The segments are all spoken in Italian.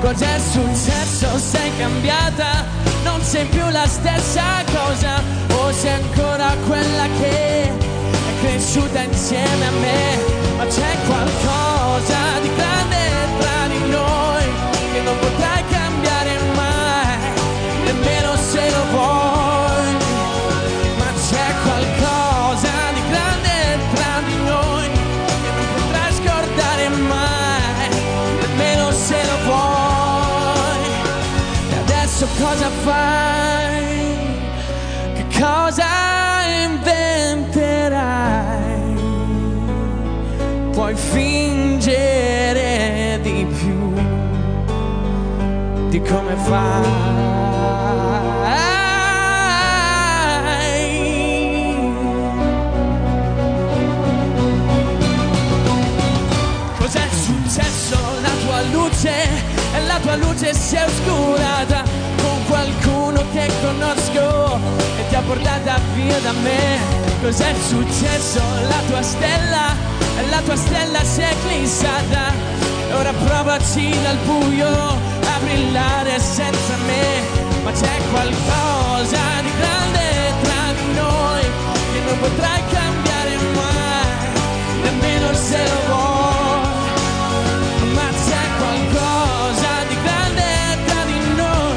Cos'è successo? Sei cambiata Non sei più la stessa cosa O sei ancora quella che È cresciuta insieme a me Ma c'è qualcosa di grande come fai. Cos'è successo? La tua luce la tua luce si è oscurata con qualcuno che conosco e ti ha portata via da me. Cos'è successo? La tua stella la tua stella si è eclissata. Ora provaci dal buio a brillare senza me. Ma c'è qualcosa di grande tra di noi che non potrai cambiare mai, nemmeno se lo vuoi. Ma c'è qualcosa di grande tra di noi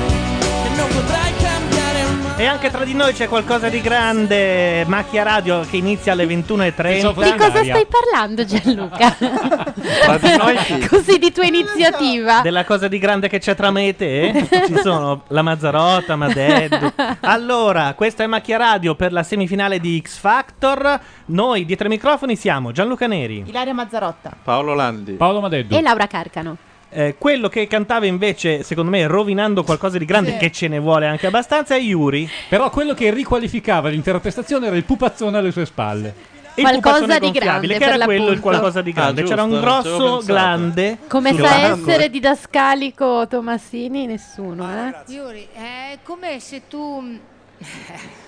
che non potrai cambiare mai. E anche tra di noi c'è qualcosa di grande. Macchia Radio che inizia alle 21.30. Di cosa stai parlando Gianluca? Tra di noi chi? Così di tua iniziativa. Della cosa di grande che c'è tra me e te? Ci sono la Mazzarotta, Madeddu. Allora, questa è Macchia Radio per la semifinale di X Factor. Noi dietro ai microfoni siamo Gianluca Neri. Ilaria Mazzarotta. Paolo Landi. Paolo Madeddu. E Laura Carcano. Eh, quello che cantava invece, secondo me, rovinando qualcosa di grande, Sì. che ce ne vuole anche abbastanza, è Yuri. Però quello che riqualificava l'intera prestazione era il pupazzone alle sue spalle. Il Qualcosa di grande, che era quello il qualcosa di grande. Ah, C'era un giusto, ci avevo grosso glande. Come sa essere didascalico Tomassini? Nessuno, eh? Yuri, è come se tu mm,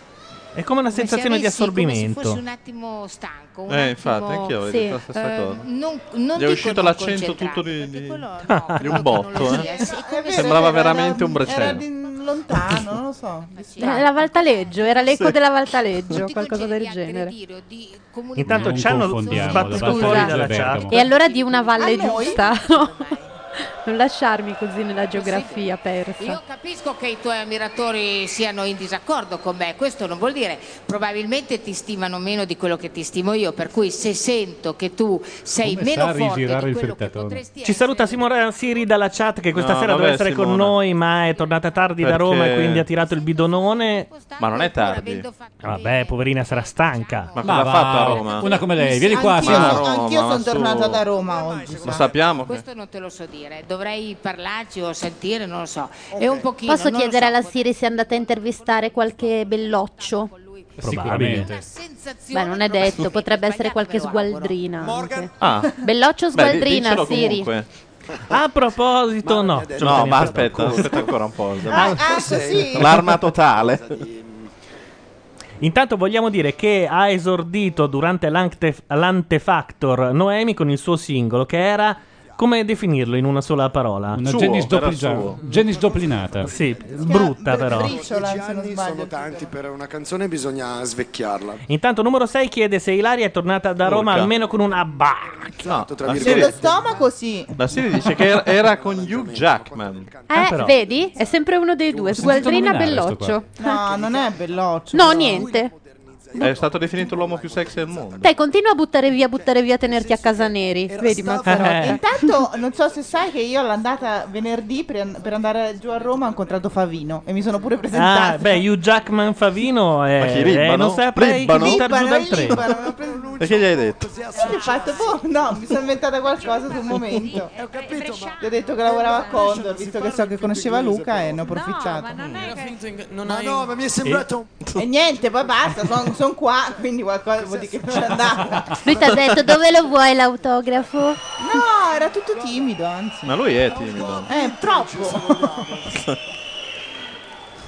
È come una come se sensazione di avessi- Come se assorbimento. fossi un attimo stanco. Un Eh, infatti, attimo- anch'io ho Sì. detto la stessa Eh, cosa. non, non Gli è uscito l'accento tutto di, di- quello no, di un botto. eh. sì, Sembrava veramente era- un brecello. Lontano, non lo so. La Valtaleggio, era l'eco Sì. della Valtaleggio, qualcosa del genere. aggredire o di comunicare Intanto ci hanno sbattuto fuori dalla chat. E allora di una valle giusta? Non lasciarmi così nella geografia persa. Io capisco che i tuoi ammiratori siano in disaccordo con me, questo non vuol dire probabilmente ti stimano meno di quello che ti stimo io, per cui se sento che tu sei Come meno forte di il quello che potresti Ci saluta Simona Siri dalla chat che questa No, sera doveva essere con Simona. noi ma è tornata tardi da Perché- Roma e quindi ha tirato il bidonone. Ma non è tardi. fatto Vabbè, poverina sarà stanca. Ma Ma cosa ha va, fatto a Roma? Una come lei, vieni qua, Anch'io, Ma a Simo. Roma, anch'io sono tornata da Roma oggi. Lo sa. sappiamo. Questo non te lo so dire, dovrei parlarci o sentire, non lo so. È un pochino Posso chiedere so, alla Siri se è andata a intervistare qualche belloccio? Sicuramente. una sensazione Beh, non è detto, potrebbe essere qualche sgualdrina. anche. Ah, Belloccio beh, sgualdrina, dicelo Siri? comunque. A proposito, no. No, teniamo ma aspetta, aspetta ancora un po'. Ah, ah, così. L'arma totale. Intanto vogliamo dire che ha esordito durante l'ante- l'Antefactor Noemi con il suo singolo che era come definirlo in una sola parola? Una era doppli- suo. Janis dopplinata. Sì, brutta Br- però. Non anni sono tanti per una canzone, bisogna svecchiarla. Intanto numero 6 chiede se Ilaria è tornata da Roma Urca. almeno con una ba. No, la Sullo stomaco sì. la Siri dice che era, era con Hugh Jackman. Ah, Eh, però. vedi? È sempre uno dei due, sgualdrina nominare belloccio. No, non è belloccio. No, però. niente. È stato definito l'uomo più sexy del mondo. Dai, continua a buttare via, buttare via, tenerti a casa neri. Vedi, Mazzarotta. Intanto non so se sai che io all'andata venerdì per, per andare giù a Roma ho incontrato Favino e mi sono pure presentata. Ah, beh, Hugh Jackman Favino è. Ma chi, Libano? eh, non saprei Libano? chi buttar giù dal treno. Ho Perché gli hai detto? Io ho fatto, boh, no, mi sono inventata qualcosa sul momento. Gli ho detto che lavorava a Condor, visto che so che conosceva Luca e ne ho approfittato. Ma no, ma mi è sembrato un E niente, poi basta, sono qua, quindi qualcosa vuol dire che non c'è andata. Lui ti ha detto dove lo vuoi l'autografo? No, era tutto timido, anzi. Ma lui è timido. Eh, troppo.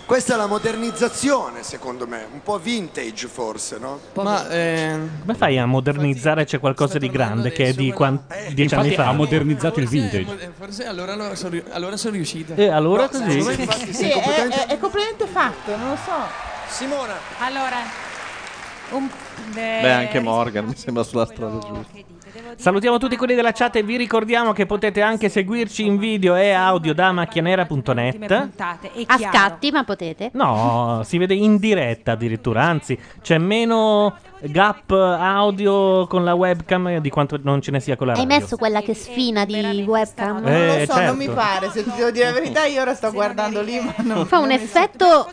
Questa è la modernizzazione, secondo me, un po' vintage forse, no? Ma eh, Come fai a modernizzare? C'è qualcosa di grande che è di quan- dieci anni fa. ha modernizzato il vintage. eh, forse allora, lo- sono, ri- allora sono riuscito. E allora No, così? Sì, è, completamente... è- è completamente fatto, non lo so. Simona, Allora, un, Beh, anche Morgan mi sembra sulla strada giusta. Salutiamo tutti quelli della chat e vi ricordiamo che potete anche seguirci in video e audio da macchianera.net. A scatti, ma potete. No, si vede in diretta addirittura, anzi c'è meno gap audio con la webcam di quanto non ce ne sia con la Hai radio. messo quella che sfina di webcam? Non Eh, lo so, certo. non mi pare, se ti devo dire la verità, io ora sto guardando lì, ma non Fa un non effetto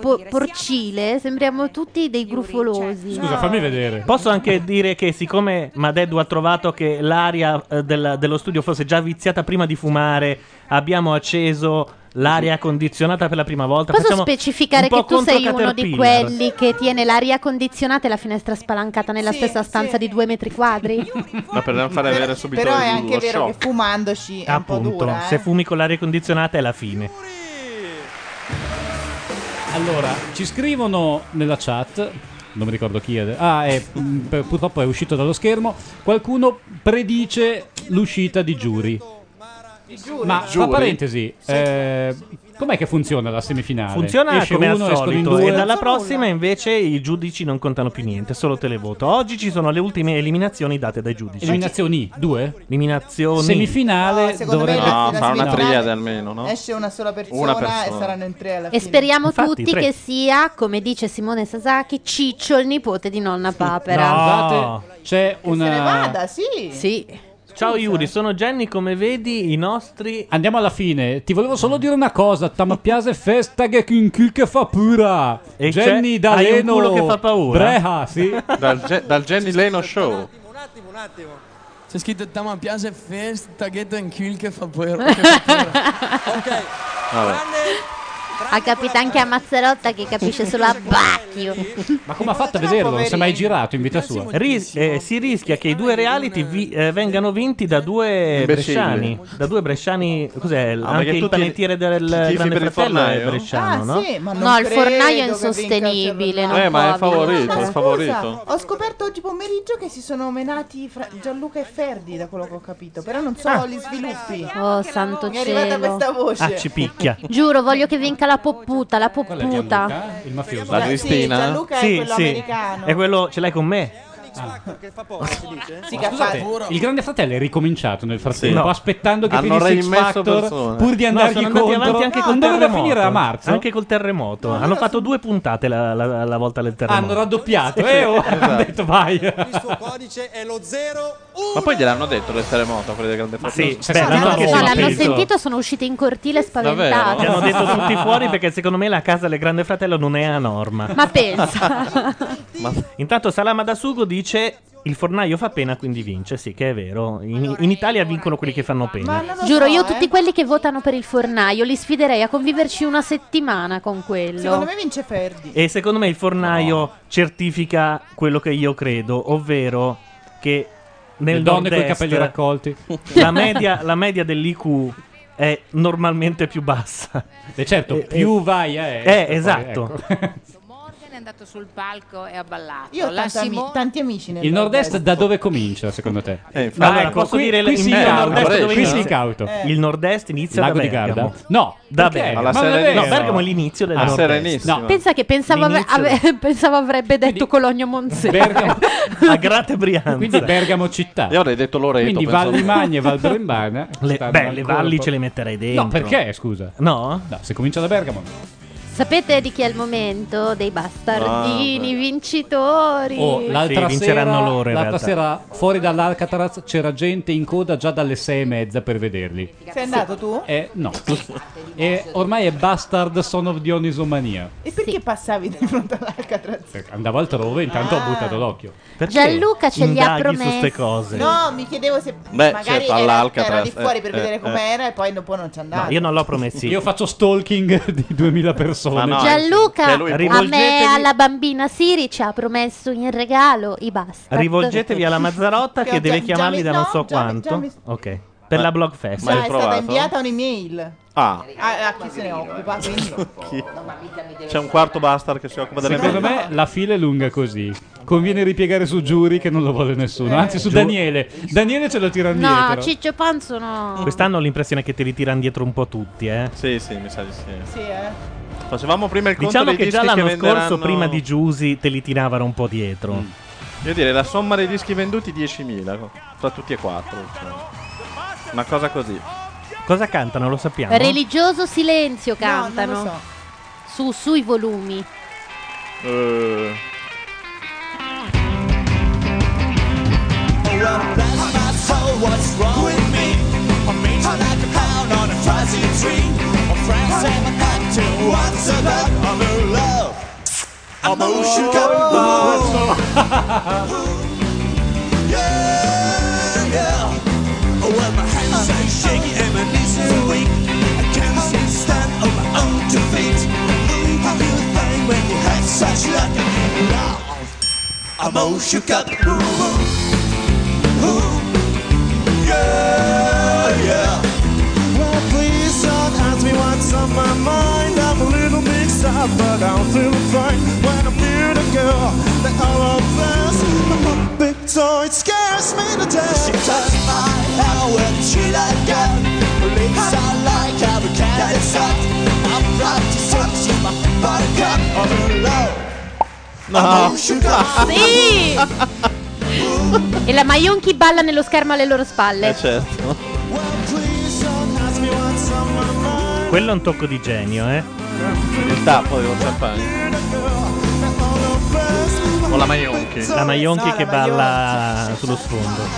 po- porcile, sembriamo tutti dei gruffolosi. Scusa, fammi vedere. Posso anche dire che siccome Madeddu ha trovato che l'aria eh, del- dello studio fosse già viziata prima di fumare, abbiamo acceso l'aria condizionata per la prima volta. Posso Facciamo specificare che tu sei uno di quelli che tiene l'aria condizionata e la finestra spalancata nella Sì, stessa sì. stanza di due metri quadri? Ma per non fare avere subito Però è il- anche lo vero shock. che fumandoci è un po' Appunto, dura. se eh. fumi con l'aria condizionata è la fine. Allora, ci scrivono nella chat. Non mi ricordo chi è. Ah, è, mm, purtroppo è uscito dallo schermo. Qualcuno predice l'uscita di Giuri. Ma tra Giuri? parentesi, eh, com'è che funziona la semifinale? Funziona Esce come al uno, escono in solito due. e dalla prossima invece i giudici non contano più niente, solo televoto. Oggi ci sono le ultime eliminazioni date dai giudici. Eliminazioni? Due? Eliminazioni. Semifinale No, dovrebbe... No, fa una triade almeno, no? Esce una sola persona, Una persona. e saranno in tre alla E fine. speriamo Infatti, tutti tre. che sia, come dice Simone Sasaki, Ciccio il nipote di nonna Papera. No. Scusate, c'è Se ne una... vada, sì. Sì. Ciao Yuri, sono Jenny, come vedi i nostri... Andiamo alla fine. Ti volevo solo dire una cosa. Tama piace festa che in cul che fa pura. E Jenny c'è- hai un D'Aleno. culo che fa paura? Breha, sì. Dal, Ge- dal Jenny Leno Show. C'è scritto Tama piace festa che in kill che fa poi. Vabbè. Ha capito anche a Mazzarotta che capisce solo a Bacchio. Ma come ha fatto a vederlo? Non si è mai girato in vita sua. Ris- eh, si rischia che i due reality vi- eh, vengano vinti da due Imbecilli. bresciani. Da due bresciani. Cos'è? Ah, Anche perché il tu ti- panettiere del tifi Grande per il Fratello è fornaio? bresciano, Ah, no? sì, ma non No, il credo fornaio è che vinca insostenibile. Non Eh, ma è favorito, vincere. è Scusa, favorito. ho scoperto oggi pomeriggio che si sono menati fra Gianluca e Ferdi, da quello che ho capito. Però non so Ah. gli sviluppi. Oh, santo Mi è arrivata cielo. questa voce. Ah, ci picchia. Giuro, voglio che vinca la popputa, la Qual è popputa. Il mafioso. La Sì, Cristina? Gianluca è Sì, quello sì. americano. È quello, ce l'hai con me? Sì, che ha Scusate, fatto- il Grande Fratello è ricominciato nel frattempo, Sì. No. aspettando che Hanno finisse X reimmesso Factor persone. pur di No, andargli sono andati contro. avanti anche Ah, col non doveva terremoto. finire a marzo? Anche col terremoto. Hanno fatto due puntate la, la- la volta del terremoto. Hanno raddoppiato, eh? Oh, hanno detto vai. Ma poi gliel'hanno detto del terremoto, quelli del Grande Ma Fratello? sì, Sì, beh, l'hanno anche no, sentito. sono usciti in cortile spaventati. Davvero? Ti hanno detto tutti fuori perché secondo me la casa del Grande Fratello non è a norma. Ma pensa. Intanto Salama da Sugo dice il fornaio fa pena quindi vince, sì che è vero. In, in Italia vincono quelli che fanno pena. Giuro, io eh. tutti quelli che votano per il fornaio li sfiderei a conviverci una settimana con quello. Secondo me vince Ferdi. E secondo me il fornaio certifica quello che io credo, ovvero che nel Le donne con i nord-est capelli raccolti. la media, la media dell'IQ è normalmente più bassa. E certo, Eh, più vai a est, Eh, poi, esatto. ecco. Andato sul palco e ha ballato. Io ho La tanti, ami- Simone- tanti amici nel Il nord-est da dove comincia, secondo te? Eh, infatti. Allora, ecco, posso qui- dire qui il il nord-est dove qui si inizia? cauto. Eh. Il nord-est inizia Lago da di Bergamo. Garda? No, Da? Bergamo. Alla Serenissima. No. Bergamo è l'inizio del Ah, nord-est. No, Pensa che pensavo, ave- ave- pensavo avrebbe detto Quindi- Cologno Monzese. Bergamo, a Grate Brianza. quindi Bergamo città. Io avrei detto Loreto. Quindi pensavo. Valli Magna e Val Brembana Le, beh, le valli ce le metterei dentro. No, perché, scusa? No? No, se comincia da Bergamo. Sapete di chi è il momento? Dei bastardini Ah, vincitori. Oh, l'altra, Sì, sera, vinceranno loro, in l'altra realtà. sera fuori dall'Alcatraz c'era gente in coda già dalle sei e mezza per vederli. Sei andato tu? Eh, no. e ormai è Bastard Son of Dionisomania. E perché passavi di fronte all'Alcatraz? Andavo altrove, intanto Ah. ho buttato l'occhio. Gianluca ce li ha promessi. ste cose? No, mi chiedevo se Beh, magari certo, era, era di fuori per eh, vedere eh, com'era e poi dopo non ci andavi. No, io non l'ho promessi. Io faccio stalking di 2000 persone. Gianluca, a me Rivolgetevi- e alla bambina Siri ci ha promesso in regalo i bastard. Rivolgetevi alla Mazzarotta che Che deve già- chiamarli già da mi- non no, so già quanto. già mi- Ok. Per la Blog Fest. Già è stata inviata un'email Ah. a, a chi se ne occupa. Quindi. Chi? C'è un quarto bastard che si occupa delle Secondo mail. me la fila è lunga così. Conviene ripiegare su Giuri che non lo vuole nessuno. Anzi, su Giu- Daniele. Daniele ce lo tira No, indietro. Ciccio Panzo no. Quest'anno ho l'impressione che ti ritirano dietro un po' tutti, eh. Sì, sì, mi sa di sì. Sì, eh. Facevamo prima il conto Diciamo dei che già dischi l'anno che scorso, venderanno- prima di Giusy, te li tiravano un po' dietro. Mm. Io direi la somma dei dischi venduti 10.000 fra tutti e quattro. cioè. Una cosa così. Cosa cantano? Lo sappiamo? Religioso silenzio No, non cantano. lo so. Su, sui volumi. Eh, Hands shaky and my knees are weak, I can't stand on my own two feet. How do you think when you have such luck? I'm all shook up. Ooh, ooh. Yeah, yeah. Well, please don't ask me what's on my mind. I'm a little mixed up, but I'm feeling fine when I'm near the girl that all of us. I'm a big toy, scares me to death. She touched my hair when she let go. Lips are like avocado soft. I'm proud to touch you, my buttercup. I'm in love. Sugar. Sì! e la Maionchi balla nello schermo alle loro spalle. Eh certo. Quello è un tocco di genio, eh. Il tappo dello champagne. O la Maionchi. La Maionchi che balla sullo sfondo.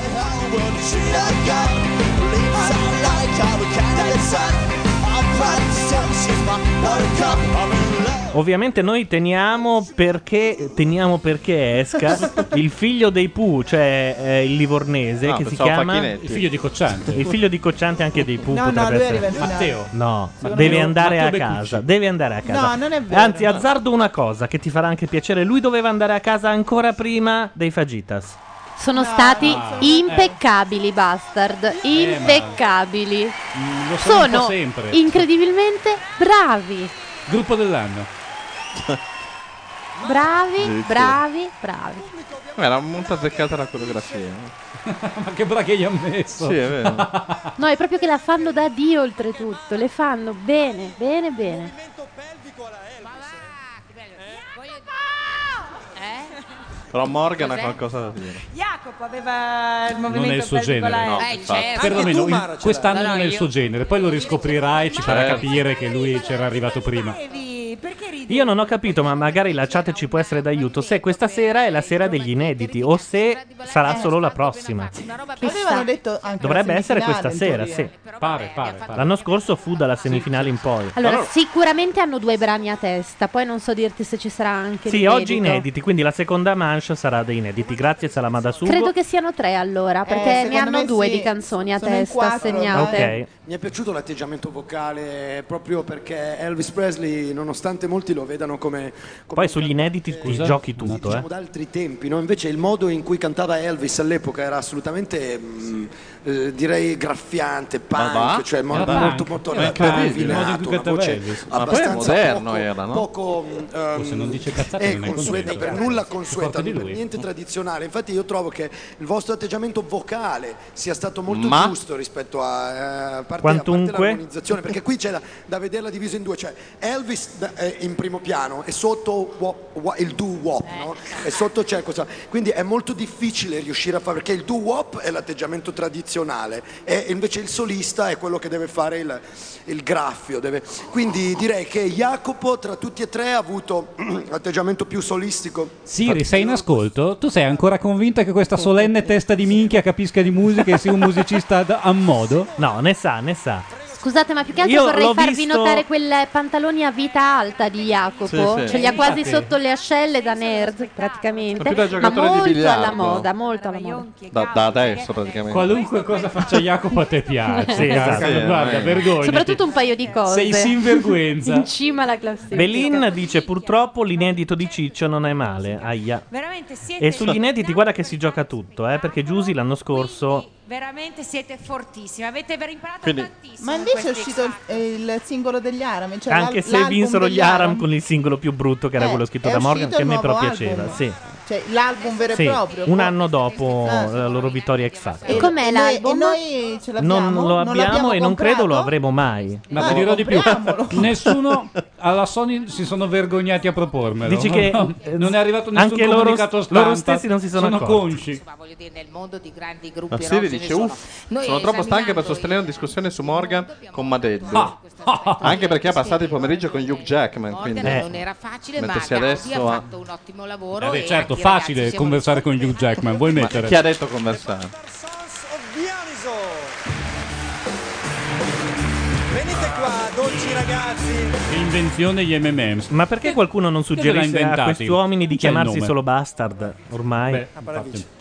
Ovviamente noi teniamo perché teniamo perché esca il figlio dei Pooh, cioè eh, il livornese Ah, che si chiama Facchinetti. Il figlio di Cocciante. Il figlio di Cocciante anche dei Pooh No, no, potrebbe lui essere. Matteo. No, Secondo deve andare a Matteo casa, Beccucci. deve andare a casa. No, non è vero. Anzi, azzardo una cosa che ti farà anche piacere. Lui doveva andare a casa ancora prima dei Fajitas. Sono stati impeccabili, bastard. Impeccabili. Mm, Lo sono, sempre. incredibilmente bravi. Gruppo dell'anno. Bravi, bravi, bravi. Beh, Era molto azzeccata la coreografia. eh. Ma che bra che gli ha messo. Sì, è vero. No, è proprio che la fanno da Dio oltretutto. Le fanno bene, bene, bene. Però Morgan ha qualcosa da dire. Jacopo aveva il movimento Non è il suo genere. No, eh. Eh, certo. Perlomeno tu, Mara, quest'anno non No, è no, il suo genere. Poi lo riscoprirai e ci farà Certo. capire che lui c'era arrivato prima. Ridi, Perché ridi? Io non ho capito, ma magari la chat ci può essere d'aiuto. Se questa sera è la sera degli inediti o se sarà solo la prossima. Avevano detto anche Dovrebbe la essere questa sera, sì. Pare, pare, pare. L'anno scorso fu dalla semifinale in poi. Allora, sicuramente hanno due brani a testa. Poi non so dirti se ci sarà anche Sì, l'inedito. oggi inediti, quindi la seconda manche sarà dei inediti. Grazie Salamada Sugo. Credo che siano tre allora, perché ne secondo hanno me due sì. di canzoni a Sono in testa quattro, assegnate. Ok. Mi è piaciuto l'atteggiamento vocale proprio perché Elvis Presley, nonostante molti lo vedano come, come Poi sugli inediti ti giochi tutto, diciamo eh. da altri tempi, no? invece il modo in cui cantava Elvis all'epoca era assolutamente mm, eh, direi graffiante, punk, cioè molto punk? molto Era molto raffinato, una voce è abbastanza moderno poco, era, no? poco dice cazzate è non è consueta, contento. per nulla consueta, per niente tradizionale. Infatti io trovo che il vostro atteggiamento vocale sia stato molto Ma? giusto rispetto a, eh, parte, a parte Quantunque. l'armonizzazione, perché qui c'è da, da vederla diviso in due, cioè Elvis da- eh, in primo piano e sotto wop- wa- il doo wop, no? E sotto c'è cosa. Quindi è molto difficile riuscire a fare perché il doo wop è l'atteggiamento tradizionale e invece il solista è quello che deve fare il, il graffio. deve- Quindi direi che Jacopo tra tutti e tre ha avuto l'atteggiamento più solistico. Siri, sei in ascolto? Tu sei ancora convinta che questa solenne testa di minchia capisca di musica e sia un musicista a modo? No, ne sa, ne sa. Scusate, ma più che altro Io vorrei l'ho farvi visto- notare quei pantaloni a vita alta di Jacopo. Sì, sì. Ce li ha quasi Infatti. sotto le ascelle da nerd, praticamente. Più da Ma giocatore di molto biliardo. alla moda, molto alla moda. Da, da adesso praticamente. Qualunque cosa faccia Jacopo a te piace. Sì, esatto. Guarda, vergogna. Soprattutto un paio di cose. Sei sinvergüenza. In cima alla classifica. Belin dice purtroppo l'inedito di Ciccio non è male. Aia. Veramente siete E sugli inediti guarda che si gioca tutto, eh, perché Giusy l'anno scorso Veramente siete fortissimi, avete imparato Quindi- tantissimo. Ma in invece è uscito il, il singolo degli Aram. Cioè anche l'al- se vinsero gli Aram con il singolo più brutto che era Eh, quello scritto da Morgan che a me però nuovo piaceva, album. sì. Cioè l'album vero Sì, e proprio. un anno dopo Ah. la loro vittoria X Factor. E- com'è e noi- l'album? E noi ce l'abbiamo. Non lo abbiamo e non credo lo avremo mai. Ma Ah, ti dirò di più, nessuno alla Sony si sono vergognati a propormelo. Dici che No, non è arrivato nessun anche loro- comunicato stampa. loro stessi non si sono accorti. consci. Ma voglio dire, nel mondo di grandi gruppi Ma rock Siri ce ne dice sono. uff, Noi sono troppo stanca per sostenere una discussione su Morgan con Madeddu. Ah. Anche perché ha passato il pomeriggio con Hugh Jackman. Quindi Eh. non era facile, ma adesso ha fatto un ottimo lavoro. Eh e certo, ragazzi facile siamo conversare con Hugh Jackman. Vuoi Ma mettere? chi ha detto conversare? Venite qua, dolci ragazzi. Che invenzione gli MMMs. Ma perché qualcuno non suggerisce a questi uomini di C'è il chiamarsi solo Bastard ormai? Beh,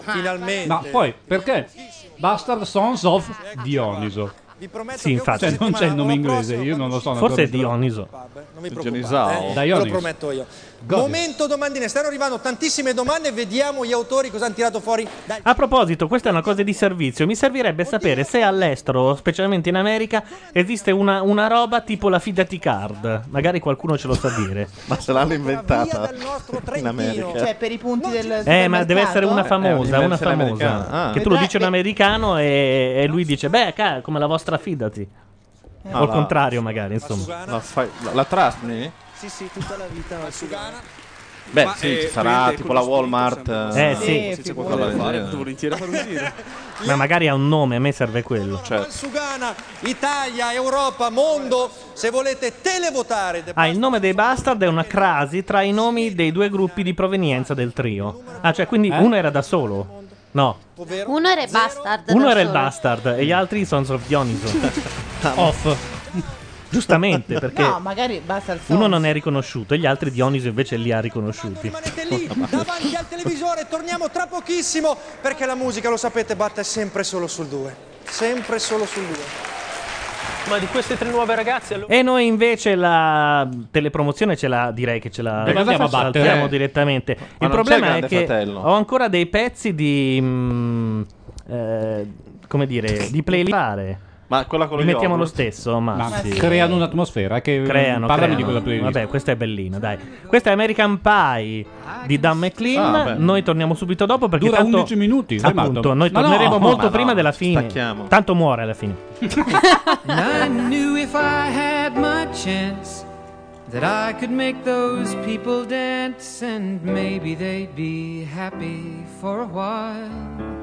Ah. Finalmente. Ma poi, perché? Bastard Sons of Dioniso. Vi prometto Sì, infatti. Cioè, non c'è il nome inglese, io non lo so. Forse è. Dioniso. Non Dionisao. preoccupate, eh? Dionis. Ve lo prometto io. Godis. Momento domandine, stanno arrivando tantissime domande, vediamo gli autori cosa hanno tirato fuori. Dai. A proposito, questa è una cosa di servizio. Mi servirebbe sapere se all'estero, specialmente in America, esiste una, una roba tipo la Fidati Card. Magari qualcuno ce lo sa dire. Ma se l'hanno inventata Via del nostro in Trentino. America. Cioè per i punti del Eh, ma deve essere una Eh, famosa, una un'invenzione famosa. Ah. Che tu lo Vedrai- dici a un americano e, e lui dice, beh, ca- come la vostra Fidati. Ah, o il la- contrario, magari, insomma. La, fai- la, la trust me? Sì, sì, tutta la vita. la Sugana. Beh, Ma, sì, eh, ci sarà tipo la Walmart. Eh, eh, sì. Qualcosa da fare, uscire. Ma magari ha un nome, a me serve quello. Certo. Sugana, Italia, Europa, mondo, se volete televotare. Ah, il nome dei Bastard è una crasi tra i nomi dei due gruppi di provenienza del trio. Ah, cioè, quindi Eh? uno era da solo? No? Uno era il Bastard. uno era il. Bastard e gli altri i Sons of Dioniso. Off. Giustamente, perché No, magari basta il uno non è riconosciuto e gli altri Dioniso invece li ha riconosciuti. Rimanete lì davanti al televisore, torniamo tra pochissimo perché la musica, lo sapete, batte sempre solo sul 2. Sempre solo sul 2. Ma di queste tre nuove ragazze allora... E noi invece la telepromozione ce la direi che ce la andiamo a battere? saltiamo direttamente. non Il problema è Grande che Fratello. ho ancora dei pezzi di mm, eh, come dire, di playlist. Ma quella con Li mettiamo lo stesso, ma, Ma sì. creano un'atmosfera che Creano, parlami creano. di quella playlist. Vabbè, questa è bellina, dai. Questa è American Pie di Dan McLean. Ah, noi torniamo subito dopo perché Dura tanto 11 minuti, Appunto, noi Ma no, torneremo molto no, prima della fine. stacchiamo. Tanto muore alla fine. I knew if I had my chance that I could make those people dance and maybe they'd be happy for a while.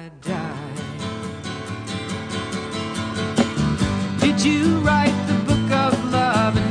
die. Did you write the book of love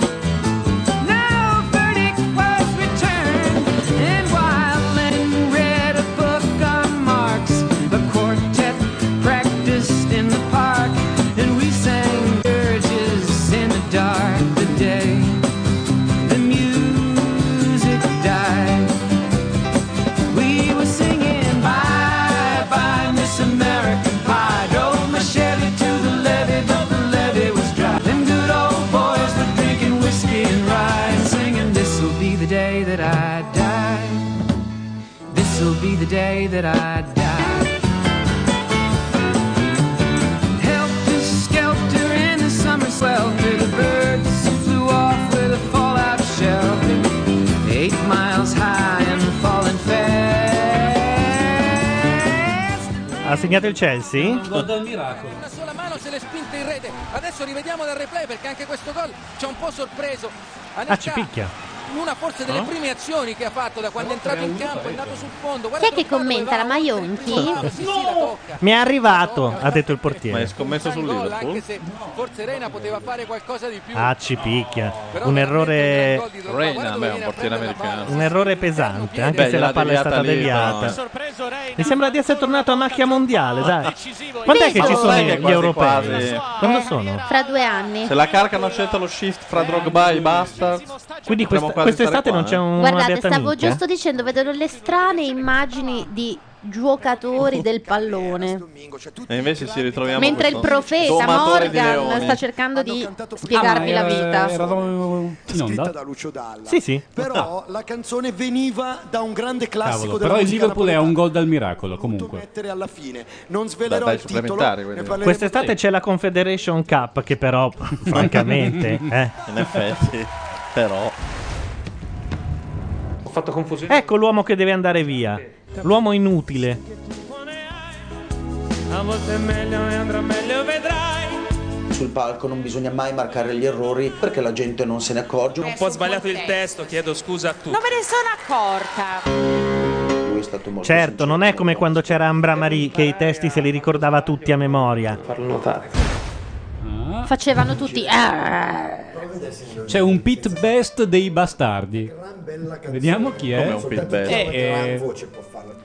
Day that I die. Helter skelter in the summer swelter, the birds flew off with a fallout shelter. Eight miles high and falling fast. Ha segnato il Chelsea? Gol dal miracolo. Una sola mano se l'è spinta in rete. Adesso rivediamo dal replay perché anche questo gol ci ha un po' sorpreso. Ah, ci picchia. Una forse delle No? prime azioni che ha fatto da quando è entrato in campo, è andato sul fondo. Chi è che commenta? La Maionchi? Mi è arrivato, ha detto il portiere. Ma hai scommesso sul Liverpool? se forse Reina poteva fare qualcosa di più. Ah, ci picchia. Un errore. Reina, beh, è un portiere americano. Un errore pesante, anche Beh, se la palla è stata deviata lì, deviata. Mi sembra di essere tornato a macchia mondiale, dai. Quando è che ci sono gli europei? Quando Eh, sono? Fra due anni. Se la carcano accetta lo shift fra Drogba e basta. Quindi questa- quest'estate qua, non c'è eh. un- Guardate, stavo minchia? giusto dicendo, vedo le strane immagini di giocatori del pallone. E invece ci ritroviamo Mentre il profeta Morgan sta cercando di spiegarvi la vita. scritta da Lucio Dalla. Sì, sì. Però la canzone veniva da un grande classico Cavolo, della però il Liverpool è un gol dal miracolo comunque. mettere alla fine. Non svelerò Dai, il titolo. Quest'estate c'è la Confederation Cup, che però, francamente, eh. In effetti, però. Ho fatto confusione. Ecco l'uomo che deve andare via. L'uomo inutile. A volte è meglio e andrà meglio, vedrai. Sul palco non bisogna mai marcare gli errori perché la gente non se ne accorge. Un po' sbagliato il testo, chiedo scusa a tutti. Non me ne sono accorta. Lui è stato molto Certo, non è come quando c'era Ambra Marie che i testi se li ricordava tutti a memoria. Farlo notare. Facevano tutti. "Ah". C'è un pit best dei bastardi. Vediamo chi è. Come un pit best? Eh, eh,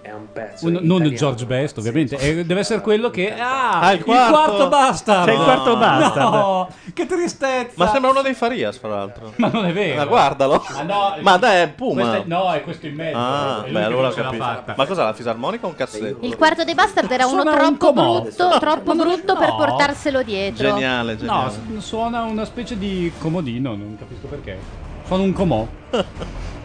È un pezzo. un- non italiano. George Best, ovviamente. Eh, deve essere quello che. Ah, Ah, il quarto. bastard. C'è il quarto bastard. No, che tristezza. Ma sembra uno dei Farias, fra l'altro. Ma non è vero. Ma guardalo. Ah, no, Ma dai, è Puma. Questo è- no, è questo in mezzo. Ah, beh, allora ho capito. Ma cos'è la fisarmonica o un cassetto? Il quarto dei bastard era uno Suona un troppo comò. brutto, troppo brutto per no. portarselo dietro. Geniale, geniale. No, suona una specie di comodino, non capisco perché. Suona un comò.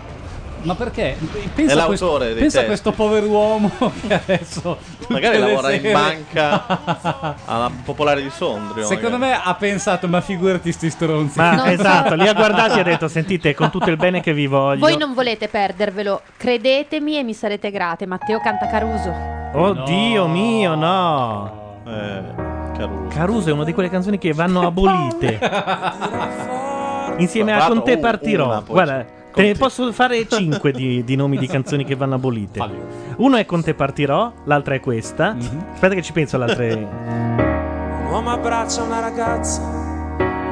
Ma perché? Pensa, È a questo, l'autore dei pensa a testi. questo pover'uomo che adesso. Magari le lavora in sere- banca alla Popolare di Sondrio. Secondo magari. me ha pensato, ma figurati sti stronzi. Ma esatto, li ha guardati e ha detto: Sentite, con tutto il bene che vi voglio. Voi non volete perdervelo, credetemi e mi sarete grate. Matteo canta Caruso. Oddio mio, no. Eh, Caruso. Caruso è una di quelle canzoni che vanno abolite. Insieme a Con te partirò. Guarda. Te posso fare cinque di, di nomi di canzoni che vanno abolite. Uno è Con te partirò, l'altra è questa. Aspetta che ci penso all'altra. è- Un uomo abbraccia una ragazza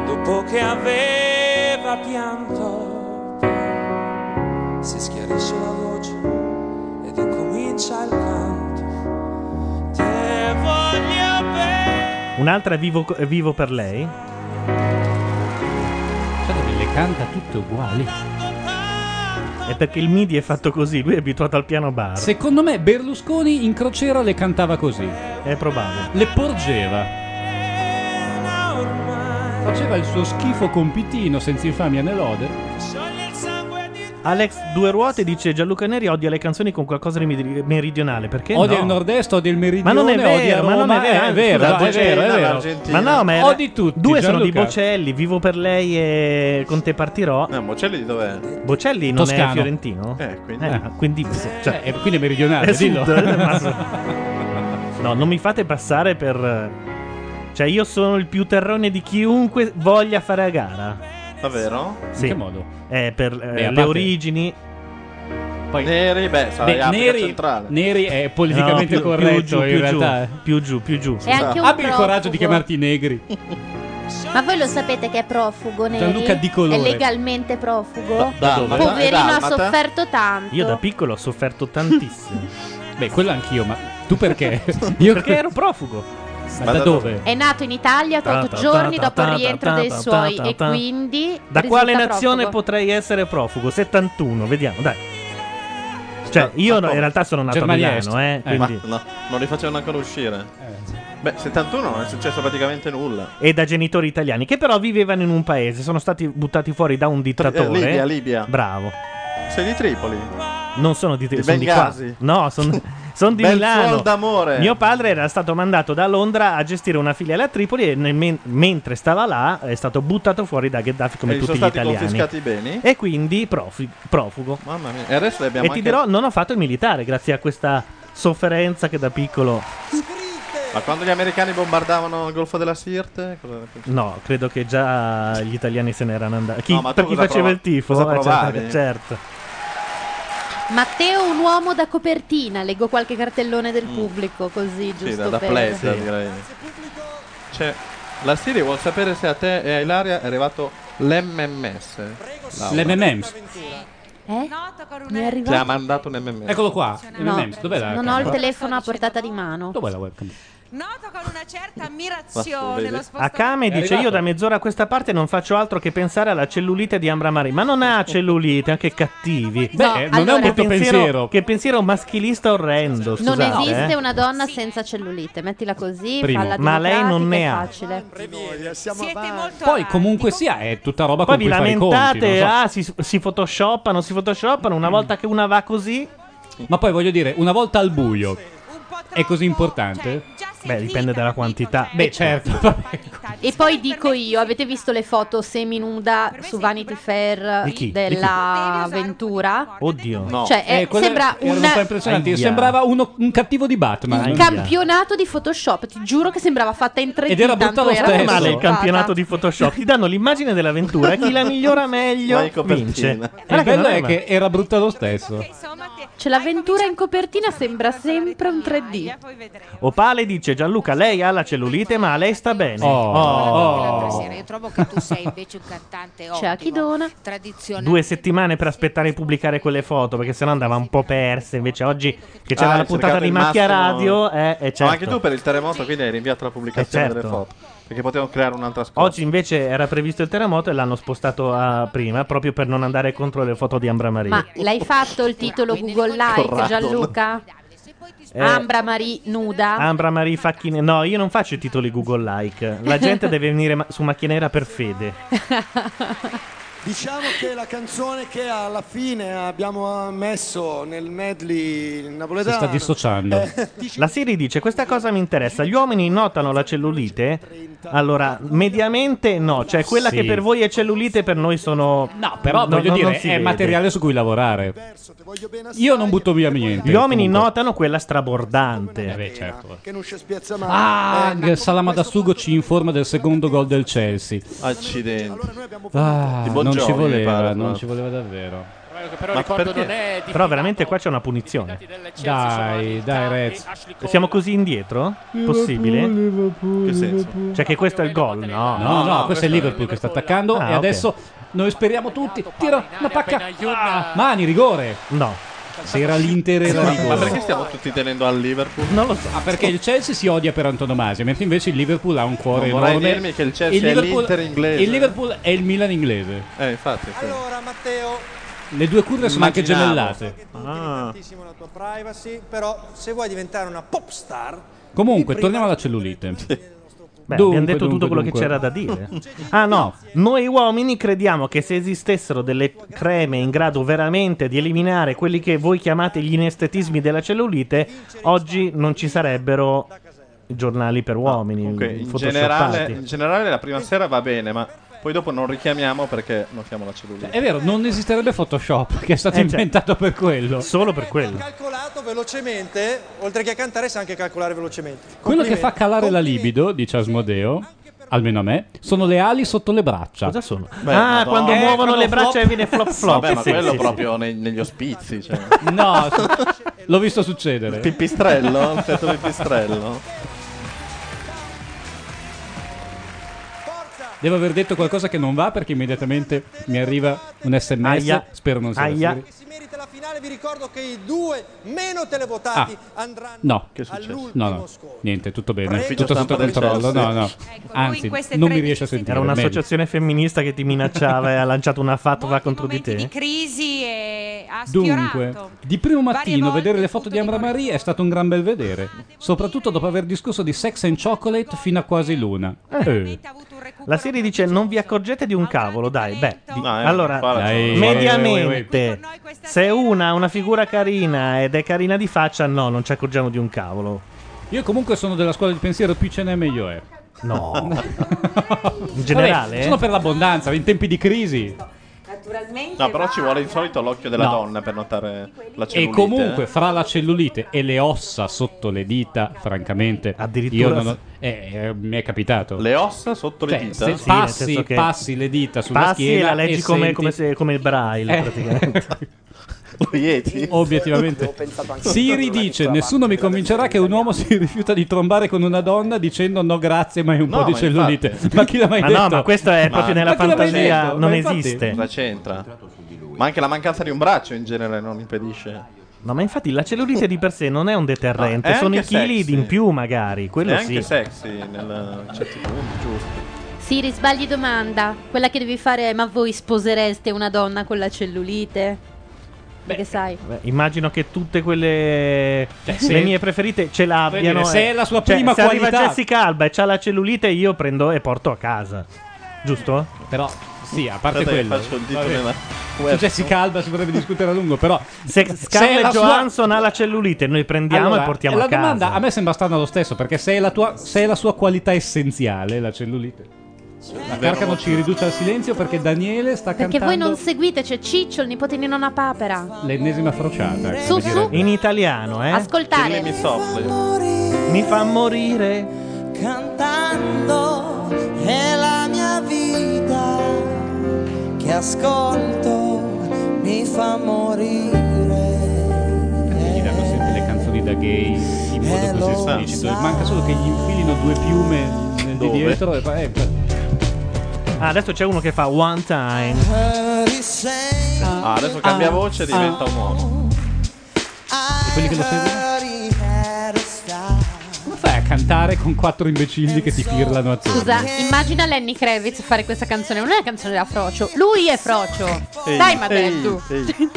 dopo che aveva pianto. Si schiarisce la voce ed incomincia il canto. Te voglio bene. Un'altra è vivo, è vivo per lei. Cioè, le canta tutte uguali. È perché il MIDI è fatto così, lui è abituato al piano bar. Secondo me Berlusconi in crociera le cantava così. È probabile. Le porgeva. faceva il suo schifo compitino senza infamia né lode. Alex Due Ruote dice Gianluca Neri odia le canzoni con qualcosa di meri- meridionale. Perché Odia no? il nord-est, odia il meridione, Ma non è odia vero, ma non Roma. è vero, Eh, è vero, scusa, è vero, è vero. Ma no, ma era- Odi tutti, Due sono di Gianluca. Bocelli, vivo per lei e con te partirò. Eh, Bocelli di dov'è? Bocelli non è Toscano. fiorentino? Eh, quindi- Eh, quindi, cioè, Eh, quindi è meridionale, è dillo. sud, eh, ma- no, non mi fate passare per. Cioè, io sono il più terrone di chiunque voglia fare a gara. Davvero? Sì. che modo? Eh, per eh, Beh, le parte- origini. Poi- Neri, beh, sarà Beh, Neri, centrale. Neri è politicamente No, più- più corretto giù, in più realtà. giù, eh. più giù, più giù. È anche un Abbi il coraggio profugo. di chiamarti negri. Ma voi lo sapete che è profugo, Neri? Gianluca Di Colore. È legalmente profugo? Da- dalmata? Poverino ha sofferto tanto. Io da piccolo ho sofferto tantissimo. Beh, quello anch'io, ma tu perché? Io Perché ero profugo. Ma da dove? È nato in Italia Ta- otto ta- giorni ta- dopo il rientro ta- dei ta- suoi ta- e quindi Da quale nazione profugo. potrei essere profugo? 71, vediamo, dai. Cioè, io Ma no- in realtà sono nato Germania a Milano, Est. eh, Ma quindi- no, non li facevano ancora uscire. Beh, 71 non è successo praticamente nulla. e da genitori italiani, che però vivevano in un paese, sono stati buttati fuori da un dittatore. eh, Libia, Libia. Bravo. Sei di Tripoli? Non sono di, Di sono di qua. No, sono, sono di Bel Milano. suol d'amore. Mio padre era stato mandato da Londra a gestire una filiale a Tripoli e nel men- mentre stava là è stato buttato fuori da Gheddafi come e gli tutti sono gli stati italiani. confiscati i beni? E quindi profi- profugo. Mamma mia. E adesso li abbiamo E ti anche- dirò, non ho fatto il militare grazie a questa sofferenza che da piccolo. Ma quando gli americani bombardavano il Golfo della Sirte? Cosa... No, credo che già gli italiani se ne erano andati. Chi, No, ma tu per chi cosa faceva prova- il tifo? cosa eh, provavi? certo, certo. Matteo, un uomo da copertina. Leggo qualche cartellone del pubblico, così, giusto Mm. Sì, da, da per... plezza, direi. C'è... La Siri vuol sapere se a te e a Ilaria è arrivato l'MMS. Laura. L'MMS. Eh? Mi è Ti ha arrivato? mandato un MMS. Eccolo qua. No, MMS. Dov'è la non ho il telefono a portata di mano. Dov'è la webcam? Noto con una certa ammirazione lo Akame spostamento. dice: Io da mezz'ora a questa parte non faccio altro che pensare alla cellulite di Ambra Marie. Ma non ha cellulite, anche cattivi. Beh, No, non è un allora- brutto pensiero. Che pensiero maschilista orrendo. Non Scusate, esiste eh. una donna senza cellulite. Mettila così, Primo. falla Ma lei non ne ha. facile. Poi comunque sia, è tutta roba Poi con vi cui fare i conti. lamentate, non so. ah, si, si photoshoppano, si photoshoppano. Una volta che una va così. Ma poi voglio dire, una volta al buio è così importante? Beh, dipende dalla quantità. Beh, certo. E poi dico io, avete visto le foto seminuda su Vanity Fair Di chi? Di della Ventura? Oddio. Cioè, è- Eh, quelle sembra erano un- un impressionanti. Aia. Sembrava uno- un cattivo di Batman. Il campionato di Photoshop, ti giuro che sembrava fatta in 3D. Ed era brutta tanto lo era stesso. male il campionato di Photoshop. Ti danno l'immagine dell'avventura. Chi la migliora meglio vince. Il Guarda bello non è male. che era brutta lo stesso. Cioè, l'avventura in copertina sembra sempre un 3D. Opale dice: Gianluca, lei ha la cellulite, ma a lei sta bene. Oh. Oh. Sera, Io trovo che tu sei invece un cantante C'è a chi ottimo, dona. tradizionale. Due settimane per aspettare di pubblicare quelle foto, perché sennò andava un po' perse. Invece oggi che c'era Ah, la puntata cercato di il Macchia massimo- Radio, eh, eh, certo. Ma anche tu per il terremoto, quindi hai rinviato la pubblicazione Eh, certo. delle foto. Perché potevano creare un'altra scossa. Oggi invece era previsto il terremoto e l'hanno spostato a prima, proprio per non andare contro le foto di Ambra Maria. Ma l'hai fatto il titolo Google Like. Gianluca? Eh, Ambra Marie nuda. Ambra Marie Facchine. No, io non faccio i titoli Google Like. La gente deve venire ma- su Macchia Nera per fede. Diciamo che la canzone che alla fine abbiamo messo nel medley Si napoletano sta dissociando. La Siri dice: Questa cosa mi interessa. Gli uomini notano la cellulite? Allora, mediamente no. Cioè, quella Sì. che per voi è cellulite, per noi sono. No, però no- voglio dire, si è vede. materiale su cui lavorare. Io non butto via niente. Gli uomini comunque. notano quella strabordante. Eh beh, certo. che non ci spiazza mai. Ah, Eh, Salamadassugo ci informa del secondo gol del Chelsea. Accidenti. Ah, Di non Bongiovi, ci voleva, pare, non no? ci voleva davvero. Però Ma perché? non Però veramente qua c'è una punizione. Dai, dai, Rez. Siamo così indietro? Possibile? Che senso? Cioè che questo è il gol? No, No, no, questo è il Liverpool che sta attaccando Ah, e ok. adesso noi speriamo tutti. Tira una pacca. Ah, mani, rigore. No. Se era l'Inter era Ma rigore. perché stiamo tutti tenendo al Liverpool? Non lo so. Ah, perché il Chelsea si odia per antonomasia, mentre invece il Liverpool ha un cuore Non vorrei enorme. dirmi che il Chelsea è Liverpool- l'Inter inglese. Il Liverpool è il Milan inglese. Eh, infatti. sì. Allora, Matteo, Le due curve sono anche gemellate. Ah. tantissimo la tua privacy, però se vuoi diventare una pop star, Comunque, torniamo alla cellulite. Beh, Dunque, abbiamo detto tutto dunque, quello dunque. che c'era da dire. Ah no, noi uomini crediamo che se esistessero delle creme in grado veramente di eliminare quelli che voi chiamate gli inestetismi della cellulite, oggi non ci sarebbero giornali per uomini. Comunque, in generale, in generale la prima sera va bene, ma poi dopo non richiamiamo perché non siamo la cellulite. È vero, non esisterebbe Photoshop, che è stato Eh, cioè, inventato per quello. Solo per quello. calcolato velocemente, oltre che a cantare sa anche calcolare velocemente. Quello che fa calare la libido, dice Asmodeo, almeno a me, sono le ali sotto le braccia. Cosa sono? Beh, ah, Madonna. quando Eh, muovono quando le braccia flop- e viene flop flop. Vabbè, ma Sì, quello sì, proprio nei- negli ospizi. Cioè. No, l'ho visto succedere. Il pipistrello? Il pipistrello? Devo aver detto qualcosa che non va perché immediatamente mi arriva un sms. Aia. Spero non sia Aia. Merita la finale, vi ricordo che i due meno televotati Ah. andranno No, successo? no, no, niente, tutto bene. Ufficio Tutto sotto stampa del controllo. No, no. Ecco, Anzi, non mi riesce a sentire. Era meglio. un'associazione femminista che ti minacciava e ha lanciato una fatwa contro di di te. crisi e ha Dunque, sfiorato. di primo mattino vedere le foto di Ambra Marie è stato un gran bel vedere, soprattutto dopo aver discusso di sex and chocolate fino a quasi l'una. Eh. La serie dice non vi accorgete di un cavolo, dai. Beh, di- No, eh, allora, Dai, mediamente, se una ha una figura carina ed è carina di faccia, no, non ci accorgiamo di un cavolo. Io comunque sono della scuola di pensiero più ce n'è meglio è. No. In generale, Vabbè, eh? sono per l'abbondanza, in tempi di crisi. Naturalmente No, però ci vuole di solito l'occhio della No. donna per notare la E cellulite. comunque, eh. fra la cellulite e le ossa sotto le dita, francamente, Addirittura io non ho- eh, eh, mi è capitato. Le ossa sotto le Cioè, dita? se Sì, nel passi, senso che passi le dita sulla Passi schiena e la leggi e come, senti- come, se- come il braille, Eh. praticamente. Yeti? Obiettivamente. Siri dice: Nessuno mi convincerà che un uomo si rifiuta di trombare con una donna dicendo no, grazie, ma è un No, po' di ma cellulite. infatti. Ma chi l'ha mai Ma detto? no, ma questo è Ma- proprio nella ma chi l'ha mai fantasia, detto? non Ma infatti- esiste. Cosa c'entra? Ma anche la mancanza di un braccio in genere non impedisce. No, ma infatti la cellulite di per sé non è un deterrente, No, è sono i anche chili sexy. in più magari, quello è anche sì. sexy nel certi punti, giusto. Siri, sbagli domanda. Quella che devi fare è: ma voi sposereste una donna con la cellulite? Perché sai. Beh, immagino che tutte quelle Cioè, le se- mie preferite ce l'abbiano. dire, se eh. è la sua Cioè, prima se arriva qualità- Jessica Alba e c'ha la cellulite, io prendo e porto a casa. Giusto? Però, sì, a parte che quello. faccio il dito vabbè. nella Su. Jessica Alba si potrebbe discutere a lungo, però. Se Scarlett la sua- Johansson ha la cellulite, noi prendiamo Allora, e portiamo la a casa. domanda a me sembra strana lo stesso, perché se è la, tua, se è la sua qualità essenziale, la cellulite. La Carcano ci riduce al silenzio perché Daniele sta Perché cantando voi non seguite, c'è Ciccio, il nipote di nonna Papera. l'ennesima frociata. come Su, su. In italiano, eh? Ascoltare. Mi. Mi fa morire. cantando è la mia vita che ascolto mi fa morire Gli danno sempre le canzoni da gay in modo così esplicito. Manca solo che gli infilino due piume nel di Dove? dietro e poi. eh, Ah, adesso c'è uno che fa one time. Ah, adesso cambia voce e diventa un uomo. E quelli che lo seguono? Come fai a cantare con quattro imbecilli che ti pirlano attorno? Scusa, immagina Lenny Kravitz fare questa canzone. Non è una canzone da Frocio, lui è Frocio. Ehi, Dai, ma ehi, detto. ehi.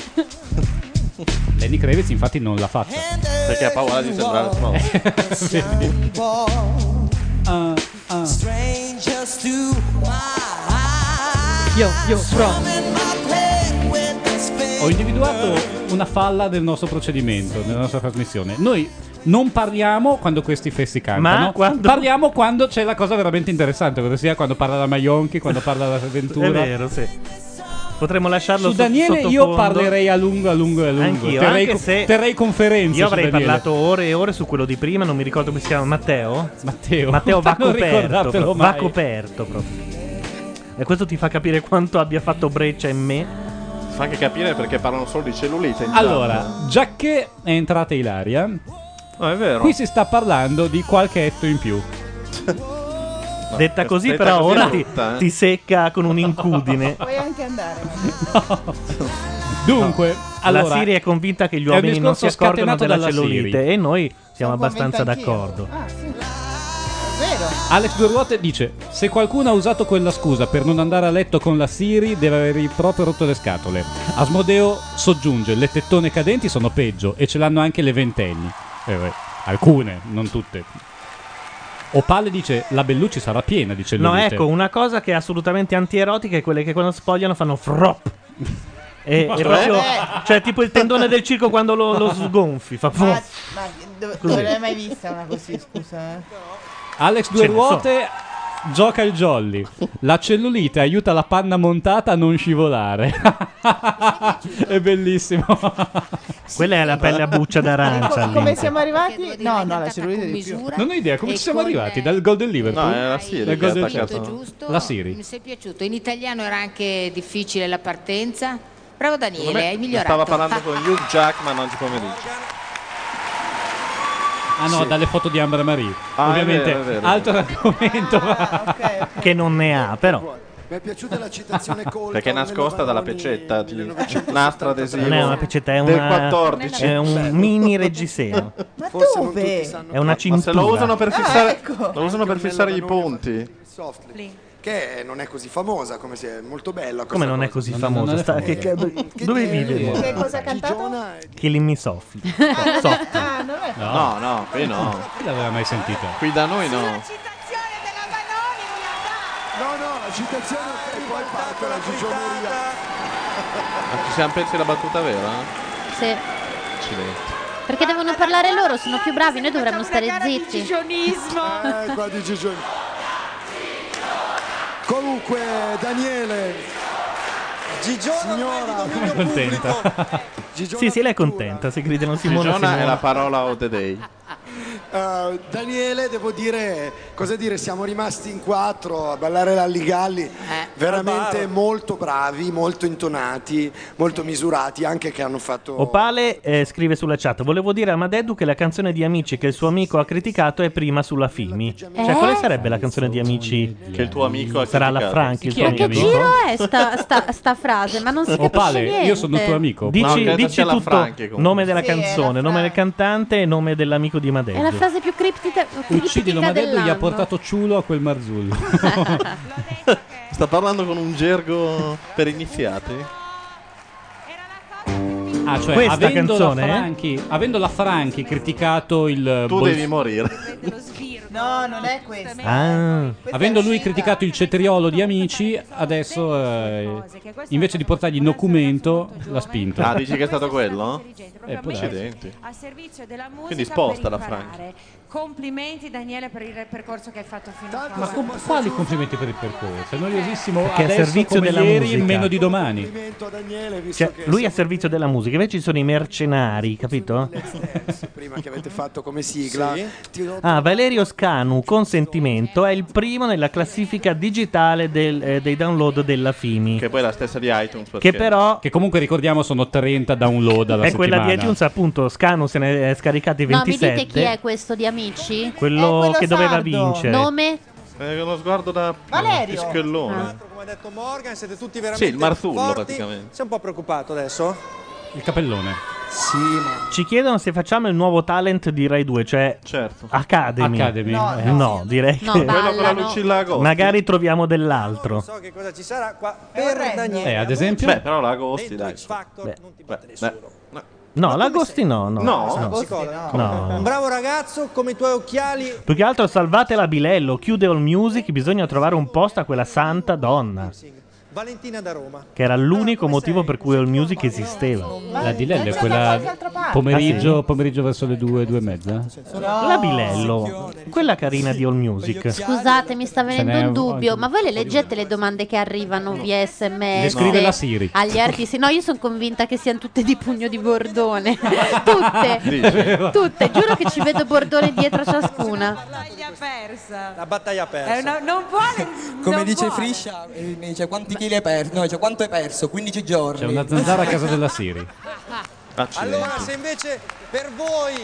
Lenny Kravitz infatti non l'ha fatta. Perché ha paura di sembrare uomo. Vedi? Ah, strangers to my Yo, yo, Ho individuato una falla del nostro procedimento, nella nostra trasmissione. Noi non parliamo quando questi fessi cantano, Ma quando- parliamo quando c'è la cosa veramente interessante, ossia quando parla la Maionchi, quando parla la Ventura. È vero, sì. Potremmo lasciarlo Su Daniele io sottofondo. parlerei a lungo, a lungo e a lungo. Anch'io, terrei, anche co- se terrei conferenze. Io avrei parlato ore e ore su quello di prima, non mi ricordo come si chiama, Matteo? Matteo. Matteo va Non coperto, va coperto proprio. E questo ti fa capire quanto abbia fatto breccia in me. Fa anche capire perché parlano solo di cellulite. Allora, già che è entrata Ilaria. No, è vero. qui si sta parlando di qualche etto in più. No, Detta così, detta però, così ora ti, brutta, eh. ti secca con un'incudine. Puoi anche andare. Dunque, allora, la Siri è convinta che gli uomini non si discorso accorgono scatenato della dalla cellulite Siri. e noi siamo Sono abbastanza convinta anch'io. d'accordo. Ah, sì. Vero. Alex Due Ruote dice: Se qualcuno ha usato quella scusa per non andare a letto con la Siri, deve aver proprio rotto le scatole. Asmodeo soggiunge: Le tettone cadenti sono peggio e ce l'hanno anche le ventenni. Eh, beh, alcune, non tutte. Opale dice la Bellucci sarà piena di cellulite. No, ecco, una cosa che è assolutamente antierotica è quelle che quando spogliano fanno frop. E, e cioè? proprio, Eh. cioè tipo il tendone del circo quando lo, lo sgonfi, fa Ma, ma dove, l'hai mai vista una così, scusa? eh? Alex Ce Due ne Ruote gioca il jolly. La cellulite aiuta la panna montata a non scivolare. è bellissimo. Quella è la pelle a buccia d'arancia. Lì. come siamo arrivati? No, no, la cellulite di più. Non ho idea come ci siamo arrivati dal gol del Liverpool. No, è la Siri Dal che gol ha del attaccato. Chelsea. giusto? La Siri. Mi sei piaciuto. In italiano era anche difficile la partenza. Bravo Daniele, hai migliorato. Stava parlando con Hugh Jackman oggi pomeriggio. Ah no, Sì. dalle foto di Ambra Marie. Ah, è Ovviamente, vero, è vero. altro argomento. ma- Che non ne ha, però. Mi è piaciuta la citazione colta. Perché è nascosta dalla pecetta di nastro adesivo. Non è una pecetta, è, del una, 14. è un mini reggiseno. Ma dove? È una Ma se cintura. lo usano per Ah, fissare, ecco. lo usano per fissare i ponti. Softly. Che non è così famosa come se è molto bella. Come non è così famosa? Sta- che- che- dove vive? Che cosa ha cantato? Killing Me Softly. Ah, Softly. ah, non è. No, no, qui no. Chi l'aveva mai sentita? Qui da noi no. No, no, la citazione e poi parte la gigioneria. Ma ci siamo pensi la battuta vera? Sì. Accidenti. Perché devono parlare loro, sono più bravi, noi dovremmo stare zitti. Eh, qua di gigione. Comunque, Daniele, signora, È contenta. Sì, sì, lei è contenta. Se gridano Simona, Gigiona è Simona. la parola of the day. Eh, Daniele, devo dire, cosa dire, siamo rimasti in quattro a ballare l'Alligalli, veramente molto bravi, molto intonati, molto misurati, anche che hanno fatto... Opale eh, scrive sulla chat: Volevo dire a Madeddu che la canzone di Amici che il suo amico ha criticato è prima sulla Fimi. Cioè, Eh? quale sarebbe la canzone di Amici? Che il tuo amico ha Sarà la criticato. Franchi, il tuo è Che amico? giro è sta, sta- sta frase? Ma non si capisce Opale, niente. io sono tuo amico. No, Dici, credo dici tutto: Franchi, nome della Sì, canzone, nome del cantante e nome dell'amico di È la Madeddu. frase più criptica, Uccidilo Madeddu gli ha dell'anno. portato ciulo a quel Marzullo. Sta parlando con un gergo per iniziati? Ah, cioè, Questa avendo, canzone, la eh? Franchi, avendo la Franchi criticato il Tu devi morire. No, non è questa. Ah, Avendo lui criticato il cetriolo di amici, adesso eh, invece di portargli il documento l'ha spinto. Ah, dici che è stato quello? Eh, può Quindi sposta la imparare. Complimenti Daniele per il percorso che hai fatto fino a Ma qua. com- quali complimenti per il percorso? È noiosissimo Perché è a adesso servizio come della ieri musica. meno di domani. Complimento a Daniele, visto cioè, che lui è a servizio della musica, invece ci sono i mercenari, capito? prima che avete fatto come sigla. Ti do- Ah, Valerio Scanu con sentimento è il primo nella classifica digitale del- eh, dei download della Fimi. Che poi è la stessa di iTunes. perché- Che però Che comunque ricordiamo sono 30 download alla è quella di iTunes, appunto. Scanu se ne è scaricati No, mi 27. dite chi è questo di amici? Quello, È quello che doveva sardo. vincere. Nome? Eh, uno sguardo da Valerio. pischellone. Come ha detto Morgan, siete tutti veramente Sì, il Marzullo forti. praticamente. Sei un po' preoccupato adesso? Il capellone. Sì, ma Ci chiedono se facciamo il nuovo talent di Rai 2, cioè Certo. Academy. Academy. No, Eh, no, direi No, che Quello con la. Lucilla Agosti. magari troviamo Non dell'altro. so che cosa ci sarà qua per. Daniele. Eh, ad esempio? Beh, però l'Agosti, dai. Factor Beh. non ti batte Beh, nessuno. beh. No, l'Agosti no, no. No? no. No. Un bravo ragazzo come i tuoi occhiali. Più che altro salvate la Bilello, chiude All Music, bisogna trovare un posto a quella santa donna, Valentina da Roma. che era l'unico motivo per cui All Music esisteva. La di Lelle è quella pomeriggio, Ah, sì? pomeriggio verso le 2, 2 e mezza? La Bilello, quella carina di All Music. Scusate, mi sta venendo n'è un un- dubbio, ma voi le leggete le domande che arrivano via sms? Le scrive la Siri. Agli artisti? No, io sono convinta che siano tutte di pugno di Bordone. tutte, tutte. Giuro che ci vedo Bordone dietro a ciascuna. Battaglia persa. La battaglia persa. una- non vuole. Come non dice vuole. Friscia, eh, mi dice quanti chili hai perso? No, dice quanto hai perso? 15 giorni. C'è una zanzara a casa della Siri. Accidenti. Allora, se invece per voi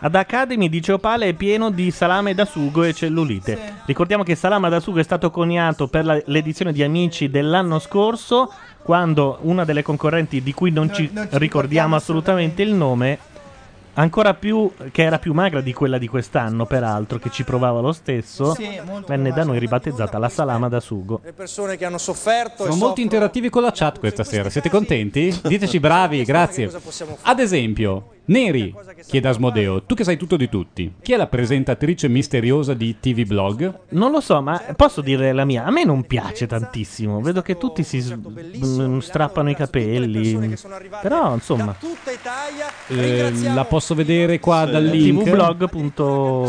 Ad Academy dice Opale è pieno di salame da sugo e cellulite. Ricordiamo che salame da sugo è stato coniato per la- l'edizione di Amici dell'anno scorso, quando una delle concorrenti di cui non, Non- ci non ci ricordiamo ricordiamo assolutamente il nome, ancora più che era più magra di quella di quest'anno, peraltro, che ci provava lo stesso, Sì, molto venne da noi ribattezzata la salama da sugo. le persone che hanno sofferto e Siamo molto soffrono- interattivi con la chat questa sera. Siete contenti? Diteci bravi, grazie. Ad esempio, Neri, chiede Asmodeo, tu che sai tutto di tutti, chi è la presentatrice misteriosa di TV Blog? Non lo so, ma posso dire la mia? A me non piace tantissimo. Vedo che tutti si s- m- strappano i capelli. Però, insomma, Eh, la posso vedere qua dal link? tvblog.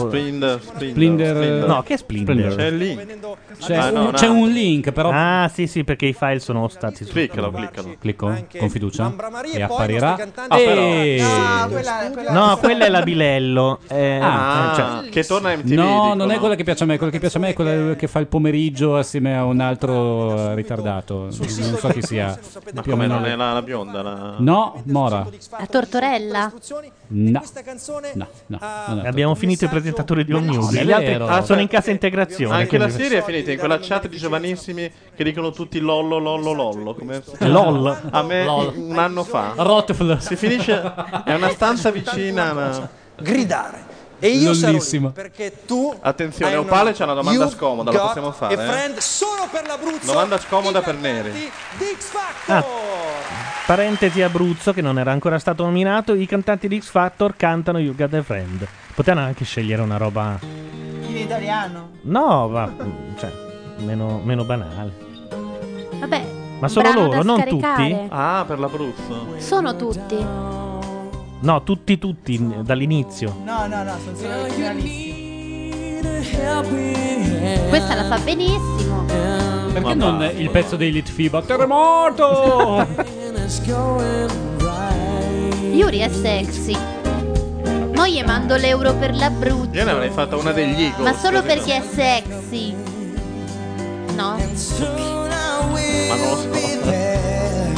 Splinder, Splinder- No, che è Splinder? C'è il link. C'è, Ah, no, un, no. c'è un link, però. Ah, sì, sì, perché i file sono stati su. Cliccalo, cliccalo. Clicco con fiducia e apparirà. Ah, però- E- Ah, quella, quella- No, quella è la Bilello. Eh, Ah, eh, cioè- che torna a MTV. No, dicono. non è quella che piace a me, quella che piace a me è quella che fa il pomeriggio assieme a un altro eh, ritardato. Non so chi sia. Ma Più o come meno non è la, la bionda? La... No, Mora. La tortorella? No. No, no. non è Abbiamo finito i presentatori di è Gli altri ah, sono in cassa integrazione. Anche la serie è finita in quella chat di giovanissimi che dicono tutti lollo, lollo, lollo. Come... LOL. A me LOL. un anno fa. Rotfl. Si finisce. È una stanza vicina. ma- Gridare. E io sarò lì Lollissimo. perché tu Attenzione, Opale c'è una domanda scomoda, la possiamo fare, a eh? friend solo per l'Abruzzo. Domanda scomoda per Neri. di X Factor. Ah, parentesi Abruzzo che non era ancora stato nominato. I cantanti di X Factor cantano You Got a Friend. Potevano anche scegliere una roba. In italiano. No, va. Cioè, meno, meno banale. Vabbè. Ma solo brano loro, non scaricare. tutti? Ah, per l'Abruzzo. Sono tutti. No, tutti, tutti, n- dall'inizio. No, no, no, sono solo i finalisti. Questa la fa benissimo. Perché non il pezzo dei Litfiba? Terremoto! Yuri è sexy. Mo gli mando l'euro per l'Abruzzo. Io ne avrei fatta una degli Eagles. Ma solo perché è sexy. No? Ma non lo so.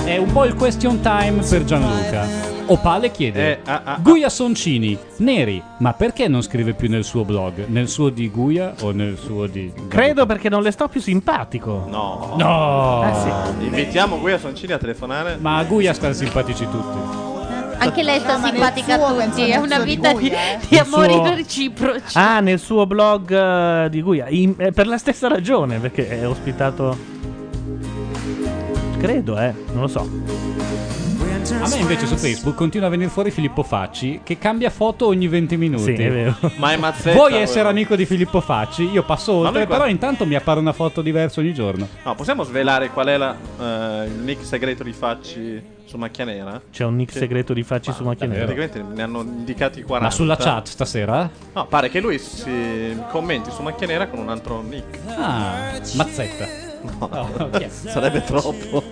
È un po' il question time per Gianluca. Opale chiede: Eh, ah, ah, Guia Soncini, Neri, ma perché non scrive più nel suo blog? Nel suo di Guia o nel suo di. Credo perché non le sto più simpatico. No. No! Eh sì. Invitiamo qui a Soncini a telefonare. Ma a Guia stanno simpatici tutti. Anche lei sta simpatica a tutti. È una di vita di, Guia, eh. di Il amori suo- reciproci. Ah, nel suo blog eh, di Guia. In- eh, per la stessa ragione, perché è ospitato. Credo, eh, non lo so. A me invece su Facebook continua a venire fuori Filippo Facci che cambia foto ogni 20 minuti. Sì, è vero. Ma è mazzetta. Vuoi essere amico di Filippo Facci? Io passo Ma oltre, qua- però intanto mi appare una foto diversa ogni giorno. No, possiamo svelare qual è la, eh, il nick segreto di Facci su Macchia Nera? C'è un nick Sì. segreto di facci su macchina nera. Praticamente ne hanno indicati 40. Ma sulla chat stasera? No, pare che lui si commenti su Macchia Nera con un altro nick. Ah, Mazzetta. No, ok. sarebbe troppo.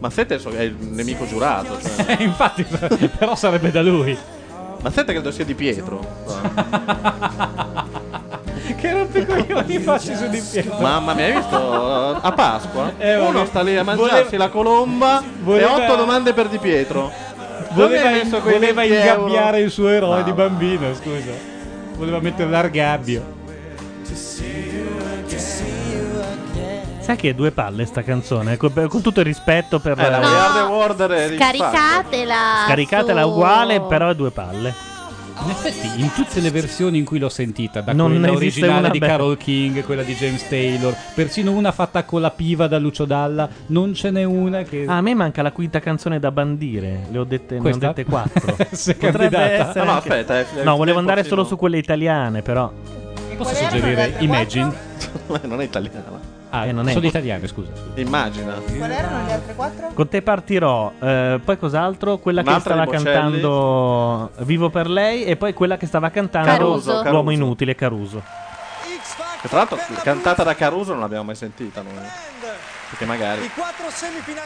È il suo- è il nemico giurato. Cioè. Eh, Infatti, però sarebbe da lui. Mazzetta credo sia di Pietro. che rompicoglioni facci su di Pietro. Mamma mia, hai visto a Pasqua? Eh, Uno sta lì a mangiarsi Voleva- la colomba voleva- e otto domande per Di Pietro. Voleva, voleva 20 euro? ingabbiare il suo eroe No. di bambino, scusa. Voleva mettere l'argabbio. Sai che è due palle sta canzone? Con, con tutto il rispetto per. Eh, la No. We Are The World è Scaricatela. Scaricatela su- uguale, però è due palle. In effetti, in tutte le versioni in cui l'ho sentita, da Non quella esiste originale una di be- Carol King, quella di James Taylor, persino una fatta con la piva da Lucio Dalla, non ce n'è una che... Ah, a me manca la quinta canzone da bandire. Le ho dette, ne ho Questa? dette quattro. Sei Potrebbe candidata? essere Ah, no, anche- aspetta, eh, No, volevo andare solo su quelle italiane, però. Posso suggerire Imagine? non è italiana. Ah, Eh, non è. sono italiane, scusa. scusa. Immagina. Quali erano le altre quattro? Con te partirò. eh, poi cos'altro? Quella che Un'altra stava di Bocelli. cantando Vivo per lei. E poi quella che stava cantando Caruso. L'uomo Caruso. inutile, Caruso. Che tra l'altro cantata da Caruso non l'abbiamo mai sentita noi. Perché magari.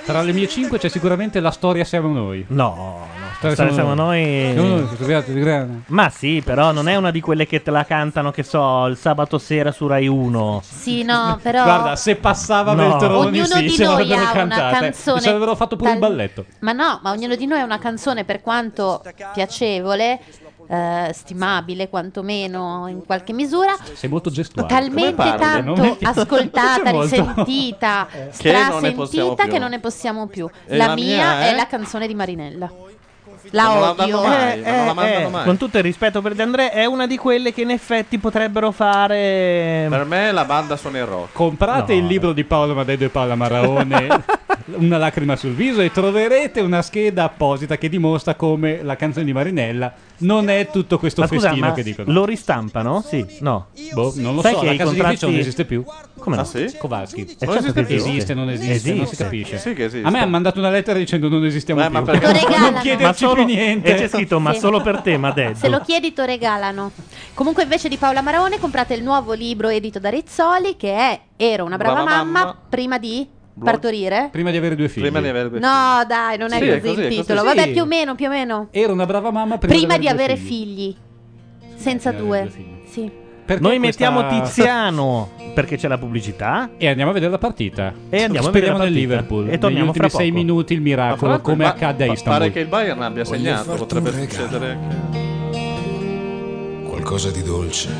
Tra le mie cinque c'è sicuramente La storia siamo noi. No, no. Storia Storia siamo noi. Siamo noi, questo piatto di grana. Ma sì, però non è una di quelle che te la cantano, che so, il sabato sera su Rai 1. Sì, no, però. Guarda, se passava No. Veltroni, Ognuno sì, di ce noi l'avrebbero ha una cantata. canzone Ci avrebbero fatto pure il tal- balletto. Ma no, ma ognuno di noi ha una canzone per quanto piacevole, eh, stimabile quantomeno in qualche misura, Sei molto gestuale. talmente parli? Tanto ascoltata, risentita, Che non ne possiamo strasentita più. che non ne possiamo più. E la, la mia mia è è? la canzone di Marinella. La non la odio. danno mai, Eh, non la eh, mandano eh, mai. Con tutto il rispetto per De André, è una di quelle che in effetti potrebbero fare. Per me la banda rock. Comprate il libro di Paolo Madeddo e Paola Maraone, Una lacrima sul viso, e troverete una scheda apposita che dimostra come la canzone di Marinella non è tutto questo Ma scusa, festino ma che dicono. lo ristampano? Sì, no. Boh, non lo Sai so, che la i casa contratti- editrice non esiste più. Come no? Ah, sì? Kowalski. Eh, certo che esiste. esiste, non esiste, non si Esiste. capisce. Sì che esiste. A me ha mandato una lettera dicendo non esistiamo ma più. non Ma chiederci solo, più niente. e c'è scritto, ma Sì. solo per te, Madeddu. Se lo chiedi te lo regalano. Comunque invece di Paola Marone comprate il nuovo libro edito da Rizzoli che è Ero una brava, Brava mamma, mamma. prima di Blog. partorire. Prima di avere due figli. Prima di avere due No, dai, non è Sì, è così così, è il così. titolo. Sì. Vabbè, più o meno, più o meno. Era una brava mamma prima, Prima di due avere figli. figli. Senza Prima di avere due. due figli. Sì. Perché Noi questa- mettiamo Tiziano perché c'è la pubblicità E andiamo a vedere la partita. E andiamo a Speriamo vedere la partita. Liverpool. E torniamo fra sei poco. minuti il miracolo, fra l'altro come pa- accade a Istanbul. Pare che il Bayern abbia Voglio segnato, potrebbe succedere che... qualcosa di dolce,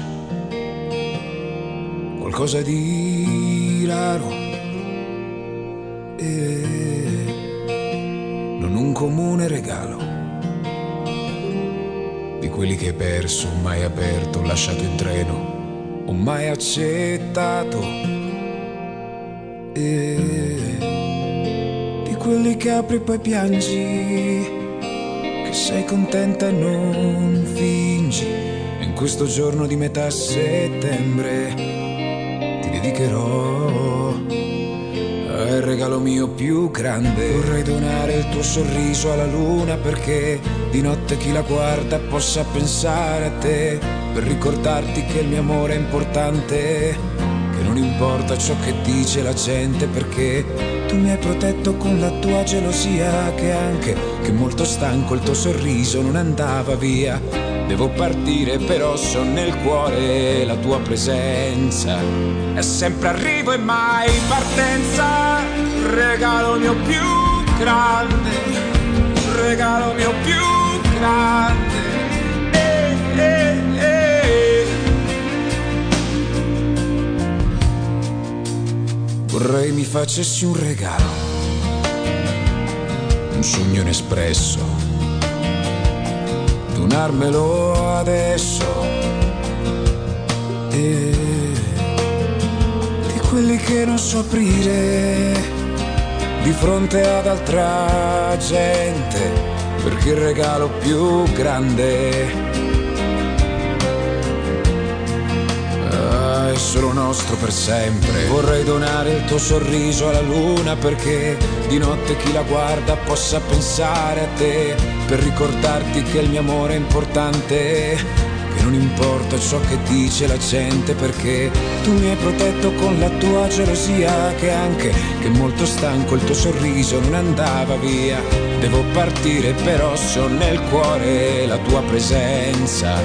qualcosa di raro e non un comune regalo di quelli che hai perso, mai aperto, lasciato in treno o mai accettato e di quelli che apri e poi piangi che sei contenta e non fingi. E in questo giorno di metà settembre ti dedicherò al regalo mio più grande. Vorrei donare il tuo sorriso alla luna perché di notte chi la guarda possa pensare a te. Per ricordarti che il mio amore è importante. Che non importa ciò che dice la gente perché tu mi hai protetto con la tua gelosia che anche che molto stanco il tuo sorriso non andava via. Devo partire però so nel cuore la tua presenza. È sempre arrivo e mai partenza. Regalo mio più grande. Regalo mio più grande. Vorrei mi facessi un regalo, un sogno inespresso, donarmelo adesso. E di quelli che non so aprire di fronte ad altra gente, perché il regalo più grande solo nostro per sempre. Vorrei donare il tuo sorriso alla luna perché di notte chi la guarda possa pensare a te, per ricordarti che il mio amore è importante. Che non importa ciò che dice la gente perché tu mi hai protetto con la tua gelosia che anche che molto stanco il tuo sorriso non andava via. Devo partire però so nel cuore la tua presenza.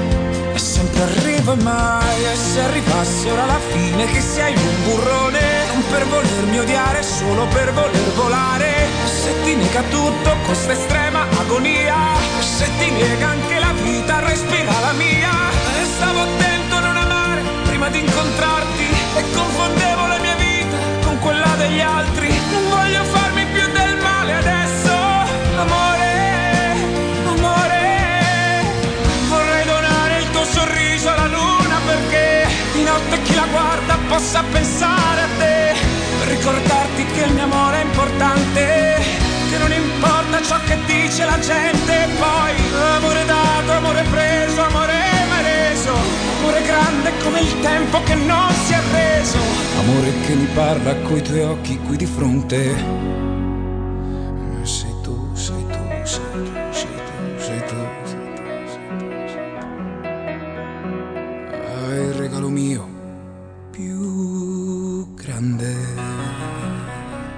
E sempre arrivo e mai e se arrivasse ora la fine che sei un burrone non per volermi odiare solo per voler volare. Se ti nega tutto questa estrema agonia se ti nega anche la vita respira la mia. Stavo attento a non amare prima di incontrarti e confondevo la mia vita con quella degli altri. Non voglio farmi più del male adesso. Amore sorriso alla luna perché di notte chi la guarda possa pensare a te. Ricordarti che il mio amore è importante, che non importa ciò che dice la gente. Poi amore dato, amore preso, amore mai reso. Amore grande come il tempo che non si è reso. Amore che mi parla coi tuoi occhi qui di fronte. Sei tu, sei tu, sei tu, sei tu, sei tu, sei tu, sei tu. Ah, il regalo mio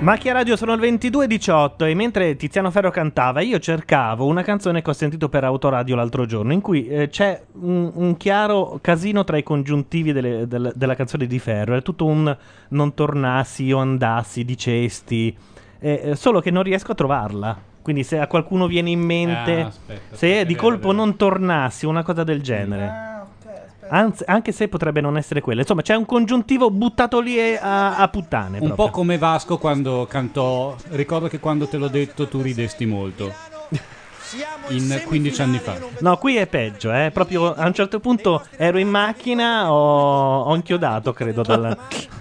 Macchia Radio sono il 22.18 e mentre Tiziano Ferro cantava io cercavo una canzone che ho sentito per Autoradio l'altro giorno in cui eh, c'è un, un chiaro casino tra i congiuntivi delle- del- della canzone di Ferro, è tutto un non tornassi, io andassi, dicesti, eh, eh, solo che non riesco a trovarla. Quindi se a qualcuno viene in mente, Ah, aspetta, se aspetta, di colpo non tornassi, una cosa del genere. Anzi, anche se potrebbe non essere quella. Insomma, c'è un congiuntivo buttato lì e- a, a puttane. Un proprio. po' come Vasco quando cantò. Ricordo che quando te l'ho detto tu ridesti molto. in 15 anni fa. No, qui è peggio, eh. Proprio a un certo punto ero in macchina, ho, ho inchiodato, credo, dal...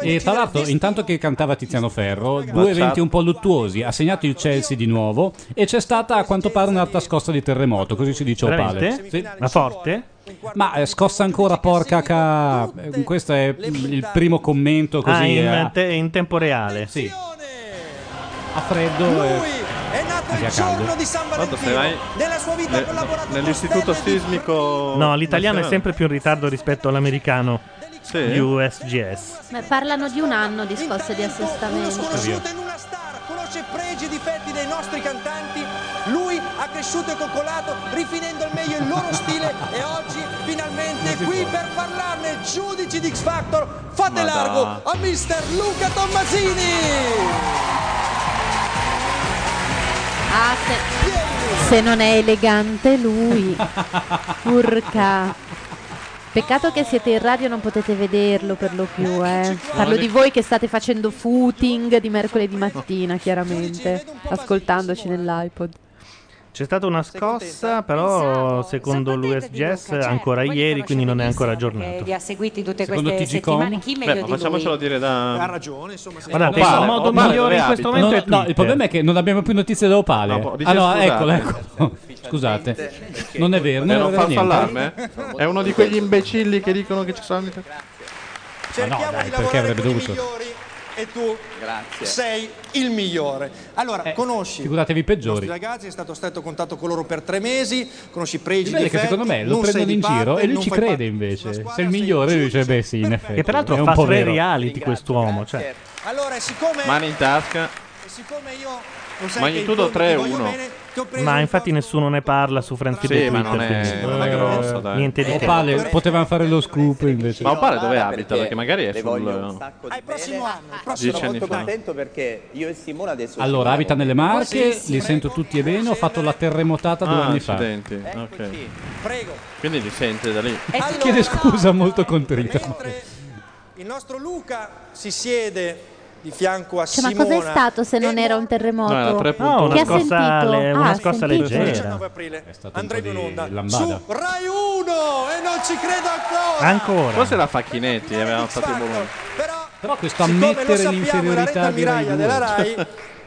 E tra l'altro, intanto che cantava Tiziano Ferro, due eventi un po' luttuosi, ha segnato il Chelsea di nuovo e c'è stata a quanto pare un'altra scossa di terremoto, così ci dice Opale. Sì. Ma forte? Ma eh, scossa ancora porca ca... eh, Questo è il primo commento così. Ah, in, eh, te- in tempo reale. Sì. A freddo e anche a caldo. Guarda, se vai ne- nell'istituto sismico No, l'italiano è sempre più in ritardo rispetto all'americano. Sì? USGS. Ma parlano di un anno di scosse di assestamento. Star, conosce pregi e difetti dei nostri cantanti. Lui ha cresciuto e coccolato, rifinendo al meglio il loro stile e oggi finalmente qui per parlarne. Giudici di X Factor, fate Ma largo a mister Luca Tommasini. Ah, se, se non è elegante lui. Urca. Peccato che siete in radio e non potete vederlo per lo più, eh. Parlo di voi che state facendo footing di mercoledì mattina, chiaramente, ascoltandoci nell'iPod. C'è stata una scossa, però secondo l'USGS ancora ieri, quindi non è ancora aggiornato. Li ha seguiti tutte Secondo queste TG.com? settimane. Chi meglio Beh, ma di facciamocelo lui? dire da... Ha ragione, insomma. se- Guardate, Opale, il modo Opale, migliore in dove questo abita? momento è no, Twitter. il problema è che non abbiamo più notizie da Opale. No, po- dice ah no, scusate. eccolo, eccolo. Scusate. Non è vero, È non un è niente. farfallarme? È uno di quegli imbecilli che dicono che ci sono... Ma no, dai, perché avrebbe dovuto? E tu sei il migliore. Allora, conosci Figuratevi i i peggiori. ragazzi, è stato a stretto contatto con loro per tre mesi, conosci i pregi e è che difetti, secondo me lo prendono di in parte, giro e lui ci crede parte- invece. Se è il migliore, lui dice: Beh, sì, in effetti. Che peraltro è un fa po' tre reality quest'uomo. Cioè. Allora, siccome Mani in tasca. siccome io Magnitudo in fondo ti 3-1. voglio bene, ti ho preso Ma infatti nessuno ne parla su Franzi Sì, e ma Twitter. non è- non è grosso, dai. Niente di che. Opale, potevano fare lo scoop invece. Ma Opale dove abita? Perché magari è le voglio un sul... sacco Ah, di bene. Dieci Sono anni molto fa. contento perché io e Simona adesso Allora, abita nelle Marche, Sì, sì, li sento tutti e bene. Ho fatto la terremotata due Ah, anni fa. accidenti. Ok. Prego. Quindi li sente da lì. Chiede scusa molto contrito. Il nostro Luca si siede di fianco a Cioè, ma Simona. cos'è stato se non era un terremoto? No, era tre punti. No, una scossa, le- Ah, una ha scossa sentito? leggera. 19 aprile andremo in onda lambada. su Rai 1 e non ci credo ancora. Ancora. Forse era Facchinetti, eh, avevano fatto il volume. Però questo Siccome lo ammettere la l'inferiorità di Rai miraglia della 2. Rai.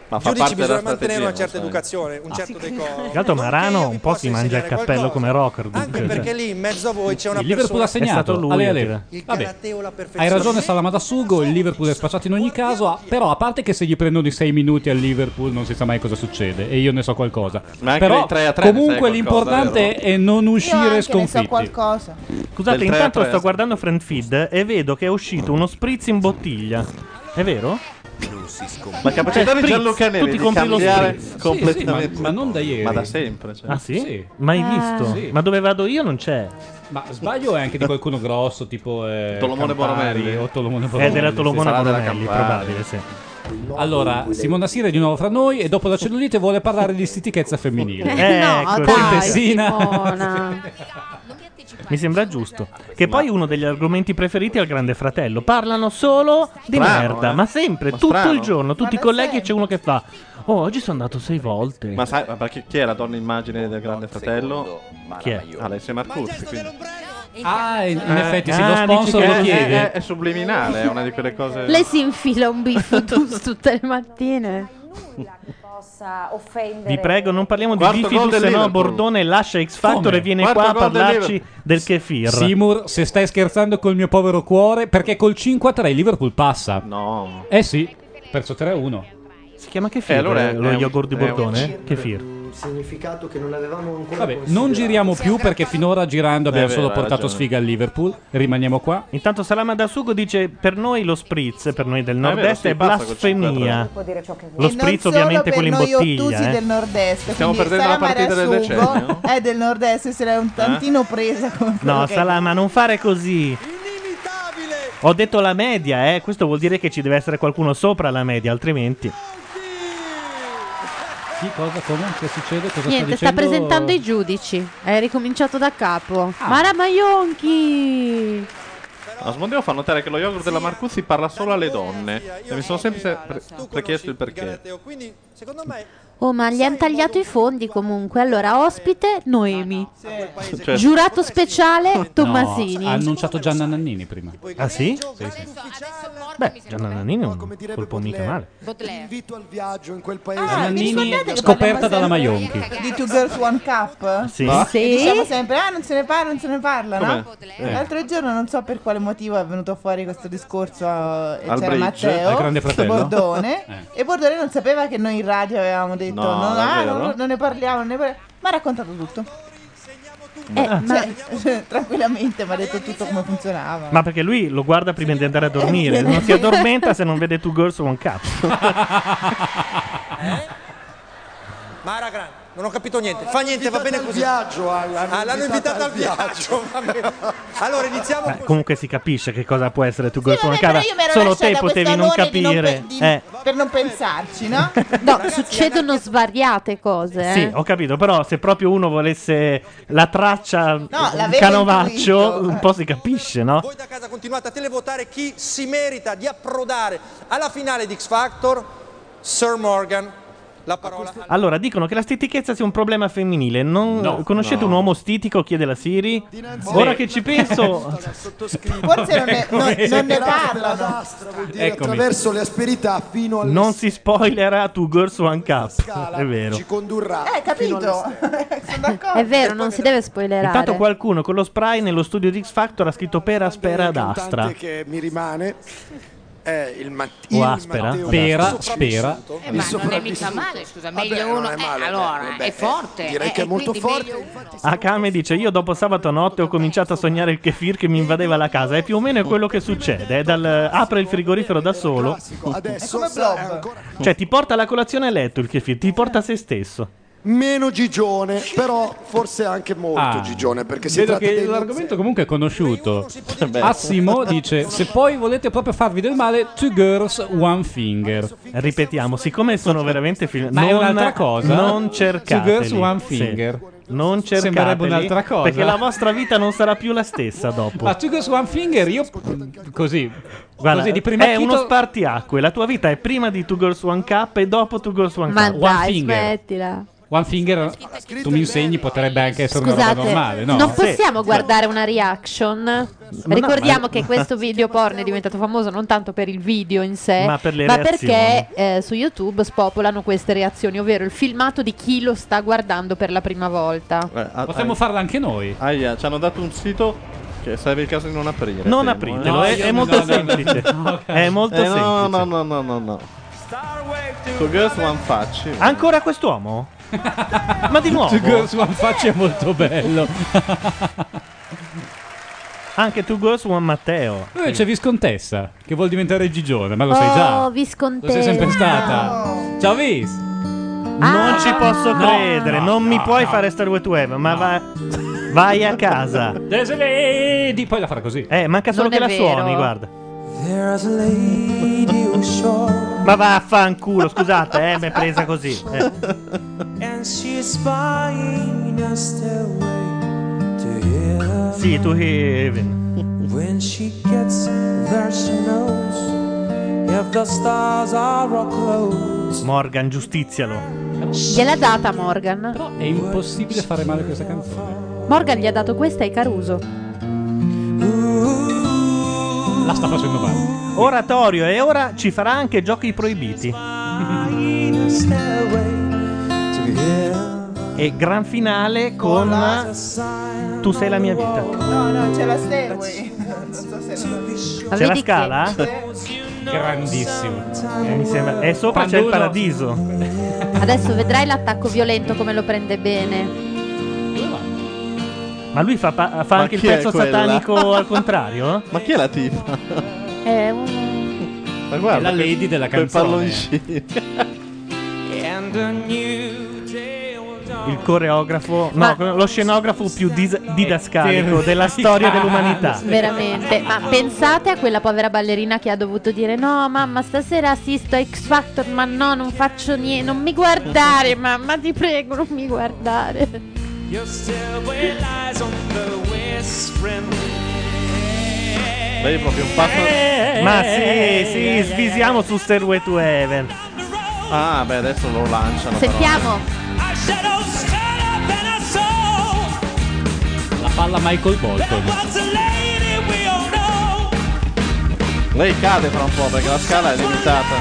Ma fa Giudici bisogna mantenere una certa educazione, un certo decoro. Tra l'altro Marano un po' si mangia il cappello come rocker. Anche perché cioè. lì in mezzo a voi c'è una Il Liverpool persona ha segnato. Lui Ale, ale. Vabbè. galateo la perfezione. Hai ragione Salama da Sugo, il Liverpool è spacciato in ogni caso, ah, però a parte che se gli prendono i 6 minuti al Liverpool non si sa mai cosa succede e io ne so qualcosa. Ma anche però nei 3 a 3 ne sai comunque qualcosa, l'importante vero? è non Io uscire ne sconfitti. so qualcosa. Scusate, intanto sto guardando Friend Feed e vedo che è uscito uno spritz in bottiglia. È vero? La capacità di Gianluca Neri tutti di compri lo cambiare spritz. completamente. Sì, sì, ma- ma non da ieri. Ma da sempre. Cioè. Ah sì? Sì. Mai Ah. visto? Sì. Ma dove vado io non c'è. Ma sbaglio è anche di qualcuno grosso, tipo eh, Tolomone Campari Boromelli. o Tolomone È Boromelli. della Tolomone sarà della Boromelli, Campari. probabile, sì. Allora, Simona Sire è di nuovo fra noi e dopo la cellulite vuole parlare di stitichezza femminile. Eh, no, ecco, dai, Contessina. Simona. Mi sembra giusto. Che poi uno degli argomenti preferiti è il Grande Fratello. Parlano solo di Strano, merda, eh? ma sempre, Ma tutto strano. il giorno, tutti i colleghi e c'è uno che fa. Oh, oggi sono andato sei volte. Ma sai, ma perché chi è la donna immagine del Grande Fratello? Chi è? Alessia Marcuzzi. Quindi. Ah, in, in Eh, effetti sì, ah, lo dici sponsor che lo è- chiede. È, è subliminale, è una di quelle cose. Lei si infila un biff tu- tutte le mattine. Possa offendere. Vi prego, non parliamo di Quarto gol Bifidus, del se no Liverpool. Bordone lascia X Factor Come? e viene Quarto qua a gol del parlarci Liverpool. del kefir. Seymour, se stai scherzando col mio povero cuore, perché col 5-3 il Liverpool passa. No. Eh sì, perso 3-1. Si chiama kefir, Eh, allora è- lo è un- yogurt di è un- Bordone? Kefir. Significato che non avevamo ancora Vabbè, non giriamo più perché finora girando abbiamo solo vero, portato ragione. sfiga al Liverpool. Rimaniamo qua. Intanto Salama da Sugo dice per noi lo spritz, per noi del è vero, nord-est, è passa col blasfemia. Può dire ciò che vuole. Lo spritz ovviamente quello in bottiglia. eh. del nord-est. Stiamo perdendo la partita del decennio? È del nord-est, se l'è un tantino presa con No, Salama, non fare così. Ho detto la media, eh. Questo vuol dire che ci deve essere qualcuno sopra la media, altrimenti. Chi, cosa, come? Che succede? Cosa Niente, sta sta presentando i giudici. È ricominciato da capo. Ah. Mara Maionchi! Asmodeo fa notare che lo yogurt della Marcuzzi parla solo alle donne. E mi sono sempre pre- pre- chiesto il perché. Quindi, secondo me, Oh, ma gli hanno tagliato i fondi comunque. Allora, ospite Noemi. Cioè- Giurato speciale Tommasini. No, ha annunciato Gianna Nannini prima. Ah sì? Sì, sì. Beh, Gianna Nannini è un colpo mica male. L'invito al viaggio in quel paese. Ah, vi Nannini ricordate che scoperta parliamo dalla sempre Maionchi. Di Two Girls One Cup? Sì. E diciamo sempre, ah non se ne parla, non se ne parla, no? Eh. L'altro giorno non so per quale motivo è venuto fuori questo discorso eh, e Al c'era bridge? Matteo, Al Grande Fratello? Bordone, Eh. e Bordone non sapeva che noi in radio avevamo detto No, non, ah, non, non ne parliamo, non ne parliamo, ma ha raccontato tutto. Eh, Cioè, ma- tranquillamente mi ha detto tutto come funzionava. Ma perché lui lo guarda prima di andare a dormire, non si addormenta se non vede Two Girls One Cup. Ma era grande, non ho capito niente. Fa niente, va bene così. viaggio, Ah, l'hanno invitata al viaggio. bene. Allora iniziamo Beh, comunque si capisce che cosa può essere Cup. io mi ero Solo te potevi non di non capire. pe- di- Eh, per non pensarci, no? No, succedono svariate cose. Sì, eh. ho capito, però se proprio uno volesse la traccia l'avevo canovaccio, intuito. un po' si capisce, no? Voi da casa continuate a televotare chi si merita di approdare alla finale di X Factor. Sir Morgan, la parola. Allora, dicono che la stitichezza sia un problema femminile. Non No, conoscete no. un uomo stitico? Chiede la Siri. Ora che ci penso, Forse non ne, non- non ne parlano. vuol dire Eccomi. attraverso le asperità fino alle non si spoilerà Two Girls One Cup. È vero. ci condurrà. Eh, capito? Sono d'accordo. È vero, non si deve spoilerare. Intanto qualcuno con lo spray nello studio di X Factor ha scritto per aspera ad astra. che mi rimane è il, Mat- O il aspera? Spera, Dastro. spera. Eh, ma non è mica male, scusa, meglio Vabbè, uno. è eh, male, allora, beh, è forte. direi eh, che è molto forte. Akame dice: Io dopo sabato notte ho cominciato a sognare il kefir che mi invadeva la casa. E più o meno è quello che succede. È dal, apre il frigorifero da solo. Adesso come è Cioè, ti porta la colazione a letto il kefir, ti porta a se stesso. Meno gigione, però forse anche molto Ah. gigione perché si Vedo tratta che dei l'argomento comunque è conosciuto. Beh. Assimo dice: Se poi volete proprio farvi del male, Two Girls, One Finger. Ripetiamo, siccome sono veramente film. Ma è un'altra cosa? Non cercate. Two Girls, One Finger. Non cercateli, Sembrerebbe un'altra cosa. Perché la vostra vita non sarà più la stessa dopo. Ma Two Girls, One Finger, io così. Guarda, così di prima è uno acchito- spartiacque. La tua vita è prima di Two Girls One Cup e dopo Two Girls One Ma Cup. One dai, finger. smettila. One Finger, tu mi insegni, potrebbe anche essere una roba Scusate, normale, no? non possiamo guardare una reaction? Ricordiamo ma- che questo video porno è diventato famoso non tanto per il video in sé, Ma per le perché eh, su YouTube spopolano queste reazioni, ovvero il filmato di chi lo sta guardando per la prima volta. Eh, Potremmo ah, farla anche noi. Aia, ci hanno dato un sito che sarebbe il caso di non aprire. Non temo, apritelo, eh. è, è molto semplice. È molto Eh, semplice. no, no, no, no, no, no. Two girls, one facci. Ancora quest'uomo? Ma di nuovo? Two Girls, One Faccia è molto bello. Anche Two Girls, One Matteo. Poi c'è Viscontessa, che vuol diventare Gigione, ma lo sai già. Oh, Viscontessa. Lo sei sempre stata. Ciao Vis. Non ci posso No, credere, no, non mi no, puoi no. fare Star Way to Heaven, ma va- vai a casa. Desiledi. Poi la farà così. Eh, manca solo Non che è la vero. suoni, guarda. There's a lady who's short Ma vaffanculo, scusate, eh, mi è presa così. eh. and she's buying a stairway to heaven. Sì, to Heaven. When she gets there, she knows if the stars are all closed. Morgan, giustizialo. Gliel'ha data Morgan. Però è impossibile fare male questa canzone. Morgan gli ha dato questa ai Caruso. La sta facendo male. Oratorio e ora ci farà anche giochi proibiti. E gran finale con Tu sei la mia vita. No, no, c'è la stairway. Non so se Ma C'è la scala? Grandissimo. Eh, mi sembra. E sopra c'è il paradiso. Adesso vedrai l'attacco violento come lo prende bene. Ma lui fa, pa- fa anche il pezzo satanico al contrario? Ma chi è la tipa? È un... Ma guarda, È la lady della canzone. Il coreografo, Ma- no, lo scenografo più dis- didascalico della storia dell'umanità. Veramente, ma pensate a quella povera ballerina che ha dovuto dire no mamma stasera assisto a X Factor ma no non faccio niente, non mi guardare mamma ti prego non mi guardare. È proprio un passo. Ma sì, sì, svisiamo su Stairway to Heaven. Ah, beh, adesso lo lanciano. però. Sentiamo. La palla Michael Bolton. Lei cade fra un po' perché la scala è limitata.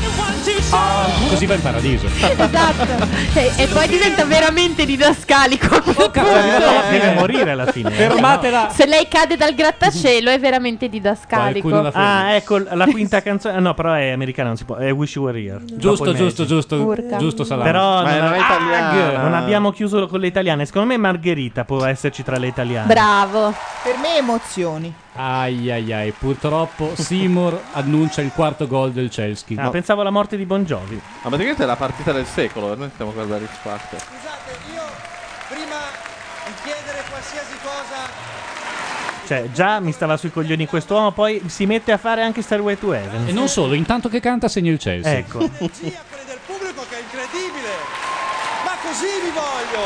Così va in paradiso. esatto. E, e poi diventa veramente didascalico. Oh, Deve morire alla fine. Fermatela. Se lei cade dal grattacielo è veramente didascalico. Ah, ecco la quinta canzone. ah, No, però è americana, non si può. È Wish You Were Here. Giusto, giusto, giusto, Urca. giusto, Salame. Però Ma non, era a- italiana. non abbiamo chiuso con le italiane. Secondo me Margherita può esserci tra le italiane. Bravo. Per me emozioni. Ai ai ai, purtroppo Seymour annuncia il quarto gol del Chelsea. Ah, pensavo alla morte di Bon Jovi. Ma praticamente è la partita del secolo. Noi stiamo a guardare X Factor. Prima di chiedere qualsiasi cosa Cioè, già mi stava sui coglioni quest'uomo, poi si mette a fare anche Stairway to Heaven. E non solo, intanto che canta segna il Chelsea. Ecco. pubblico che è incredibile. Ma così vi voglio.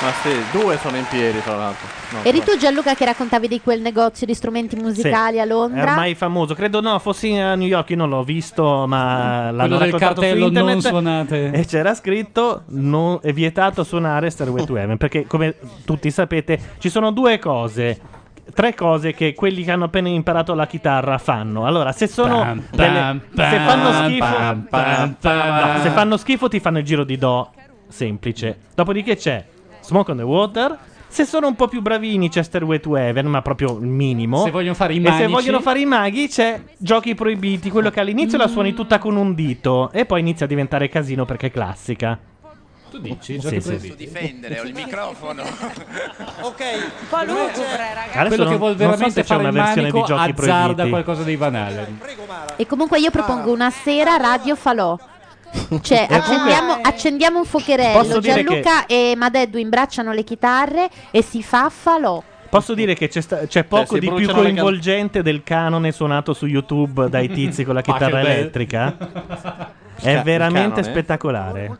Ma sì, due sono in piedi, tra l'altro. No, Eri tu Gianluca che raccontavi di quel negozio di strumenti musicali Sì, a È Londra? ormai famoso, credo no, fossi a New York, io non l'ho visto, ma l'hanno del raccontato su cartello internet non suonate. E c'era scritto non, è vietato suonare Stairway to Heaven, perché come tutti sapete ci sono due cose, tre cose che quelli che hanno appena imparato la chitarra fanno. Allora, se sono Pam, delle- pam, se fanno schifo, pam. no, se fanno schifo ti fanno il giro di do semplice. Dopodiché c'è Smoke on the Water. Se sono un po' più bravini c'è Stairway to Heaven, ma proprio il minimo. Se vogliono fare i E se vogliono fare i maghi c'è Giochi proibiti, quello che all'inizio la suoni tutta con un dito e poi inizia a diventare casino perché è classica. Tu dici? Sì, sì. Posso difendere, ho il microfono. ok, un po' lugubre, ragazzi. Adesso Quello che vuol so veramente se c'è fare una versione di Giochi azzarda proibiti. qualcosa di banale. E comunque io propongo una sera Radio Falò. Cioè, E comunque- accendiamo, accendiamo un fuocherello. Gianluca e Madeddu imbracciano le chitarre e si fa falò. Posso dire che c'è, sta- c'è poco si di più bruciano le can- coinvolgente del canone suonato su YouTube dai tizi con la chitarra Pachelbel. elettrica? È veramente canone? spettacolare.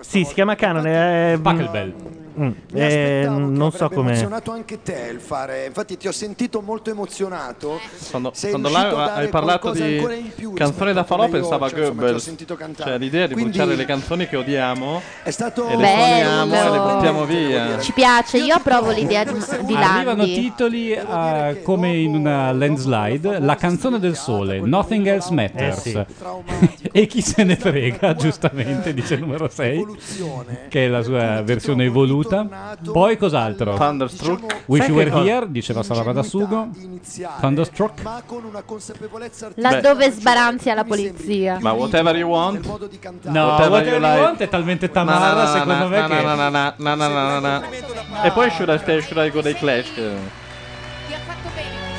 Sì, si chiama canone. È, Pachelbel. Mm, eh, non so come. emozionato anche te il fare. Infatti, ti ho sentito molto emozionato. Quando, quando hai parlato di più canzoni da io, pensava a cioè, Goebbels sentito cantare. cioè l'idea di Quindi- bruciare le canzoni che odiamo È stato e le Bello. suoniamo e le buttiamo via Ci piace, io approvo l'idea di, di Arrivano titoli eh, come in una landslide, la canzone del sole, Nothing Else Matters. Eh e chi se ne frega, giustamente, dice il numero 6, che è la sua versione evoluta. Poi cos'altro? Thunderstruck. Wish You Were? Here, diceva Salama da Sugo. Thunderstruck. ma con una consapevolezza Laddove sbaranzia la polizia. ma Whatever You Want No, Whatever Whatever You You like. Want è talmente tamarra, Na, na, na, secondo me, che... E poi Should I Stay, Should I Go dei Clash che-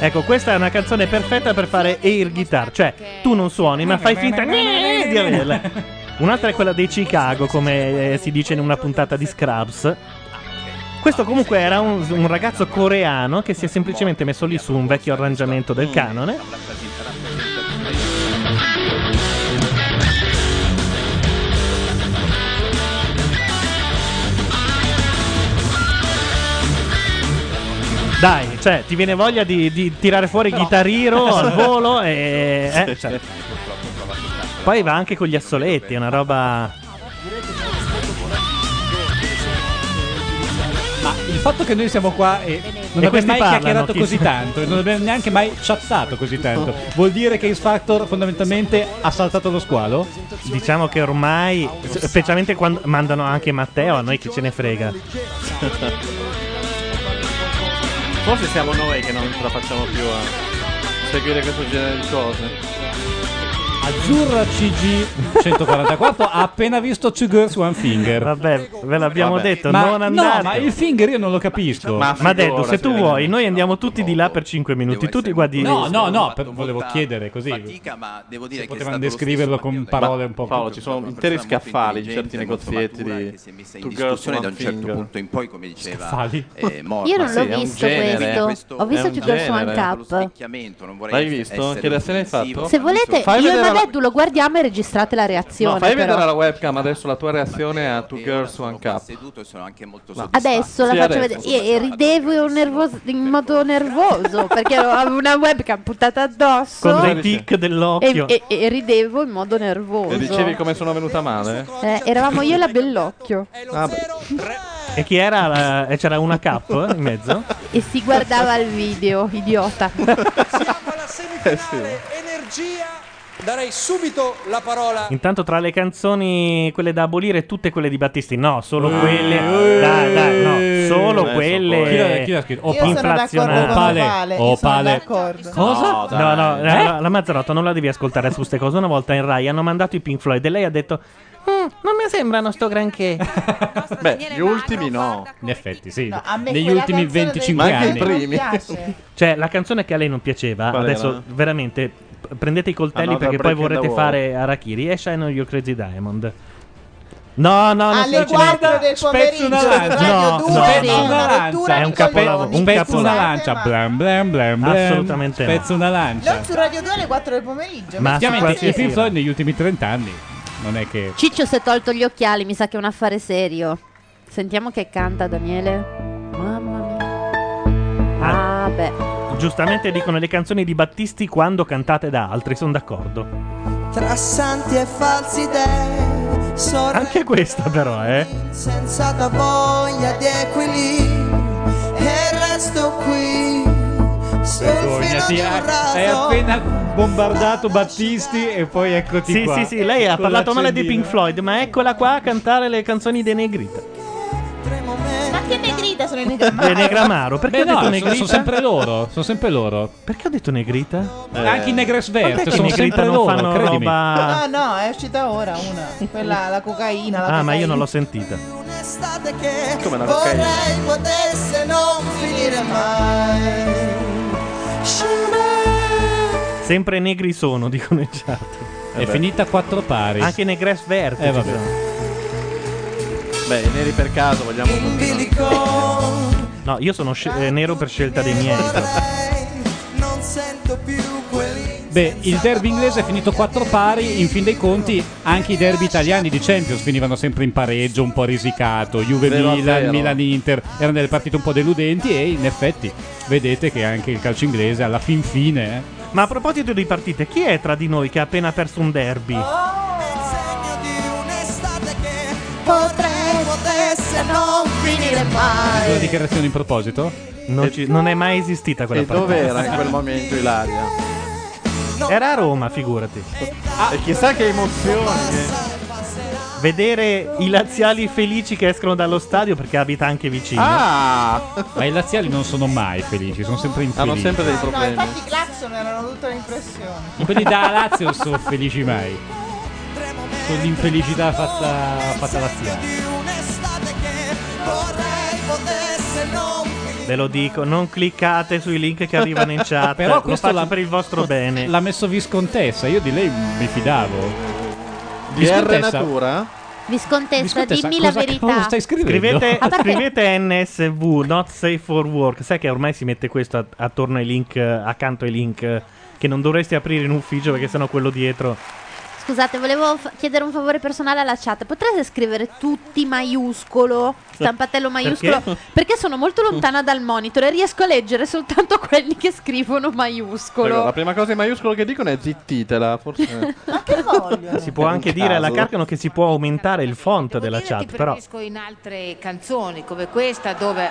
Ecco, questa è una canzone perfetta per fare air guitar. Cioè, tu non suoni, ma fai finta di averla. Un'altra è quella dei Chicago, come eh, si dice in una puntata di Scrubs. Questo comunque era un, un ragazzo coreano che si è semplicemente messo lì su un vecchio arrangiamento del canone. Dai, cioè, ti viene voglia di, di tirare fuori Guitar Hero al volo e... eh, cioè. Poi va anche con gli assoletti, è una roba... Ma il fatto che noi siamo qua e non E abbiamo mai parlano, chiacchierato chi così si- tanto e non abbiamo neanche mai chattato così tanto, vuol dire che X Factor fondamentalmente ha saltato lo squalo? Diciamo che ormai, specialmente quando mandano anche Matteo, a noi che ce ne frega. Forse siamo noi che non ce la facciamo più a seguire questo genere di cose. Azzurra CG 144 ha appena visto Two Girls One Finger. Vabbè, ve l'abbiamo Vabbè. detto, ma, non andate. No, ma il finger io non lo capisco. Ma, detto, se tu vuoi, noi andiamo tutti di là per 5 minuti. Tu ti guardi. No, no, no, per- volevo chiedere così. ma devo dire Se che è potevano descriverlo con parole un po' Paolo, più- ci sono interi scaffali in certi negozietti di si è messa in Two Girls discussione da One un certo punto in poi, come diceva Scaffali? eh, Morma. Io non l'ho Sì, visto questo. Ho visto Two Girls One. Cup. L'hai visto? Che reazione hai fatto? Se volete, Fai io e Edu lo guardiamo e registrate la No, reazione. fai però. vedere alla webcam adesso la tua reazione a Two Girls One Cup. Seduto sono anche molto Adesso la Sì, faccio adesso. vedere. E, e ridevo nervoso- in modo nervoso perché avevo una webcam puntata addosso. Con dei tic dell'occhio. E, e- e ridevo in modo nervoso. E dicevi come sono venuta male? Eh, eravamo io e la Bellocchio. Ah. E chi era? la- e c'era una cap in mezzo? E si guardava il video, idiota. Eh sì. Energia, darei subito la parola. Intanto tra le canzoni, quelle da abolire, tutte quelle di Battisti. No, solo Eh, quelle. eh, dai, dai, no, solo adesso quelle. poi- Chi l'ha- chi l'ha scritto? Io sono d'accordo inflazionate. con Opale, Opale. io Opale. sono d'accordo. Cosa? No, No, no, dai. la, la Mazzarotta non la devi ascoltare su queste cose. Una volta in Rai hanno mandato i Pink Floyd e lei ha detto: "Mm, Non mi sembrano sto granché. Beh, gli ultimi no. In effetti, sì. No, a me Negli quella ultimi canzone 25 Ma anche anni. i primi. piace. Cioè, la canzone che a lei non piaceva, Qual adesso era? veramente prendete i coltelli Another perché poi vorrete fare Arachiri e Shine on Your Crazy Diamond. No, no, non si Alle dice 4 niente. del Spezzo pomeriggio una lancia. No, 2 no, no. una È un capolavoro, un Spezzo una capolavoro. lancia. Blam, blam, blam, blam. Assolutamente no. Spezzo una lancia. Non su Radio 2 alle 4 del pomeriggio. Ma Effettivamente, i Pink. Floyd negli ultimi 30 anni. Non è che. Ciccio si è tolto gli occhiali, mi sa che è un affare serio. Sentiamo che canta Daniele. Mamma. Ah, beh. Giustamente dicono le canzoni di Battisti quando cantate da altri, sono d'accordo. Tra santi e falsi dei Anche questa però, eh. Sensata voglia di equilibrio E resto qui Vergognati, di un hai appena bombardato Battisti e poi eccoti Sì, qua. sì, sì, lei ha Con parlato male l'accendino. Pink Floyd, ma eccola qua a cantare le canzoni dei Negrita. Ma che negrita sono i Le negramari? Negramaro, perché Beh, ho detto no, sono, Negrita? sono sempre loro. Sono sempre loro. Perché ho detto Negrita? Anche i Negres Guarda Vert che sono Negrita sempre non loro. fanno credimi. roba... No, no, è uscita ora una. Quella, la cocaina. La Ah, ma io cocaina. non l'ho sentita. Un'estate che Come la cocaina? vorrei potesse non finire mai Sempre negri sono, dicono in chat. È finita a quattro pari. Anche Negres Verde. Eh, vabbè. sono. Beh, i neri per caso vogliamo In continuare. No, io sono sce- eh, nero per scelta dei miei. Non sento più Beh, il derby inglese è finito quattro pari. In fin dei conti, anche i derby italiani di Champions finivano sempre in pareggio, un po' risicato. Juve Zero a Milan, zero. Milan Inter erano delle partite un po' deludenti. E in effetti, vedete che anche il calcio inglese alla fin fine. eh, Ma a proposito di partite, chi è tra di noi che ha appena perso un derby? segno potesse non finire Una mai dichiarazione in proposito? Non, ci- non è mai esistita quella E partita. dove era in quel momento Ilaria? Era a Roma, figurati. E chissà che emozioni. eh. Vedere i laziali felici che escono dallo stadio perché abita anche vicino. Ah! Ma i laziali non sono mai felici, sono sempre infelici. Hanno sempre dei No, problemi. infatti i clacson erano tutta l'impressione. Quelli da Lazio non sono felici mai. Sono l'infelicità fatta, fatta laziale. Ve lo dico, non cliccate sui link che arrivano in chat. Però lo questo faccio l'ha- per il vostro bene. L'ha messo Viscontessa, io di lei mi fidavo. DR Viscontessa- Natura? Viscontessa, Viscontessa, dimmi la verità. stai scrivendo? Scrivete, scrivete NSV, not safe for work. Sai che ormai si mette questo a- attorno ai link, accanto ai link, che non dovresti aprire in ufficio perché sennò quello dietro. Scusate, volevo fa- chiedere un favore personale alla chat. Potreste scrivere tutti maiuscolo, stampatello maiuscolo? Perché? Perché sono molto lontana dal monitor e riesco a leggere soltanto quelli che scrivono maiuscolo. La prima cosa in maiuscolo che dicono è zittitela, forse. Ma che voglio? Si può anche dire alla. Carcano che si può aumentare il font della Ti chat, però preferisco in altre canzoni come questa dove...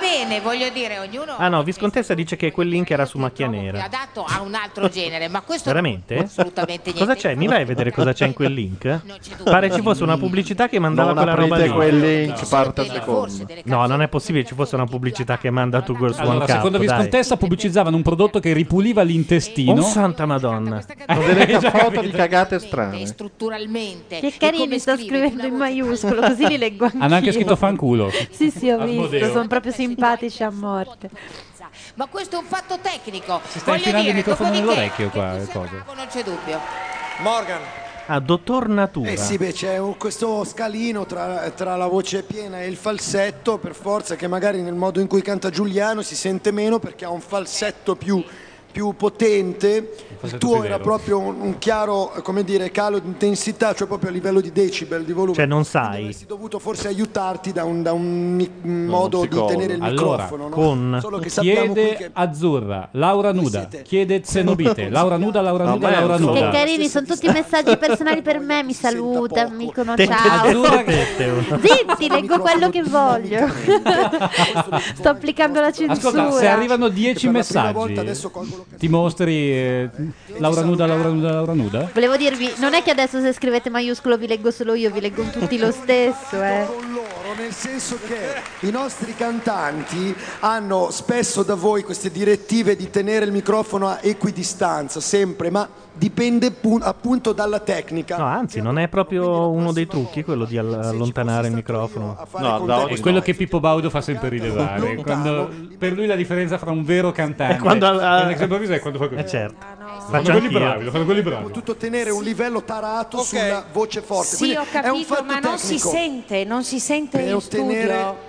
Bene, voglio dire, ognuno Ah no, Viscontessa dice che quel link era su macchia è nera. adatto a un altro genere, ma questo Veramente? assolutamente niente. Cosa c'è? Mi vai a vedere cosa c'è in quel link? Pare ci fosse una pubblicità che mandava Non quella roba aprite lì. quel link, parte al secondo. No, non è possibile ci fosse una pubblicità che manda Two Girls Allora, One Cup. secondo dai. Viscontessa pubblicizzavano un prodotto che ripuliva l'intestino. Oh santa madonna. Sono delle Già foto capito. di cagate strane. strutturalmente. Che carini, sto scrivendo in maiuscolo, così li leggo anch'io. Hanno anche scritto fanculo. Sì, sì, ho visto, Asmodeo. sono proprio simpatici a morte. Ma questo è un fatto tecnico. Si sta infilando il microfono nell'orecchio qua. coso. non c'è dubbio. Morgan. Ah, dottor Natura. Eh sì, beh, c'è un- questo scalino tra, tra la voce piena e il falsetto, per forza che magari nel modo in cui canta Giuliano si sente meno perché ha un falsetto più più potente. Il tu tuo era proprio un, un chiaro, come dire, calo di intensità, cioè proprio a livello di decibel, di volume. Cioè, non sai. Avresti dovuto forse aiutarti da un, da un mi- modo di tenere il Allora, microfono. no? con- Solo che Chiede che Azzurra, Laura Nuda, chiede Zenobite, Laura Nuda, Laura No, Nuda, Laura un Che Nuda. carini, sono tutti messaggi personali per me. Mi saluta, mi dicono ciao. Azzurra Zitti, leggo quello che voglio. Sto applicando la censura. Ascolta, se arrivano 10 per la prima messaggi, volta adesso colgo. Ti mostri eh, Laura Nuda, Laura Nuda, Laura Nuda? Volevo dirvi, non è che adesso se scrivete maiuscolo vi leggo solo io, vi leggo tutti lo stesso, eh. con loro, nel senso che i nostri cantanti hanno spesso da voi queste direttive di tenere il microfono a equidistanza, sempre, ma dipende pu- appunto dalla tecnica. No, anzi, non è proprio uno dei trucchi quello di all- allontanare il microfono. No, da È quello no. che Pippo Baudo fa sempre rilevare. Quando, per lui la differenza fra un vero cantante quando e al- un ex improvviso è quando fa così. Eh certo. Lo Faccio fanno bravi, lo fanno quelli bravi. Tutto tenere un livello tarato sulla voce forte. Sì, Quindi ho è un capito, fatto ma non si sente, non si sente Per in ottenere- studio.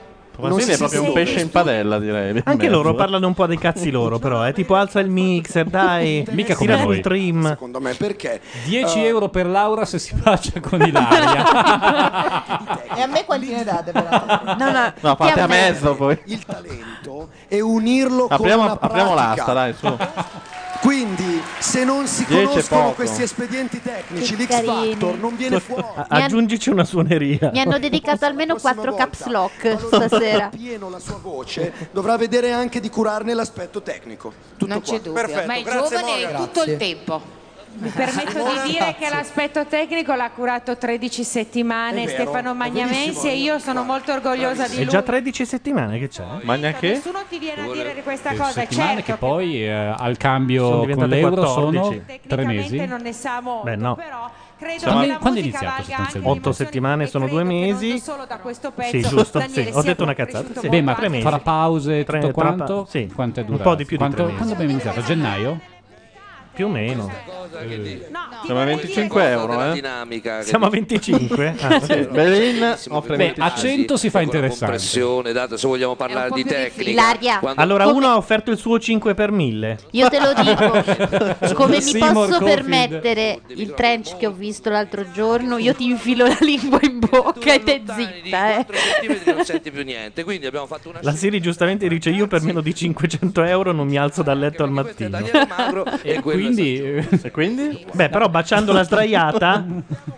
Tomasini è proprio un pesce in padella, direi. Anche Mezzo. loro parlano un po' dei cazzi loro, però. È tipo alza il mixer, dai. Mica come tira il trim. Secondo me perché? 10 Eh, euro per Laura se si bacia con Ilaria. E a me quanti ne date però? No, no, No, fate a a me- mezzo poi. il talento e unirlo Apriamo, con la apriamo pratica. l'asta, dai, su. Quindi, se non si 10 è conoscono poco. questi espedienti tecnici, Che l'X carini. Factor non viene fuori. Aggiungici una suoneria. Mi hanno dedicato almeno Prossima 4 volta, caps lock stasera. pieno la sua voce, dovrà vedere anche di curarne l'aspetto tecnico. Tutto Non qua. c'è dubbio, ma è giovane tutto il tempo. Mi permetto di dire che l'aspetto tecnico l'ha curato 13 settimane È Stefano è Magnamensi e io sono molto orgogliosa di È lui. già 13 settimane che c'è. Magna che? Nessuno ti viene a dire di questa cosa, settimane certo che poi eh, al cambio con l'euro 14. sono tre tecnicamente mesi. non ne sa molto, Beh, no. però credo Quando- che la quando è iniziato valga anche sostanzialmente? di 8 emozioni settimane e sono due mesi. solo da questo pezzo Sì, giusto. Daniele Sì, ho detto una cazzata. Sì. Beh, ma tre mesi. farà pause Tre- tutto tra- quanto? sì. Quanto è Un durato? po' di più di Quanto- tre mesi. Quando abbiamo iniziato? A gennaio? Più o meno. Siamo a 25 euro, eh? dinamica che Siamo a dice- 25? Ah, sì. Belin offre Beh, 25. a 100 si fa interessante. compressione, dato se vogliamo parlare di tecnica. Quando- Allora, uno ha offerto il suo 5 per 1000. io te lo dico, come mi Seymour posso permettere il trench che ho visto l'altro giorno, io ti infilo la lingua in bocca e te zitta, eh. 4 centimetri non senti più niente, quindi abbiamo fatto una La Siri giustamente dice: Io per meno di 500 euro non mi alzo dal letto al mattino. E, è quindi eh, E quindi? Beh, però baciando la sdraiata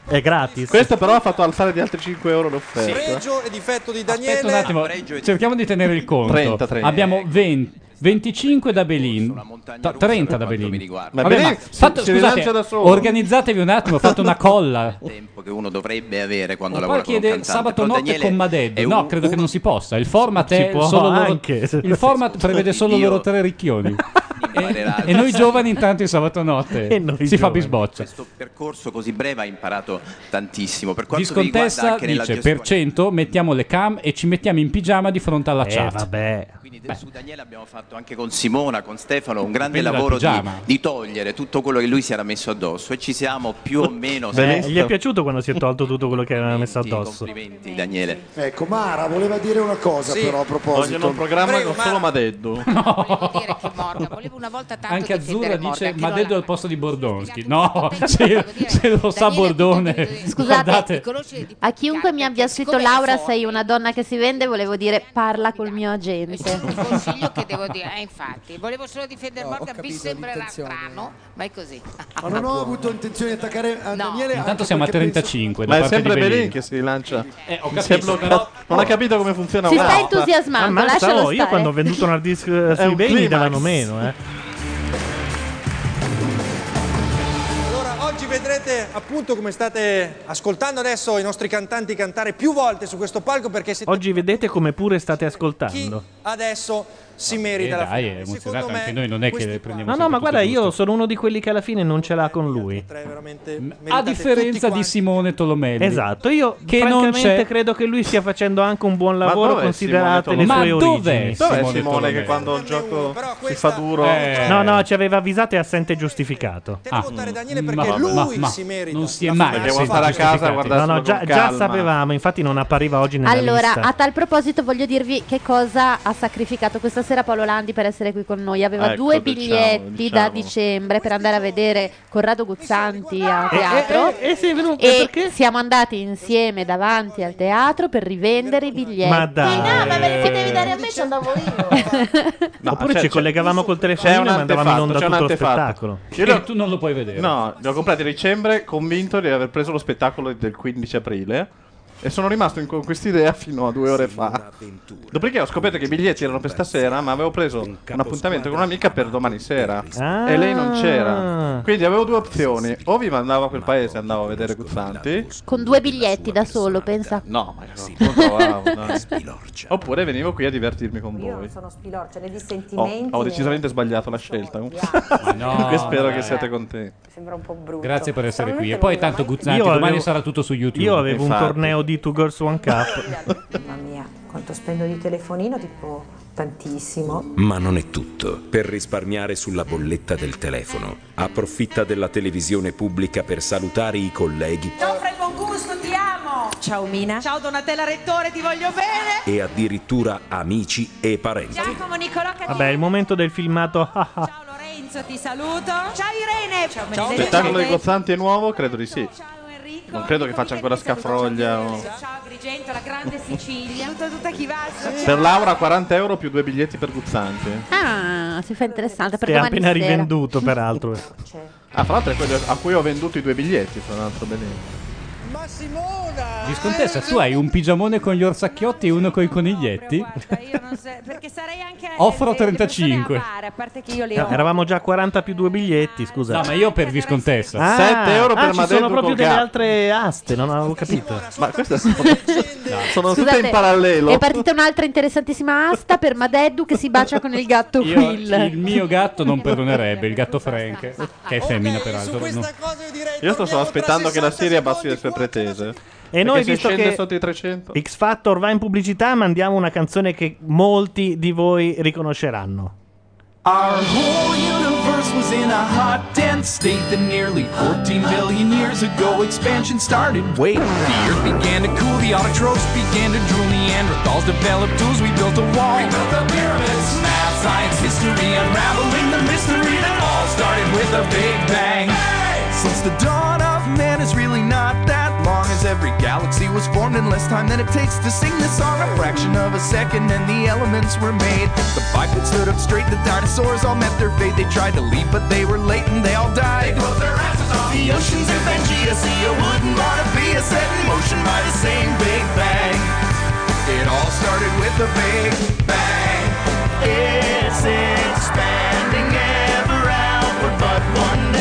è gratis. Questo però ha fatto alzare di altri 5 euro l'offerta. Pregio e difetto di Daniele. aspetta un attimo, cerchiamo di tenere il conto. 30, 30. Abbiamo 20 25 da Belin, ta- 30 da Belin. Ma Vabbè, Belin ma si- fatto- si scusate, organizzatevi un attimo, fate una colla. tempo che uno dovrebbe avere quando lavora poi con un cantante. sabato notte Daniele con Maded. è No, un- credo che non si possa. Il format Si è può solo loro, anche. Il format prevede solo loro tre ricchioni. e, e noi giovani intanto il sabato notte E noi si fa giovani. bisboccia. questo percorso così breve ha imparato tantissimo. Per quanto Discontessa dice gestione. per 100 mettiamo le cam e ci mettiamo in pigiama di fronte alla Eh, chat. vabbè. Quindi su Daniele abbiamo fatto anche con Simona, con Stefano, un grande Dipende lavoro di, di togliere tutto quello che lui si era messo addosso e ci siamo più o meno Beh, gli è piaciuto quando si è tolto tutto quello che aveva messo addosso. Complimenti Daniele. Ecco, Mara voleva dire una cosa Sì. però a Vogliono proposito. un programma Prego, con solo Mara. Madeddu. Volevo dire che Morgan, volevo una volta tanto Anche Azzurra dice Morgan, che ma non detto l'ha- al posto di Bordonski. No, se, se lo sa Daniele Bordone. Scusate, A chiunque mi abbia scritto è Laura sei una donna che si vende, volevo dire parla col mio agente. un consiglio che devo dire, eh, infatti, volevo solo difendere No, Morgan, mi sembrerà strano, ma è così. Ma non ho avuto intenzione di attaccare a Daniele. Intanto siamo a perché penso- 35 da Ma è sempre Belin che si rilancia. Eh, ho Si è capito, bloccato. però- Non ha capito come funziona Si sta entusiasmando, Ammazza, lascialo oh, io stare. quando ho venduto un hard disk eh, sui un beni mi davano meno, eh. Allora, oggi vedrete appunto come state ascoltando adesso i nostri cantanti cantare più volte su questo palco perché siete Oggi vedete come pure state chi ascoltando. adesso si Eh, merita la dai, finale. Secondo emozionato me anche noi, non è che le prendiamo No, no, ma guarda, io sono uno di quelli che alla fine non ce l'ha con lui. A differenza di. Simone Tolomelli. Esatto, io Che non francamente c'è. credo che lui stia facendo anche un buon lavoro considerate le sue? Ma origini. dov'è? Dov'è Simone Simone Tolomelli. che quando il gioco Però si fa duro... Eh. No, no, ci aveva avvisato e assente giustificato. Devo votare Daniele ma- perché ma- lui ma- si merita. non si è mai stare a casa No, no, già, già sapevamo, infatti non appariva oggi nella Allora, lista. a tal proposito voglio dirvi che cosa ha ha sacrificato questa sera Paolo Landi per essere qui con noi. Aveva Ecco, due diciamo, biglietti da diciamo. dicembre per andare a vedere Corrado Guzzanti a E- teatro. e- e sei venuto- E perché? siamo andati insieme davanti al teatro per rivendere i biglietti. Ma dai. No, ma me li potevi dare a me, ci andavo io. Oppure c'è- ci collegavamo col un e mandavamo in onda antefatto, c'è un tutto lo antefatto. spettacolo. Io li ho- tu non lo puoi vedere. No, li ho comprati a dicembre convinto di aver preso lo spettacolo del 15 aprile. E sono rimasto in- con quest'idea fino a due ore fa. Dopodiché ho scoperto che i biglietti erano per stasera, ma avevo preso un appuntamento con un'amica per domani sera. Ah. E lei non c'era. Quindi avevo due opzioni: o vi mandavo a quel paese e andavo a vedere Guzzanti. Con due biglietti da solo, pensa. No, ma non trovavo. Oppure venivo qui a divertirmi con Io non voi. sono spilorcia né di Ho, sentimenti. ho decisamente sbagliato la scelta. no, Comunque spero che siate contenti. Sembra un po' brutto. Grazie per essere qui. E poi tanto Guzzanti, Io domani avevo- sarà tutto su YouTube. Io avevo un torneo di Two Girls One Cup. Mamma mia, quanto spendo di telefonino? Tipo tantissimo. Ma non è tutto. Per risparmiare sulla bolletta del telefono, approfitta della televisione pubblica per salutare i colleghi con gusto, ti amo. Ciao Mina. Ciao Donatella Rettore, ti voglio bene. e addirittura amici e parenti. Giacomo Nicolò Cattivo. Vabbè, il momento del filmato. Ciao Lorenzo, ti saluto. Ciao Irene. Ciao Lo spettacolo di Gozzanti è nuovo? Credo di sì. Non credo che faccia ancora scaffroglia. o- Ciao Agrigento, la grande Sicilia. Tutta, tutta chi va. Per Laura 40 euro più due biglietti per Guzzanti. Ah, si fa interessante per Che è domani appena sera. rivenduto, peraltro. Ah, fra l'altro è quello a cui ho venduto i due biglietti, fra l'altro benissimo. Viscontessa, tu hai un pigiamone con gli orsacchiotti e uno con i coniglietti? Io non so, perché sarei anche Offro le- le persone 35. avare, a parte che io le No, ho. eravamo già a 40 più due biglietti, scusa. No, ma io per Viscontessa. Ah, 7 euro per ah, ci Madeddu sono proprio delle altre aste, non avevo capito. Ma queste sono, sono tutte Scusate, in parallelo. È partita un'altra interessantissima asta per Madeddu che si bacia con il gatto Io, Will. il mio gatto non perdonerebbe, il gatto Frank, che è femmina peraltro. no. Io sto solo aspettando che la Siria abbassi le sue pretese. E noi, Perché se visto scende che sotto i 300. X Factor va in pubblicità, mandiamo una canzone che molti di voi riconosceranno. Our whole universe was in a hot, dense state that nearly 14 billion years ago expansion started. Wait, the earth began to cool, the autotrophs began to drool, Neanderthals developed tools, we built a wall. We built the pyramids, math, science, history, unraveling the mystery that all started with a big bang. Since the dawn of man is really not every galaxy was formed in less time than it takes to sing this song. A fraction of a second, and the elements were made. The bipeds stood up straight, the dinosaurs all met their fate. They tried to leave, but they were late and they all died. They closed their asses off the oceans, and Pangea, see a wooden set in motion by the same Big Bang. It all started with a Big Bang. It's expanding ever outward, but one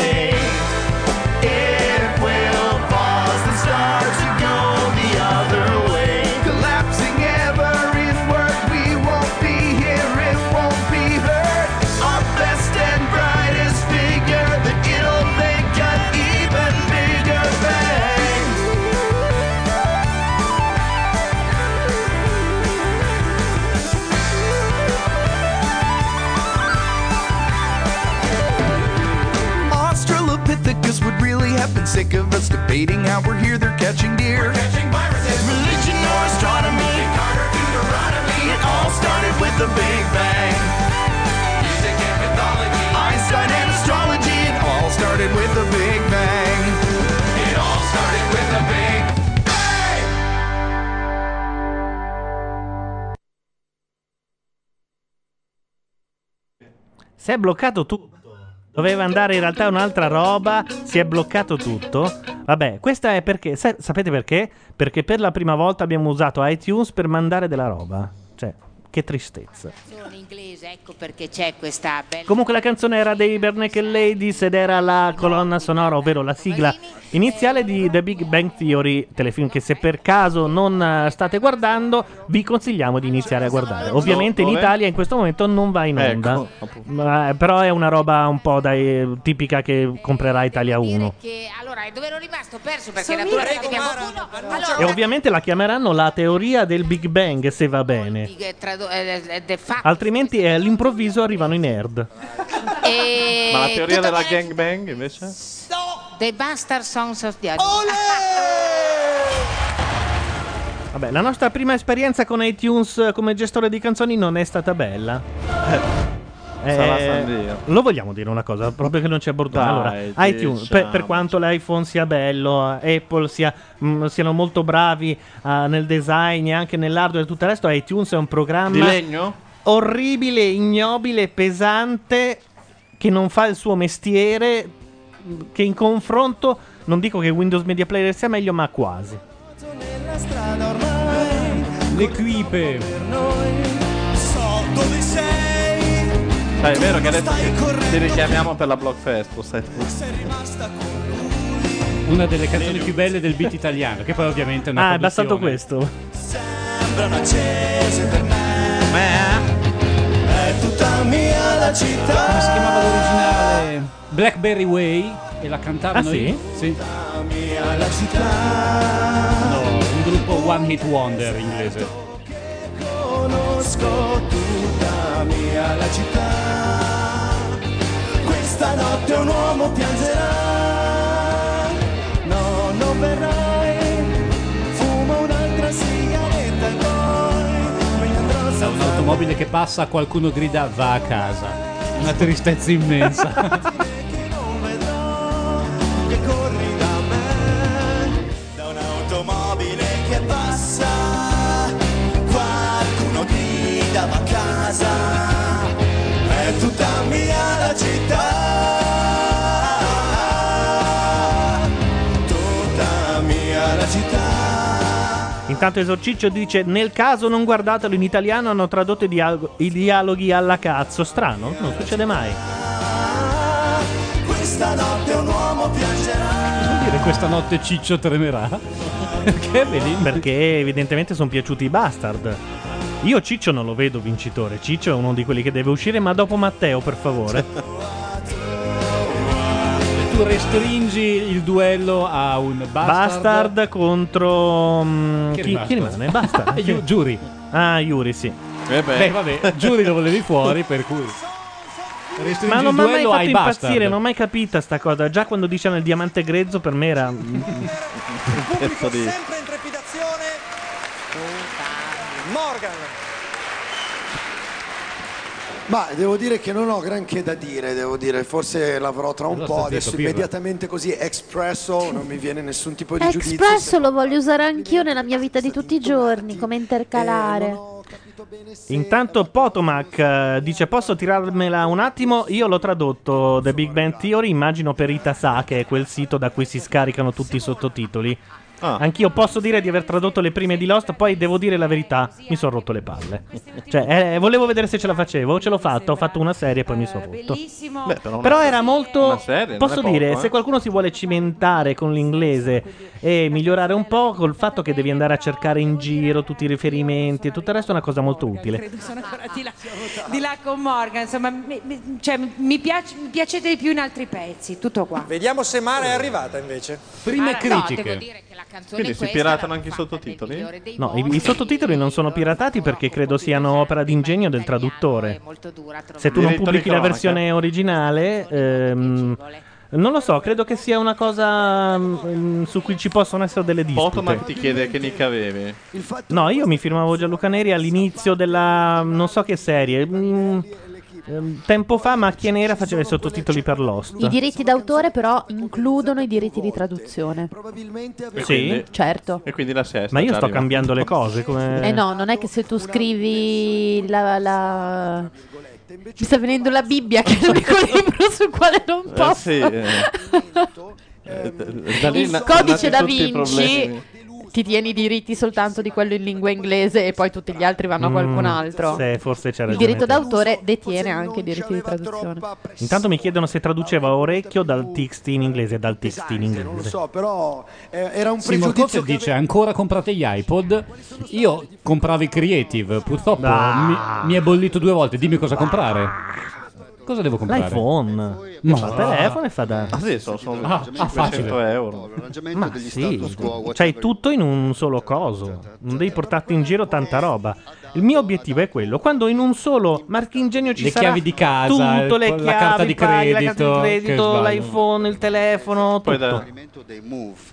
sick of us debating how we're here, they're catching deer. catching viruses, Religion or astronomy, Carter, Deuteronomy, it all started with the Big Bang. Music and mythology, Einstein and astrology, it all started with the Big Bang. It all started with the Big Si è bloccato tutto. Doveva andare in realtà un'altra roba, si è bloccato tutto. Vabbè, questa è perché, sa- sapete perché? Perché per la prima volta abbiamo usato iTunes per mandare della roba. Che tristezza. in inglese, ecco perché c'è questa bella Comunque la canzone era dei Bernacle Ladies ed era la colonna sonora, ovvero la sigla iniziale di The Big Bang Theory, telefilm che se per caso non eh, state guardando vi consigliamo di iniziare a guardare. Ovviamente in? Italia in questo momento non va in onda, Ecco, ma- eh, però è una roba un po' dai- tipica che comprerà Italia 1. che allora dove ero rimasto perso perché naturalmente abbiamo allora E ovviamente la chiameranno la teoria del Big Bang se va bene. eh, eh, eh, Altrimenti eh, all'improvviso arrivano i nerd. e Ma la teoria tutto della bene. gangbang invece? The Bastard Songs of the Vabbè, la nostra prima esperienza con iTunes come gestore di canzoni non è stata bella. Eh, lo vogliamo dire una cosa, proprio che non c'è Bordone. Allora, iTunes, per, per quanto l'iPhone sia bello, Apple sia, mh, siano molto bravi ah, nel design e anche nell'hardware e tutto il resto, iTunes è un programma Di legno? orribile, ignobile, pesante, che non fa il suo mestiere, che in confronto, non dico che Windows Media Player sia meglio, ma quasi. L'equipe. So dove sei. Dai, è vero che adesso ti, richiamiamo per la Blockfest, lo sai tu. Una delle canzoni più belle del beat italiano, che poi ovviamente è una Ah, è bastato produzione. questo. Sembrano accese per me. È tutta mia la città. Come si chiamava l'originale? Blackberry Way e la cantavano Ah, sì? i- sì. Mia la città. No, un gruppo One Hit Wonder inglese. Conosco tutta mia la città. Questa notte un uomo piangerà. No, non verrai. Fumo un'altra sigaretta e poi ne andrò Da senza un'automobile che passa, qualcuno grida va a casa. Una tristezza immensa. Intanto Esorciccio dice: Nel caso non guardatelo in italiano, hanno tradotto i, dialogo- i dialoghi alla cazzo. Strano, non succede mai. Questa notte un uomo piangerà. Vuol dire questa notte Ciccio tremerà? Perché vedi? Perché evidentemente sono piaciuti i bastard. Io Ciccio non lo vedo vincitore. Ciccio è uno di quelli che deve uscire, ma dopo Matteo, per favore. Tu restringi il duello a un bastard. Bastard contro. mm, Chi chi, rimane? Bastard. Yu- Giuri. Ah, Yuri, sì. Beh, vabbè, Giuri lo volevi fuori, per cui. Restringi Ma non mi ha mai fatto impazzire, bastard. non ho mai capita sta cosa. Già quando dicevano il diamante grezzo, per me era. Pezzo di... Sempre in trepidazione. Morgan. Ma devo dire che non ho granché da dire, devo dire, forse l'avrò tra un po', adesso Pirla? immediatamente così espresso, non mi viene nessun tipo di giudizio. Expresso lo voglio usare anch'io nella mia vita di tutti i giorni, come intercalare. Intanto Potomac eh, dice: Posso tirarmela un attimo? Io l'ho tradotto The Big Bang Theory, immagino per Itasa, che è quel sito da cui si scaricano tutti i sottotitoli. Ah. Anch'io posso dire di aver tradotto le prime di Lost, poi devo dire la verità, mi sono rotto le palle. Cioè, eh, volevo vedere se ce la facevo, ce l'ho fatta, ho fatto una serie e poi mi sono rotto. Bellissimo. Beh, però, Però era molto. serie, posso poco, dire, eh. se qualcuno si vuole cimentare con l'inglese e migliorare un po', col fatto che devi andare a cercare in giro tutti i riferimenti e tutto il resto è una cosa molto utile. Credo sono ancora di là, di là con Morgan. Insomma, mi, mi- cioè, mi, piace- mi piacete di più in altri pezzi. Tutto qua. Vediamo se Mara è arrivata invece. Prime no, critiche. devo Quindi si piratano anche i sottotitoli? No, i, i sottotitoli non sono piratati perché credo siano opera d'ingegno del traduttore. Se tu non Diritto di pubblichi la cronaca. versione originale, ehm, non lo so, credo che sia una cosa mm, su cui ci possono essere delle Potomac dispute. ti chiede che nick avevi. No, io mi firmavo Gianluca Neri all'inizio della non so che serie. mm, ehm, tempo fa Macchia Nera faceva i sottotitoli per Lost. I diritti d'autore però includono i diritti di traduzione. E Sì? quindi- Certo. E quindi la sesta. Ma io già sto arriva. cambiando le cose. Come... Eh no, non è che se tu scrivi la... la- Mi sta venendo la Bibbia che è l'unico libro sul quale non Eh, posso. sì, eh. Eh, d- da lì Il na- codice da nati tutti i Vinci problemi. Ti tieni i diritti soltanto di quello in lingua inglese e poi tutti gli altri vanno a qualcun Mm, altro. sì, forse c'è Il ragione diritto te. d'autore detiene anche i diritti di traduzione. Intanto mi chiedono se traduceva orecchio dal TXT in inglese dal TXT in Non lo inglese. so, però eh, era un Simon pregiudizio Cotter dice ancora comprate gli iPod io compravo i Creative purtroppo mi, mi è bollito due volte dimmi cosa comprare cosa devo comprare L'iPhone. Ma Fa telefono e fa da. Ah sì, sono, sono Ah, ah, 500 facile. euro. Ma sì, c'hai tutto in un solo coso. Non devi portarti in giro tanta roba. Il mio obiettivo è quello. Quando in un solo marchingegno ci Le sarà chiavi di casa, tutto, le la chiavi, carta di paghi, la carta credito, di credito, l'iPhone, il telefono, Poi tutto. da,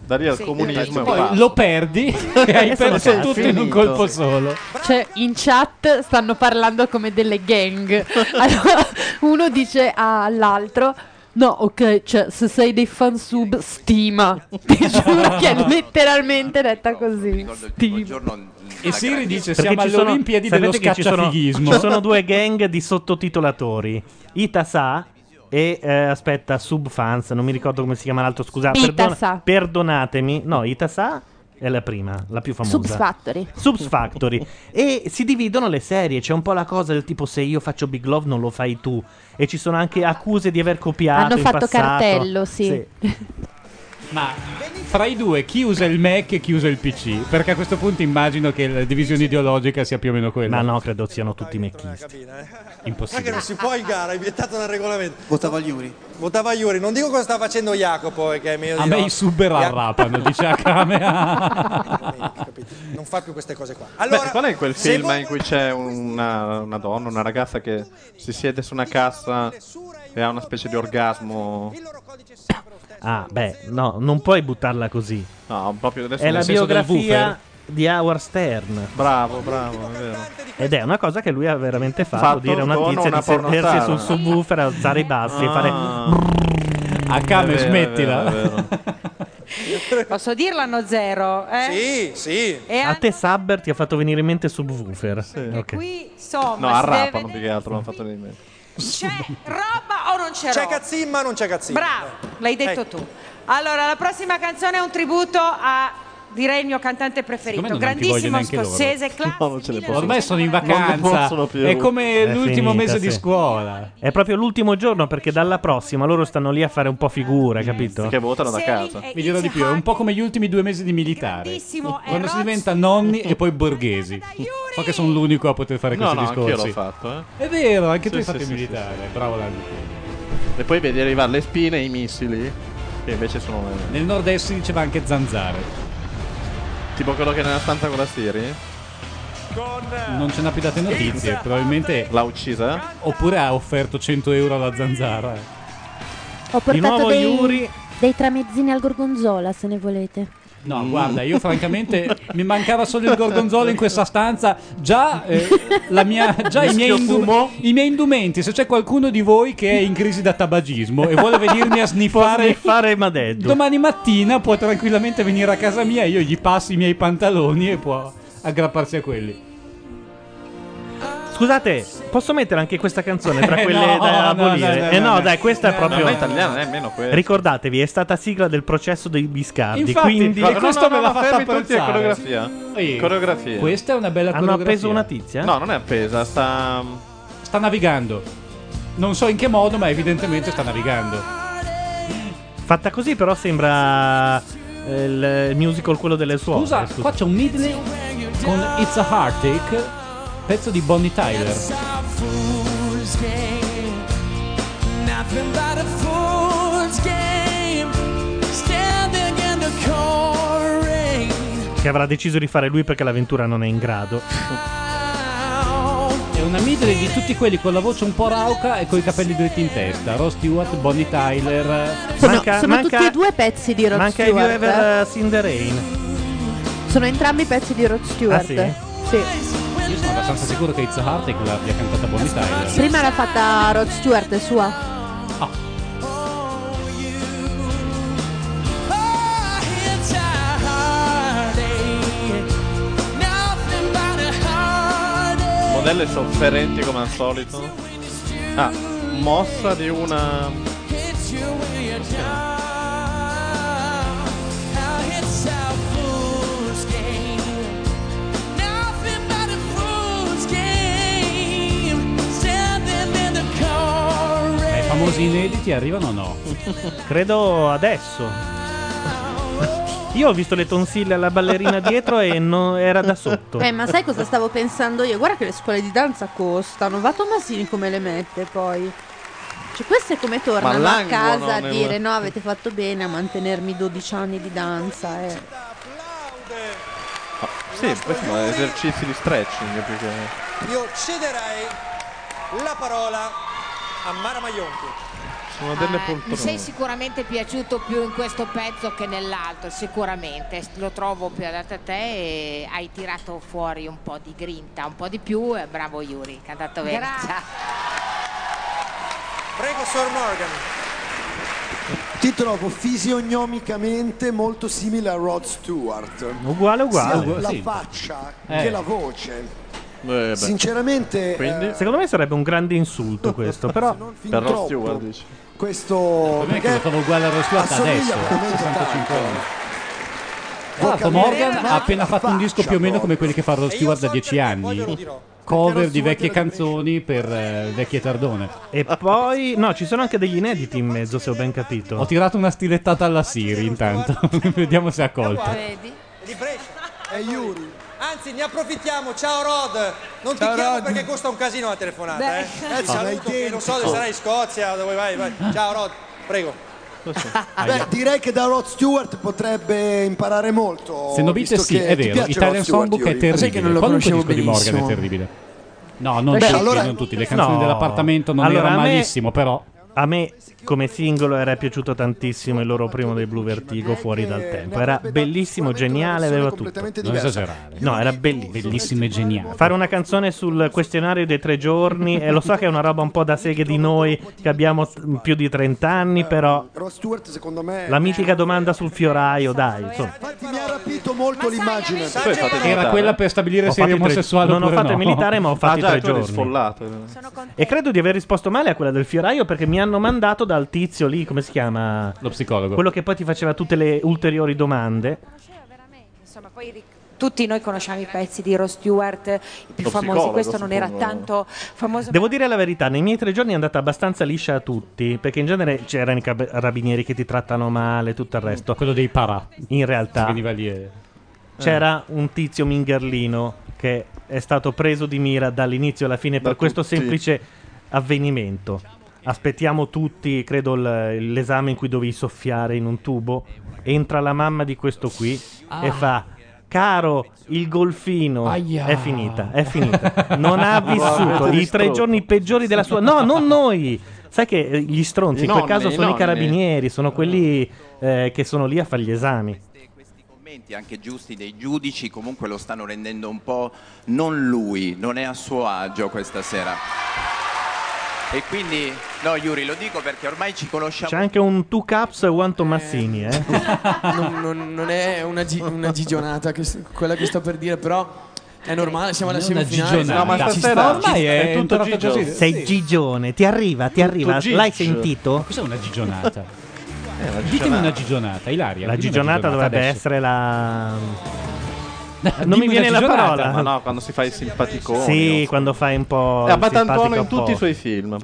da lì al Sì. comunismo Poi un lo perdi e hai perso tutto in un Finito. colpo solo. Cioè, in chat stanno parlando come delle gang. Allora, uno dice all'altro. No, ok, cioè, se sei dei fan sub, stima. Ti giuro che è letteralmente detta così. Stima. E Siri dice Perché siamo ci alle sono- Olimpiadi dello che ci sono, scacciafighismo. ci sono due gang di sottotitolatori. Itasa e eh, aspetta, Subfans, non mi ricordo come si chiama l'altro, scusate, Itasa. perdonatemi. No, Itasa è la prima, la più famosa. Subs Factory. Subs Factory. e si dividono le serie. C'è un po' la cosa del tipo: se io faccio Big Love, non lo fai tu. E ci sono anche accuse di aver copiato. Hanno in fatto passato. cartello, sì. Ma fra i due chi usa il Mac e chi usa il PC? Perché a questo punto immagino che la divisione ideologica sia più o meno quella. Ma no, credo siano tutti mecchisti. Perché Impossibile. non si può in gara, è vietato nel regolamento. Votava Iuri. Votava Iuri, non dico cosa sta facendo Jacopo, che è meglio A di me no. i super arrapano, dice a camera. Non fa più queste cose qua. Beh, Allora, qual è quel film voi- in cui c'è una, una donna, una ragazza che si siede su una cassa e ha una specie di orgasmo? Ah, beh, no, non puoi buttarla così. No, proprio adesso È nel la senso del biografia di Howard Stern. Bravo, bravo, è vero. Ed è una cosa che lui ha veramente fatto, Fatto dire a una con tizia una di sedersi sul subwoofer, alzare i bassi e Ah. fare... A È vero, smettila. è vero, è Posso dirlo hanno zero? Eh? Sì, sì. E A te Sabber ti ha fatto venire in mente subwoofer. Ok. qui, insomma, No, si arrapano deve- più che altro, l'hanno fatto venire in mente. C'è roba non c'è, C'è roba? cazzin ma non c'è cazzin. Bravo, l'hai detto tu. Allora, la prossima canzone è un tributo a direi il mio cantante preferito, grandissimo scozzese, classe No, non ce le posso. Ormai sono in vacanza. È come È l'ultimo finita, mese di sì. scuola. È proprio l'ultimo giorno perché dalla prossima loro stanno lì a fare un po' figura, capito? Che votano da casa. lì- Vi dirò di più, è un po' come gli ultimi due mesi di militare. Quando si diventa nonni e poi borghesi. So che sono l'unico a poter fare No, questi no, discorsi. l'ho fatto, eh. È vero, anche Sì, tu hai sì, fatto il sì, militare. Bravo Lando. E poi vedi arrivare le spine e i missili, che invece sono... eh, Nel nord-est si diceva anche zanzare. Tipo quello che è nella stanza con la Siri? Non ce n'ha più date notizie. Probabilmente L'ha uccisa? Oppure ha offerto 100 euro alla zanzara. Ho portato nuovo dei, Yuri. dei tramezzini al gorgonzola, se ne volete. No, guarda, io francamente mi mancava solo il gorgonzola in questa stanza. Già, eh, la mia, già i, miei indum- i miei indumenti. Se c'è qualcuno di voi che è in crisi da tabagismo e vuole venirmi a sniffare, fare Madeddu. domani mattina può tranquillamente venire a casa mia. Io gli passo i miei pantaloni e può aggrapparsi a quelli. Scusate, posso mettere anche questa canzone tra Eh, quelle no, da no, abolire? no, no, eh no, no. dai, questa è No, proprio. non è italiana, nemmeno questa. Ricordatevi, è stata sigla del processo dei Biscardi. Infatti, quindi e questo me l'ha fatta fermi tutti, è apprezzare. coreografia. Sì. Coreografia. Questa è una bella hanno coreografia. appeso una tizia? No, non è appesa, sta... Sta navigando. Non so in che modo, ma evidentemente sta navigando. Fatta così, però sembra eh, il, musical quello delle suore. Scusa, qua c'è un medley con It's a Heartache, pezzo di Bonnie Tyler. Che avrà deciso di fare lui perché l'avventura non è in grado. È una medley di tutti quelli con la voce un po' rauca e con i capelli dritti in testa. Ross Stewart, Bonnie Tyler. Sono, Manca- sono manca- tutti e due pezzi di Rod Manca Have You Stewart. Ever eh. uh, Seen the Rain? Sono entrambi pezzi di Rod Stewart. Ah, sì? Sì. Io sono abbastanza sicuro che It's a Heartache l'abbia cantata Bonnie Tyler. Prima l'ha fatta Rod Stewart, è sua. It's a heartache. Nothing but a heartache. Modelle sofferenti come al solito. Ah, mossa di una... famosi inediti arrivano o no? Credo adesso. Io ho visto le tonsille alla ballerina dietro e no- era da sotto. Eh, ma sai cosa stavo pensando io? Guarda che le scuole di danza costano. Va Tomasini come le mette poi. Cioè, queste come tornano a languono casa a dire no, avete fatto bene a mantenermi 12 anni di danza. Eh. Sì, poi sono esercizi di stretching più che... Io cederei la parola a Mara Maionchi. Sono delle Eh, mi sei poltrone. sicuramente piaciuto più in questo pezzo che nell'altro, sicuramente. Lo trovo più adatto a te e hai tirato fuori un po' di grinta, un po' di più. E bravo Yuri, cantato bene. Prego, Sir Morgan. Ti trovo fisionomicamente molto simile a Rod Stewart. Uguale, uguale. Sia la sì. faccia Eh. che la voce. Eh. Sinceramente, eh, Secondo me sarebbe un grande insulto questo, però... Per troppo. Stewart, dici. questo me è che lo trovo uguale a Rod Stewart adesso, a veramente 65 anni. Tra l'altro Morgan ha appena fatto un disco più o meno come quelli che fa Rod Stewart da 10 anni. Cover di vecchie canzoni per eh, vecchie tardone. E poi... No, ci sono anche degli inediti in mezzo, se ho ben capito. Ho tirato una stilettata alla Siri intanto. Vediamo se ha colto. È Yuri. Anzi, ne approfittiamo. Ciao Rod. Non Ciao, ti chiamo Rod. perché costa un casino la telefonata. Beh. Eh. Eh, Ti sì, saluto, che non so dove sarai in Scozia, dove vai, vai. Ciao Rod, prego. Beh, direi che da Rod Stewart potrebbe imparare molto. Cenobite visto sì, che è vero. Italian Songbook è terribile. Qualunque disco di Morgan è terribile. No, non Beh, tutti, allora- non tutti. Le canzoni No. dell'appartamento non Allora, erano a me- malissimo, però. A me come singolo era piaciuto tantissimo il loro primo dei Blue Vertigo fuori dal tempo. Era bellissimo, geniale, aveva tutto. Non esagerare. No, era bellissimo. Bellissimo e geniale. Fare una canzone sul questionario dei tre giorni, e lo so che è una roba un po' da seghe di noi che abbiamo più di 30 anni, però me. la mitica domanda sul fioraio, dai, insomma. Infatti, mi ha rapito molto l'immagine. Era quella per stabilire se eri fatto i omosessuale Non ho fatto il militare, ma ho fatto Ah, i già, tre giorni. sfollato. E credo di aver risposto male a quella del fioraio perché mi hanno mandato dal tizio lì, come si chiama? Lo psicologo. Quello che poi ti faceva tutte le ulteriori domande. Insomma, poi ric- tutti noi conosciamo i pezzi di Rod Stewart, i più Lo famosi. Questo non era tanto famoso. Devo dire la verità, nei miei tre giorni è andata abbastanza liscia a tutti, perché in genere c'erano i cab- carabinieri che ti trattano male, tutto il resto. Quello dei parà. In realtà Veniva lì e- c'era un tizio mingerlino che è stato preso di mira dall'inizio alla fine per questo tutti. semplice avvenimento. Aspettiamo tutti, credo, l- l'esame in cui dovevi soffiare in un tubo. Entra la mamma di questo qui Ah. e fa: Caro, il golfino Aia. è finita, è finita. Non ha vissuto i tre giorni peggiori della sua. No, non noi. Sai che eh, gli stronzi in quel nonni, caso sono i nonni. carabinieri, sono quelli eh, che sono lì a fare gli esami. commenti anche giusti dei giudici comunque lo stanno rendendo un po' non lui, non è a suo agio questa sera. E quindi, no Yuri, lo dico perché ormai ci conosciamo. C'è anche un two cups one Tomassini, eh. non, non- non è una, gi- una gigionata che quella che sto per dire, però è normale, siamo alla semifinale. gigionata. No, ma Ci stasera sta. ormai è È tutto gigio. così. Sei gigione, ti arriva, ti arriva. gig. L'hai sentito? Cos'è una gigionata? una Ditemi una gigionata, Ilaria. La una gigionata dovrebbe adesso. essere la. non mi viene la parola. Ma no, quando si fa i simpaticoni. Sì, quando fai un po'. È il Batantuono in tutti i suoi film.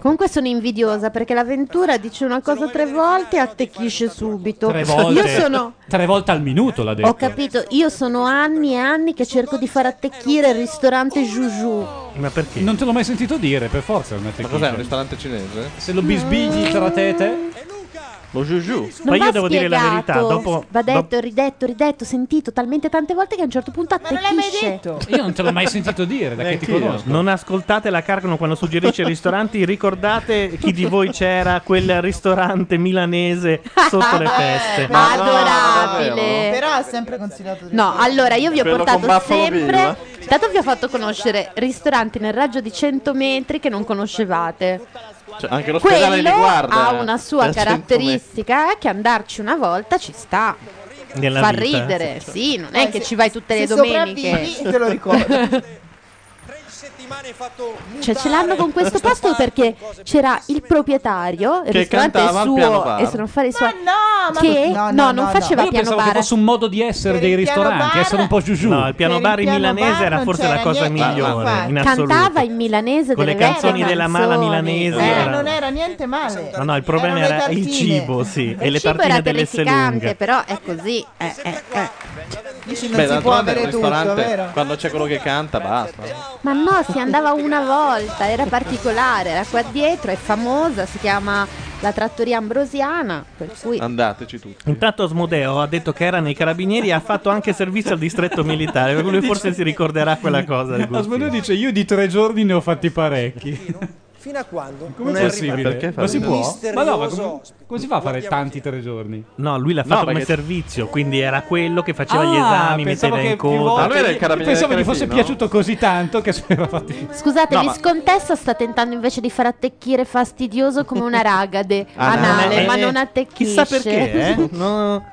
Comunque sono invidiosa perché l'avventura dice una cosa tre volte e attecchisce subito. Tre volte. Io sono. Tre volte al minuto l'ha detto. Ho capito, io sono anni e anni che cerco di far attecchire il ristorante Juju. Ma perché? Non te l'ho mai sentito dire, per forza. Ma cos'è un ristorante cinese? Se lo bisbigli tra te e te. Lo. Non Ma io va devo dire la verità. spiegato. Dopo. Va detto, ridetto, ridetto, sentito talmente tante volte che a un certo punto attecchisce. Io non te l'ho mai sentito dire, da che ti conosco. Non ascoltate la Carcano quando suggerisce i ristoranti. Ricordate chi di voi c'era quel ristorante milanese sotto le feste. Adorabile. Però ha sempre consigliato di No, allora io vi ho Quello portato sempre. Bill. Intanto vi ho fatto conoscere ristoranti nel raggio di 100 metri che non conoscevate. Cioè, anche l'ospedale Quello di guarda. ha una sua è a 100 caratteristica che andarci una volta ci sta. Nella Fa vita. ridere, sì, non è Eh, che ci vai tutte le se domeniche. sopravvivi, te lo ricordo. Cioè ce l'hanno con questo posto perché c'era il proprietario, il Che ristorante cantava al suo piano bar. e se non fare i suoi no, ma che no, no, no, non no, faceva Io piano pensavo che bar. fosse un modo di essere Per dei ristoranti, bar- essere un po' giù giù. No, il piano Per bar in piano milanese bar era non forse c'era la cosa niente. migliore Infatti. in assoluto. Cantava in milanese Con le delle canzoni della mala canzoni. milanese Eh, era- non era niente male. No, no, il problema Erano le era il tartine. cibo, sì, e Il le cibo tartine era delle terrificante, selunghe. però è così. eh, eh, eh. Dici non Beh, si può avere tutto, vero? quando c'è quello che canta, basta. Ma no, si andava una volta, era particolare, era qua dietro, è famosa, si chiama la trattoria ambrosiana, per cui Andateci tutti. Intanto Asmodeo ha detto che era nei carabinieri e ha fatto anche servizio al distretto militare, per cui lui forse si ricorderà quella cosa. Asmodeo dice io di tre giorni ne ho fatti parecchi. Fino a quando? Come non è possibile? Ma si può? Ma no, ma come, come si fa a fare tanti tre giorni? No, lui l'ha No, fatto come perché- servizio, quindi era quello che faceva gli Ah, esami, pensavo metteva in che più coda. volte- Pensavo gli fosse piaciuto così tanto che si era fatti. Scusate, No, ma- Viscontessa sta tentando invece di far attecchire fastidioso come una ragade Anale. anale, ma Eh, non attecchisce. Chissà perché, eh? No.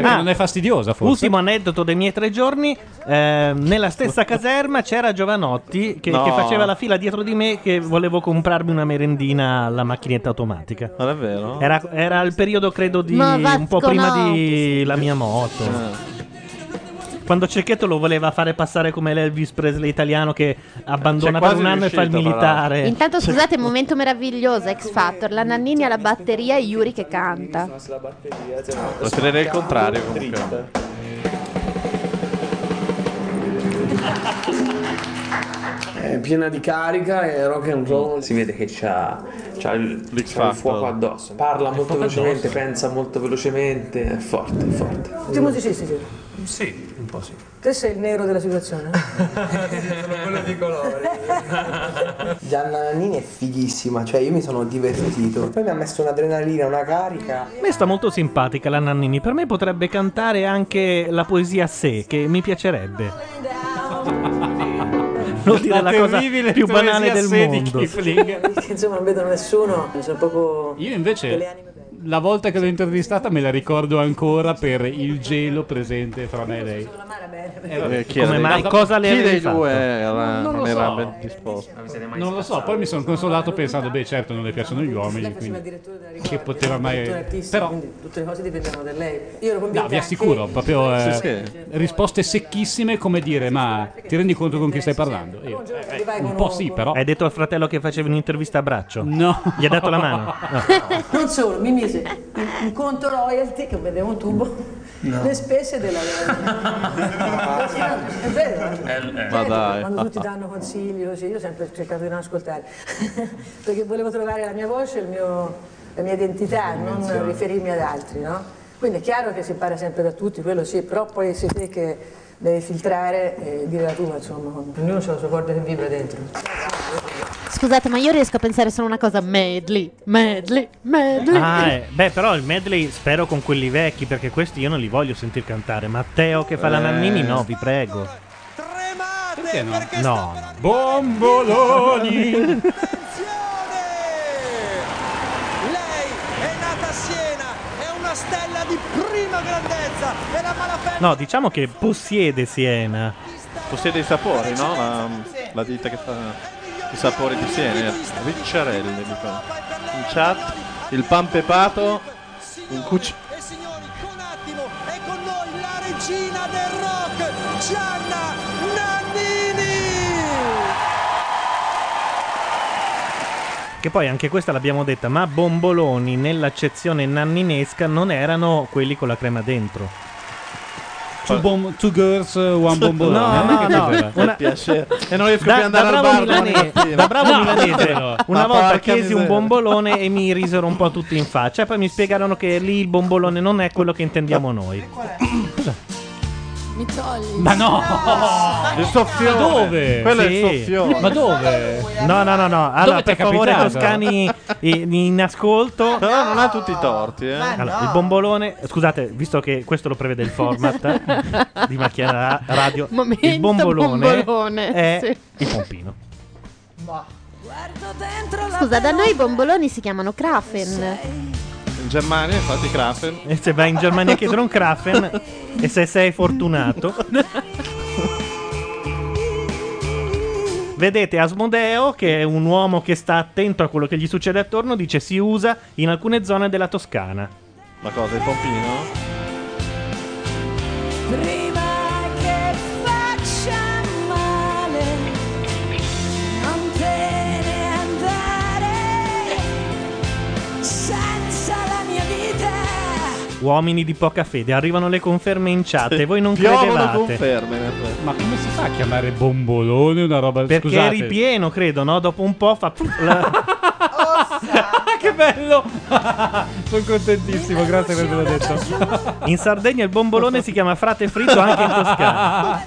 Perché Ah, non è fastidiosa forse. Ultimo aneddoto dei miei tre giorni, eh, nella stessa caserma c'era Giovanotti che, No. che faceva la fila dietro di me che volevo comprarmi una merendina alla macchinetta automatica. Ma davvero? Era, era il periodo credo di Ma un po' prima no. di la mia moto. Quando Cecchetto lo voleva fare passare come l'Elvis Presley italiano che abbandona C'è per un anno e fa il militare. Intanto scusate, momento meraviglioso, X Factor, la Nannini alla batteria e Yuri che canta. Preferirei il contrario comunque. È piena di carica e rock and roll. Si vede che c'ha, c'ha il, c'ha il fuoco addosso. Parla molto velocemente, addosso. pensa molto velocemente, è forte, è forte. Tutti musicisti, sì. Sì, un po' sì. Te sei il nero della situazione? Sono quello di colore. Gianna Nannini è fighissima, cioè io mi sono divertito. Poi mi ha messo un'adrenalina, una carica. A me sta molto simpatica la Nannini. Per me potrebbe cantare anche la poesia a sé, che mi piacerebbe. Devo dire la, cosa più banale del mondo. Insomma, non vedono nessuno, sono proprio... Io invece la volta che l'ho intervistata me la ricordo ancora per il gelo presente fra me e lei. Eh, chi Come era- mai? Cosa le chi dei fatto? due era, Non non, lo era so. ben disposto? Non lo so, poi mi sono consolato pensando, beh certo non le piacciono gli uomini, quindi che poteva mai... Però, tutte le cose dipendevano da lei. Io ero no, vi assicuro, proprio eh, Sì, sì. risposte secchissime come dire, ma ti rendi conto con chi stai parlando? Io, eh, eh, un po' sì, però... Hai detto al fratello che facevi un'intervista a braccio? No. Gli ha dato la mano? No. Non solo, mi mise in, in conto royalty, che vedevo un tubo, le spese della... È vero? Ma Certo, dai. Quando tutti danno consigli così, io ho sempre cercato di non ascoltare, perché volevo trovare la mia voce, il mio- la mia identità, non riferirmi ad altri, no? Quindi è chiaro che si impara sempre da tutti, quello sì, però poi sei te che devi filtrare e dire la tua, insomma, ognuno ha la sua corda che vibra dentro. Scusate, ma io riesco a pensare solo una cosa, medley, medley, medley. Ah, eh. Beh, però il medley spero con quelli vecchi, perché questi io non li voglio sentir cantare. Matteo che fa la Eh. Nannini, no, vi prego. Perché no? No, no. Bomboloni! Lei è nata a Siena, è una stella di prima grandezza e la malafede No, diciamo che possiede Siena. Possiede i sapori, no? La, la ditta che fa i sapori di Siena. Ricciarelli, dicono. In chat, il pan pepato, un cucci... e signori, con attimo è con noi la regina del rock, Gianna Nannini! Che poi anche questa l'abbiamo detta, ma bomboloni nell'accezione nanninesca non erano quelli con la crema dentro. Two, bom- two girls, uh, one bombolone. No, Eh, no, che no. cos'era? Una- piacere. E non riesco Da- più ad andare da al bravo bar domani milane- mattina. da bravo No, milanese, no. una Ma volta chiesi un miseria. bombolone e mi risero un po' tutti in faccia. E poi mi spiegarono che lì il bombolone non è quello che intendiamo noi. Mi togli. Ma no! Il soffione. Ma dove? Quello è Sì. il soffione. Ma dove? No, no, no, no. Allora, Dove ti è per favore, capitato? toscani in, in ascolto. Però non ha tutti i torti, eh. Allora, il bombolone, scusate, visto che questo lo prevede il format di macchina ra- radio, Momento il bombolone, bombolone, è sì. il pompino. Scusa, da noi i bomboloni si chiamano Krafen. In Germania, infatti, Krafen. E se vai in Germania a chiedere un Krafen e se sei fortunato. Vedete Asmodeo, che è un uomo che sta attento a quello che gli succede attorno, dice si usa in alcune zone della Toscana. Ma cosa, il pompino? Prima Uomini di poca fede, arrivano le conferme in chat e voi non Piovono credevate. conferme. in effetti. Ma come si fa a chiamare bombolone una roba Perché Scusate. è ripieno, credo, no? Dopo un po' fa... la- che bello! Sono contentissimo, grazie per averlo detto. In Sardegna il bombolone si chiama frate fritto anche in Toscana.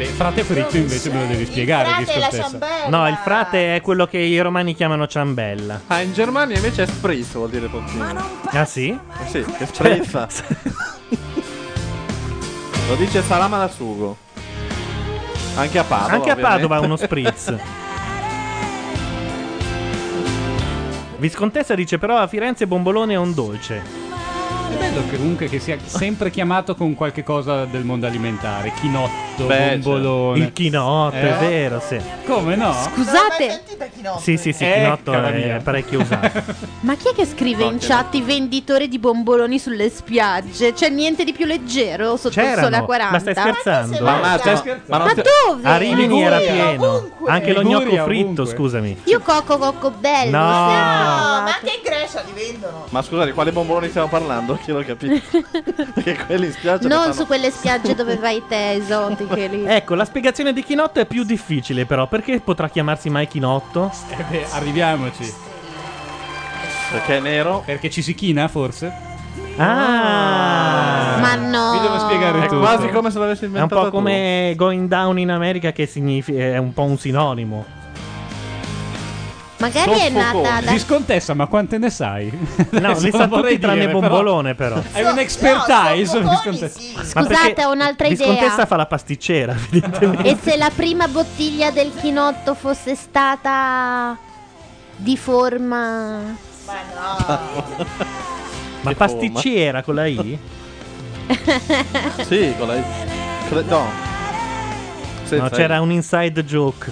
Beh, frate fritto invece me lo devi spiegare, Frate è la ciambella. No, il frate è quello che i romani chiamano ciambella. Ah, in Germania invece è spritz, vuol dire pochino. Ah sì? Eh sì, che sprizza. Lo dice Salama da sugo. Anche a Padova. Anche a Padova ovviamente. uno spritz. Viscontessa dice però a Firenze bombolone è un dolce. È bello che comunque che sia sempre chiamato con qualche cosa del mondo alimentare. Chinotto, Beh, bombolone. Il chinotto, Eh? è vero, sì. Come no? Scusate, Sì, sì, sì, Eccola chinotto è mia. parecchio usato. ma chi è che scrive in chat i venditori di bomboloni sulle spiagge? C'è niente di più leggero sotto il sole a C'erano, 40? ma stai scherzando? Ma, ma, Stai scherzando? ma Ma dove? A Rimini era pieno. Anche lo gnocco fritto, ovunque. scusami. Io cocco cocco bello. No. No, ma anche in Grecia li vendono. Ma scusate, di quale bomboloni stiamo parlando? Che l'ho capito. Perché quelli in spiaggia Non fanno- su quelle spiagge dove vai te esotiche lì. Ecco, la spiegazione di chinotto è più difficile però, perché potrà chiamarsi mai chinotto? Eh beh, arriviamoci. Perché è nero? Perché ci si china, forse? Ah! Ma no. Mi devo spiegare È tutto. quasi come se l'avessi È un inventato po' come going down in America che significa è un po' un sinonimo. Magari è nata da... Viscontessa, ma quante ne sai? No, li non sa tutti tranne però- bombolone però. È un expertise, Viscontessa. Ma Scusate, ho un'altra Viscontessa idea. fa la pasticcera, evidentemente. E se la prima bottiglia del chinotto fosse stata di forma... Ma pasticcera con la I? Sì, con la la- No. Senza No, c'era un inside joke.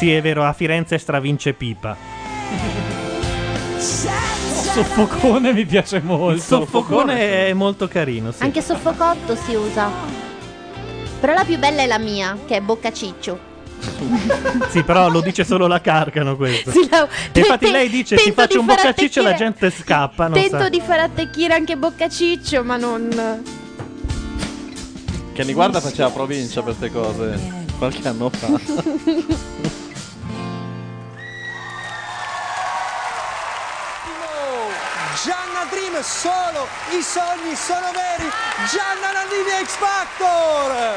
Sì, è vero, a Firenze stravince pipa. Soffocone mi piace molto. Il soffocone è molto carino, sì. Anche soffocotto si usa. Però la più bella è la mia, che è boccaciccio. Sì, però lo dice solo la Carcano questo. Sì, la- E infatti te- lei dice ti faccio di un boccaciccio e la gente scappa, non Tento sa. di far attecchire anche boccaciccio, ma non... Che mi guarda faceva provincia per queste cose qualche anno fa. Gianna Dream, solo i sogni sono veri. Gianna Nannini X Factor.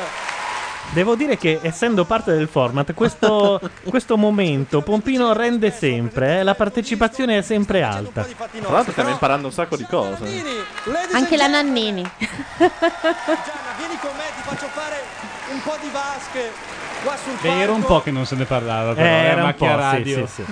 Devo dire che essendo parte del format, questo, questo momento Pompino rende sempre, eh, la partecipazione è sempre alta. Tra l'altro stiamo imparando un sacco di cose. Anche la Nannini. Vieni con me, ti faccio fare un po' di vasche qua sul Beh, era un palco. po' che non se ne parlava, però. Eh, era era un po', sì, radio. sì, sì.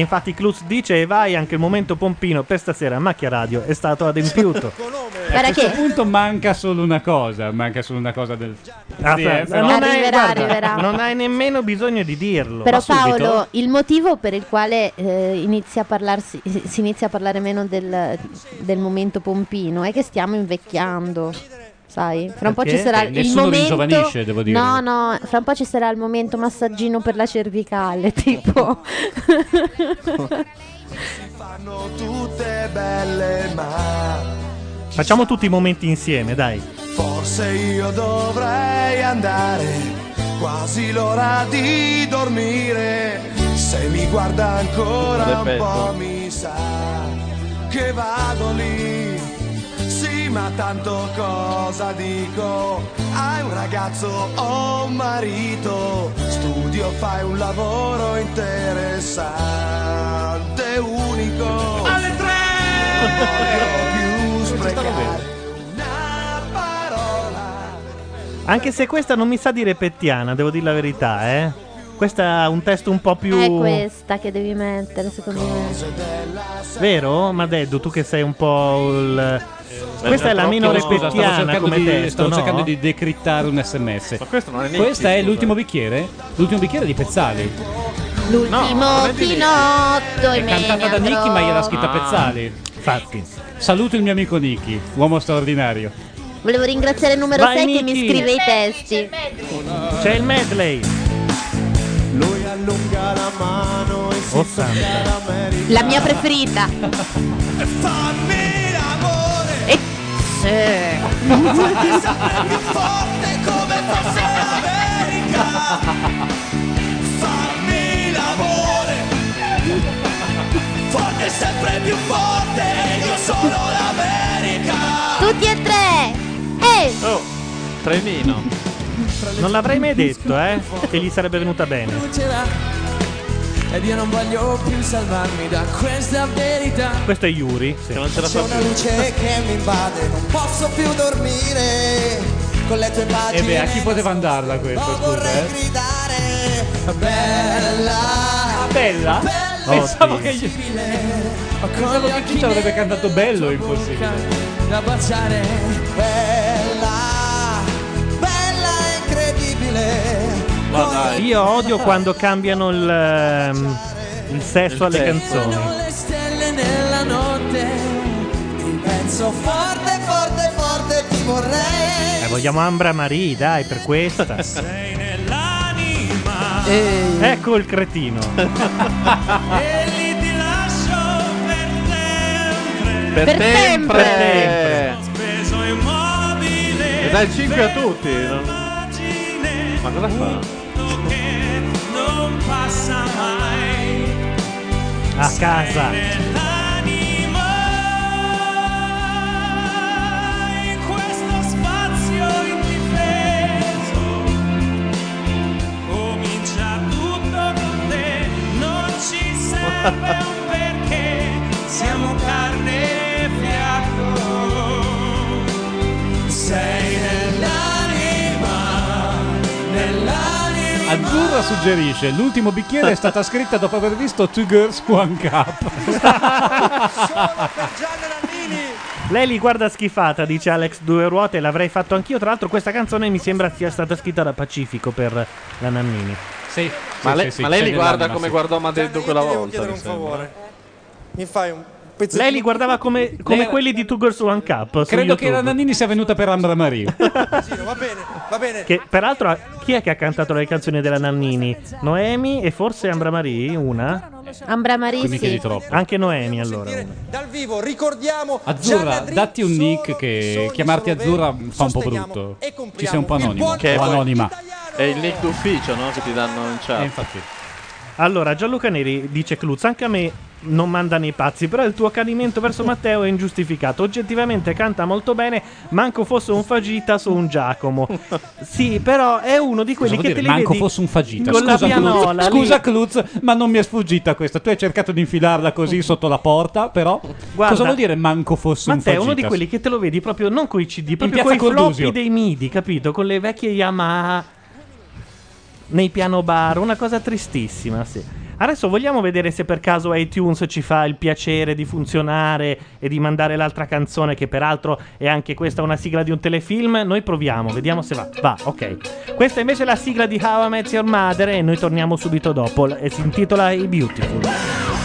Infatti Cluz dice e vai anche il momento Pompino per stasera Macchia Radio è stato adempiuto. A questo punto manca solo una cosa, manca solo una cosa del... Ah, Sì, eh, però- non, hai, Arriverà, guarda, arriverà. non hai nemmeno bisogno di dirlo. Però? Paolo, il motivo per il quale eh, inizia a parlarsi, si inizia a parlare meno del, del momento pompino è che stiamo invecchiando. Sai, fra un po' ci sarà Eh, il nessuno momento. ringiovanisce, devo dire. No, no, fra un po' ci sarà il momento massaggino per la cervicale, tipo. Fanno tutte belle, ma Facciamo tutti i momenti insieme, dai. forse io dovrei andare. Quasi l'ora di dormire. Se mi guarda ancora un po', mi sa che vado lì. Ma tanto cosa dico? Hai un ragazzo o un marito? Studio, fai un lavoro interessante, unico. Alle tre! più sprecare una parola. Anche se questa non mi sa di repettiana, devo dire la verità, eh. Questa ha un testo un po' più. È questa che devi mettere, secondo me. Vero? Ma Deddu, tu che sei un po' il. Questa è la meno repettiana cercando come di- testo, Stavo no? cercando di decrittare un sms. Ma questo non è Questo è l'ultimo bicchiere? L'ultimo bicchiere di Pezzali. L'ultimo chinotto È e cantata da ne Nicky, ma gliel'ha andrò. scritta Pezzali. Infatti. Saluto il mio amico Nicky, uomo straordinario. Volevo ringraziare il numero Vai, 6 che mi Nicky. scrive i testi. C'è il medley. Lui allunga la mano e si Oh, soffia santa. l'America. La mia preferita. Fammi. E più forte come fosse l'America. Fammi l'amore Forte sempre più forte Io sono l'America Tutti e tre! Ehi! Oh, trenino. Non l'avrei mai detto, eh? Che gli sarebbe venuta bene. Ed io non voglio più salvarmi da questa verità Questo è Yuri. Sì. C'è una luce che mi invade Non posso più dormire Con le tue E pagine beh, a chi poteva andarla questo, scusa, eh? Bella Bella? Pensavo che gli... Pensavo che chi ci avrebbe cantato bello impossibile. da baciare incredibile Io odio quando cambiano il, ehm, il sesso alle canzoni. le stelle nella notte Ti penso forte, forte, forte Ti vorrei Eh, vogliamo Ambra Marie, dai, per questa. Sei nell'anima Ecco il cretino. E lì ti lascio per sempre Per Per sempre. sempre. Speso immobile E dai il 5 a tutti. Ma cosa fa? A casa. Nell'anima in questo Azzurra suggerisce: l'ultimo bicchiere è stata scritta dopo aver visto Two Girls One Cup. Lei li guarda schifata, dice Alex Due Ruote, l'avrei fatto anch'io. Tra l'altro questa canzone mi sembra sia stata scritta da Pacifico per la Nannini. Sì. Ma lei, ma lei li guarda come guardò Madeddu quella volta. chiedere mi un sembra. favore. Mi fai un pezzettino Lei li guardava come, come Lei- quelli di Two Girls One Cup. su Credo che la. Nannini sia venuta per Ambra Marie. va bene, va bene. Che peraltro chi è che ha cantato le canzoni della Nannini? Noemi e forse Ambra Marie, una? Ambra Marie sì. Anche Noemi allora. dal vivo. Ricordiamo Azzurra, datti un nick che chiamarti Azzurra fa un po' brutto. Ci sei un po' anonimo. Che o poi- anonima. È il nick d'ufficio, no? Che ti danno in chat. Eh, infatti. Allora, Gianluca Neri dice Cluz, anche a me non manda nei pazzi, però il tuo accanimento verso Matteo è ingiustificato. Oggettivamente canta molto bene, manco fosse un Fagita su un Giacomo. Sì, però è uno di quelli Cosa che vuol te dire? li Manco vedi fosse un fagita. con la Scusa, pianola Cluz, lì. scusa Cluz, ma non mi è sfuggita questa. Tu hai cercato di infilarla così sotto la porta, però Guarda, cosa vuol dire manco fosse un Matteo è uno di quelli che te lo vedi proprio non coi CD, proprio coi Cordusio. floppy dei MIDI, capito? Con le vecchie Yamaha nei piano bar, una cosa tristissima, sì. Adesso vogliamo vedere se per caso iTunes ci fa il piacere di funzionare e di mandare l'altra canzone, che peraltro è anche questa una sigla di un telefilm. Noi proviamo, vediamo se va. Va, ok. Questa invece è la sigla di How I Met Your Mother e noi torniamo subito dopo. E si intitola I Beautiful.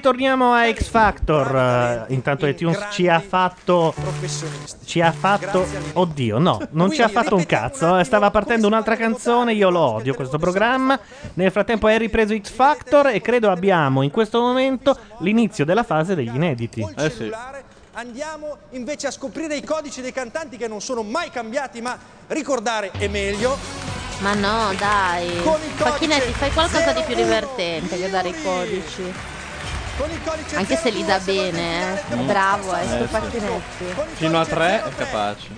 Ritorniamo a X Factor. Intanto iTunes ci ha fatto. Ci ha fatto. Oddio, no, non ci ha fatto un cazzo. Stava partendo un'altra canzone. Io lo odio questo programma. Nel frattempo è ripreso X Factor e credo abbiamo in questo momento l'inizio della fase degli inediti. Eh sì. Andiamo invece a scoprire i codici dei cantanti che non sono mai cambiati, ma ricordare è meglio. Ma no, dai. Con il codice Facchinetti, fai qualcosa di più divertente che dare i codici. Anche se li dà bene, eh. Mm. Bravo, eh, sto sì. Facchinetti. Fino a tre è capace.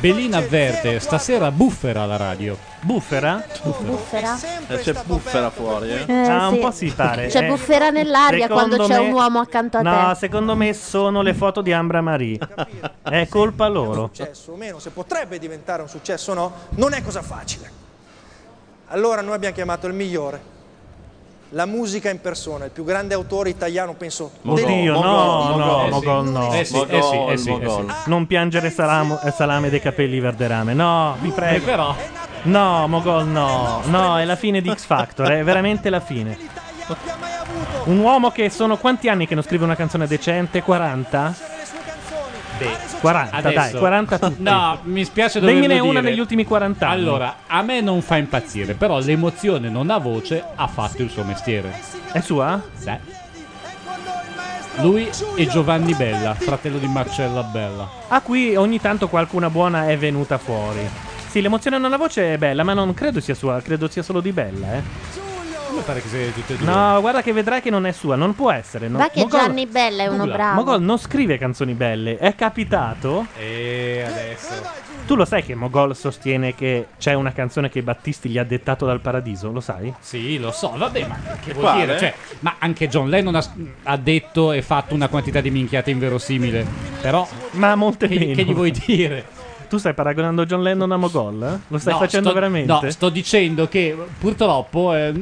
Belina avverte, stasera buffera la radio. Buffera? Buffera? Eh, c'è buffera fuori, eh. Eh, ah, un sì. po' si pare. C'è Eh, buffera nell'aria secondo quando c'è me- un uomo accanto a No, te. secondo me sono le foto di Ambra Marie. È colpa loro. successo o meno, se potrebbe diventare un successo o no, non è cosa facile. Allora noi abbiamo chiamato il migliore, la musica in persona, il più grande autore italiano, penso. Oddio, no, no, Mogol no. Eh sì, eh sì, eh sì, eh sì. Non piangere salamo- eh, salame dei capelli verderame. No, vi prego. Eh, però. No, Mogol no. No, è la fine di X Factor, è veramente la fine. Un uomo che sono quanti anni che non scrive una canzone decente? 40? Beh, 40, dai, Adesso- 40 tutti. No, mi spiace doverlo Dammene una dire. negli ultimi 40 anni. Allora, a me non fa impazzire, però l'emozione non ha voce, ha fatto il suo mestiere. È sua? Sì. Lui e Giovanni Bella, fratello di Marcella Bella. Ah, qui ogni tanto qualcuna buona è venuta fuori. Sì, l'emozione nella voce è bella, ma non credo sia sua, credo sia solo di bella, eh. Mi pare che sia tutte e due. No, guarda che vedrai che non è sua, non può essere. No. Va che Mogol- Gianni Bella è uno bravo. Mogol non scrive canzoni belle, è capitato? E adesso. Tu lo sai che Mogol sostiene che c'è una canzone che Battisti gli ha dettato dal paradiso, lo sai? Sì, lo so, vabbè, ma che vuol quale? dire? Cioè, ma anche John Lennon ha, ha detto e fatto una quantità di minchiate inverosimile. Però. Ma molte che, meno. che gli vuoi dire? Tu stai paragonando John Lennon a Mogol? eh? Lo stai No, facendo sto- veramente? No, sto dicendo che purtroppo eh,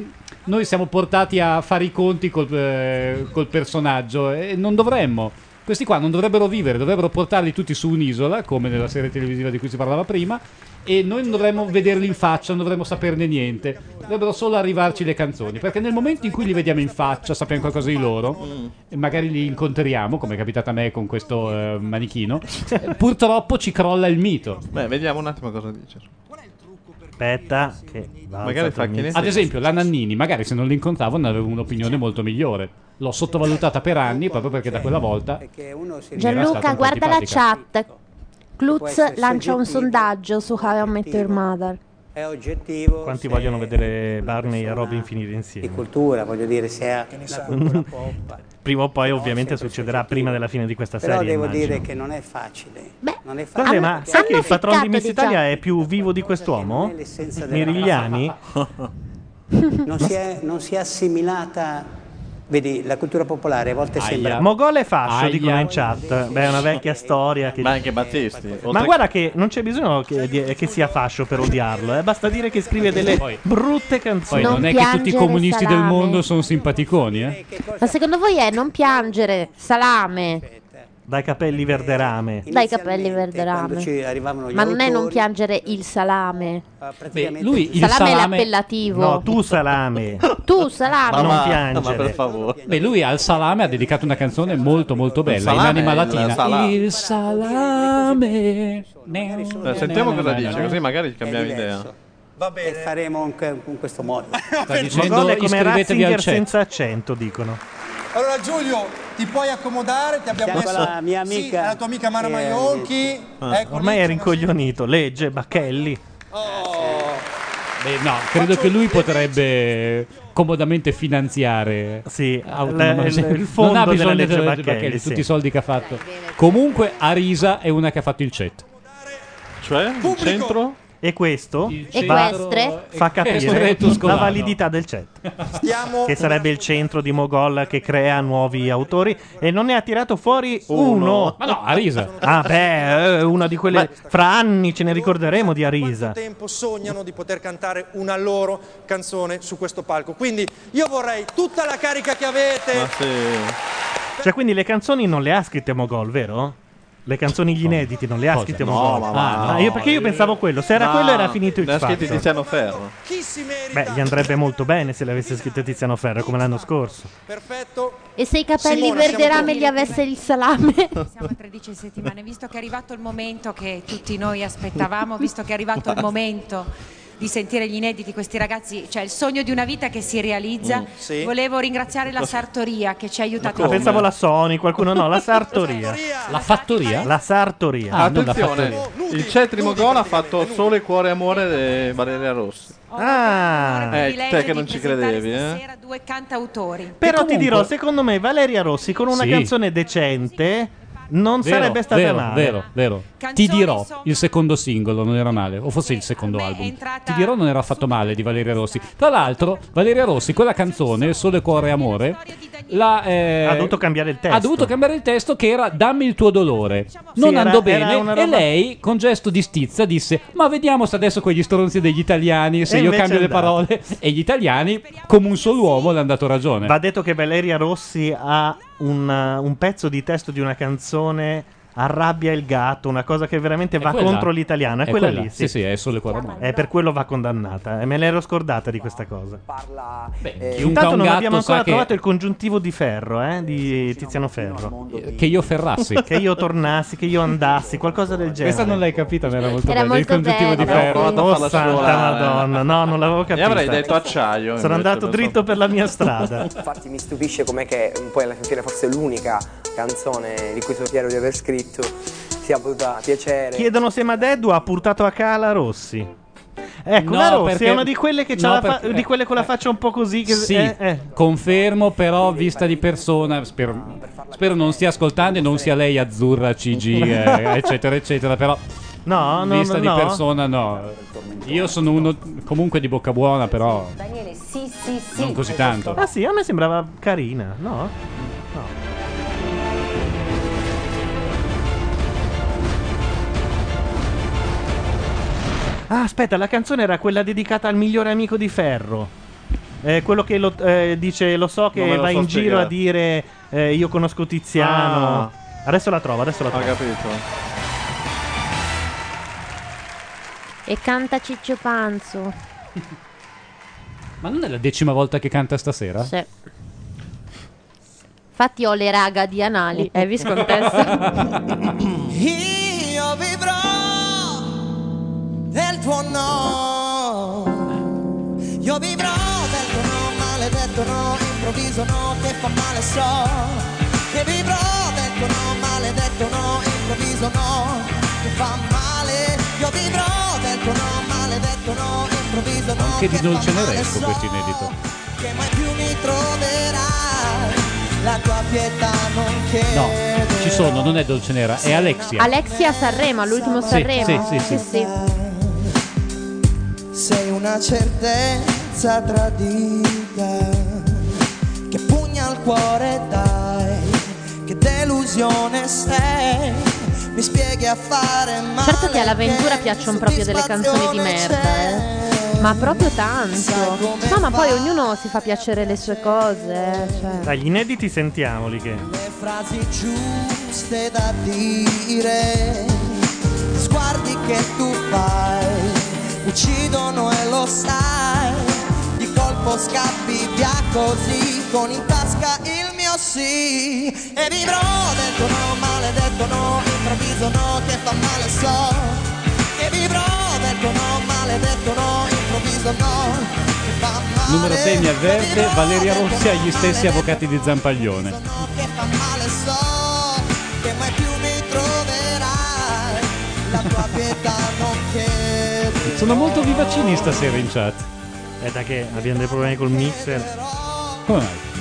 noi siamo portati a fare i conti col, eh, col personaggio e non dovremmo. Questi qua non dovrebbero vivere, dovrebbero portarli tutti su un'isola, come nella serie televisiva di cui si parlava prima, e noi non dovremmo vederli in faccia, non dovremmo saperne niente. Dovrebbero solo arrivarci le canzoni, perché nel momento in cui li vediamo in faccia, sappiamo qualcosa di loro, e magari li incontriamo, come è capitato a me con questo eh, manichino, purtroppo ci crolla il mito. Beh, vediamo un attimo cosa dice. Aspetta, che va Magari fa che ne. Ad esempio, la Nannini, magari se non l'incontravo ne avevo un'opinione molto migliore. L'ho sottovalutata per anni proprio perché da quella volta. Gianluca, guarda la chat. Klutz lancia un sondaggio su How I Met Your Mother. È oggettivo. Quanti vogliono vedere Barney e Robin finire insieme? Di cultura, voglio dire, se ha la cultura pop. Prima o poi ovviamente succederà prima della fine di questa Però serie, devo immagino. dire che non è facile. non è Vabbè, facile. ma sai che il patron di Miss ficcato, Italia diciamo. è più vivo di quest'uomo? Mirigliani? non, si è, non si è assimilata. Vedi, la cultura popolare a volte sembra. Mogol è fascio, Aia. dicono in chat. Beh, è una vecchia storia. Che... Ma anche Battisti. Ma oltre- guarda che non c'è bisogno che, che sia fascio per odiarlo, eh. basta dire che scrive delle Poi- brutte Poi canzoni. non, è che tutti i comunisti del salame. mondo sono simpaticoni, eh? Ma secondo voi è non piangere, salame, Dai capelli verderame. dai capelli verderame. Ma non è non piangere il salame. praticamente lui il salame, è l'appellativo. No, tu salame. Tu salame. non piangere. ma per favore. Beh, lui al salame ha dedicato una canzone molto molto bella, in anima il latina. salame. Il salame. Eh, sentiamo cosa dice, così magari cambiamo idea. Va bene. E faremo in, in questo modo. Sta dicendo Mogol è come Ratzinger senza accento, dicono. Allora Giulio, ti puoi accomodare, ti abbiamo messo la mia Sì, amica, la tua amica Mara Maionchi. Ah, Ecco ormai è rincoglionito, legge, Bacchelli. Beh, no, credo che lui potrebbe comodamente finanziare Sì, autonomamente. il- il fondo non ha della bisogno legge della Bacchelli, sì. tutti i soldi che ha fatto. Comunque Arisa è una che ha fatto il chat. Cioè, il centro? E questo Equestre. fa capire la validità del chat. Stiamo Che sarebbe il centro di Mogol che crea nuovi autori e non ne ha tirato fuori uno. Ma no, Arisa. Ah, beh, è una di quelle. Fra anni ce ne ricorderemo di Arisa. tempo sognano di poter cantare una loro canzone su questo palco. Quindi io vorrei tutta la carica che avete. Cioè, quindi le canzoni non le ha scritte Mogol, vero? Le canzoni gli inediti non le ha scritte No, ma va, Ah, no. io perché io pensavo quello. Se era quello era finito X le ha scritti Factor. Tiziano Ferro. Beh, gli andrebbe molto bene se le avesse scritte Tiziano Ferro, come l'anno scorso. E se i capelli Simona, verde siamo rame tutti- gli avesse il salame? Siamo a 13 settimane, visto che è arrivato il momento che tutti noi aspettavamo, visto che è arrivato il momento di sentire gli inediti, questi ragazzi, cioè il sogno di una vita che si realizza. Mm, sì. Volevo ringraziare la Sartoria che ci ha aiutato. Ah, pensavo la Sony, qualcuno no, la Sartoria. La fattoria? La Sartoria. Ah, Attenzione, il cetrimo gol ha fatto solo e cuore e amore di Valeria Rossi. Ah, Eh, te che non ci credevi, eh? Due cantautori. Però comunque- ti dirò, secondo me Valeria Rossi con una Sì. canzone decente non Vero, sarebbe stata vero, male. Vero, vero. Ti dirò, il secondo singolo non era male, o forse il secondo album. Ti dirò non era affatto male di Valeria Rossi. Tra l'altro, Valeria Rossi, quella canzone, Sole, Cuore e Amore, la, eh, Ha dovuto cambiare il testo. ha dovuto cambiare il testo che era Dammi il tuo dolore. Non Sì, era- andò era bene una e lei, con gesto di stizza, disse ma vediamo se adesso quegli stronzi degli italiani, se E io cambio le parole. E gli italiani, come un solo uomo, le hanno dato ragione. Va detto che Valeria Rossi ha un, un pezzo di testo di una canzone Arrabbia il gatto, una cosa che veramente va quella? contro l'italiano. È, È quella, quella? lì, Sì, sì, è e Amore. E per quello va condannata. E me l'ero scordata di questa cosa. chiunque ha Intanto un non abbiamo ancora sa che- trovato il congiuntivo di ferro, eh, di Tiziano Ferro. Che io ferrassi. che io tornassi, che io andassi, qualcosa del genere. Questa non l'hai capita, ma era molto Era bella. Il molto congiuntivo di bella. ferro. A farla scivolare. santa madonna, no, non l'avevo capita. Io avrei detto acciaio. Sono andato lo so. dritto per la mia strada. Infatti mi stupisce com'è che poi alla fine forse l'unica canzone di cui sono fiero di aver scritto sia potuta piacere. Chiedono se Madeddu ha portato a casa la Rossi. Ecco, No, la Rossi perché- è una di quelle, che c'ha no, la fa- perché- di quelle con la faccia un po' così. Che, Sì, eh, eh. confermo, però vista di persona, spero, spero non stia ascoltando e non sia lei azzurra, CG, eh, eccetera, eccetera, però No, no, vista no, di no. persona no. Io sono uno comunque di bocca buona, però Daniele, sì, sì, sì. non così tanto. Ah sì, a me sembrava carina, no? No. Ah, aspetta, la canzone era quella dedicata al migliore amico di Ferro. Eh, quello che lo, eh, dice, lo so Non che me lo va so in giro a spiegare. dire eh, io conosco Tiziano. Ah. Adesso la trovo, adesso la Ho trovo. capito. E canta Ciccio Panzo. Ma non è la decima volta che canta stasera? Sì. Infatti ho le raga di anali. Eh, vi scontessa? Io vivrò del tuo no. Io vivrò del tuo no, maledetto no, improvviso no, che fa male so. Che vivrò del tuo no, maledetto no, improvviso no, che fa male. Io vivrò del tuo no, maledetto no, improvviso no, Anche di Dolce Neresco so. questo inedito. Che mai più mi troverai, la tua pietà non chiede. No, ci sono, non è Dolce Nera, è Alexia. Alexia Sanremo, all'ultimo Sì, Sanremo. sì, sì, sì. Sei una certezza tradita che pugna al cuore dai, che delusione sei, mi spieghi a fare male. Certo che all'avventura piacciono proprio delle canzoni di merda, eh. Ma proprio tanto. No, ma poi ognuno si fa piacere le sue cose, eh, cioè. Dai, gli inediti sentiamoli che... le frasi giuste da dire, sguardi che tu fai, uccidono e lo sai, di colpo scappi via così, con in tasca il mio sì, e vivrò del tuo no, maledetto no, improvviso no, che fa male so, e vivrò del tuo no, maledetto no, improvviso no, che fa male. Numero 6 mi avverte, Valeria Rossi agli stessi avvocati di Zampaglione. che fa male so. Che mai più mi troverai. La tua pietà non chiede Sono molto vivacini stasera in chat. È da che abbiamo dei problemi col mixer. Come mai?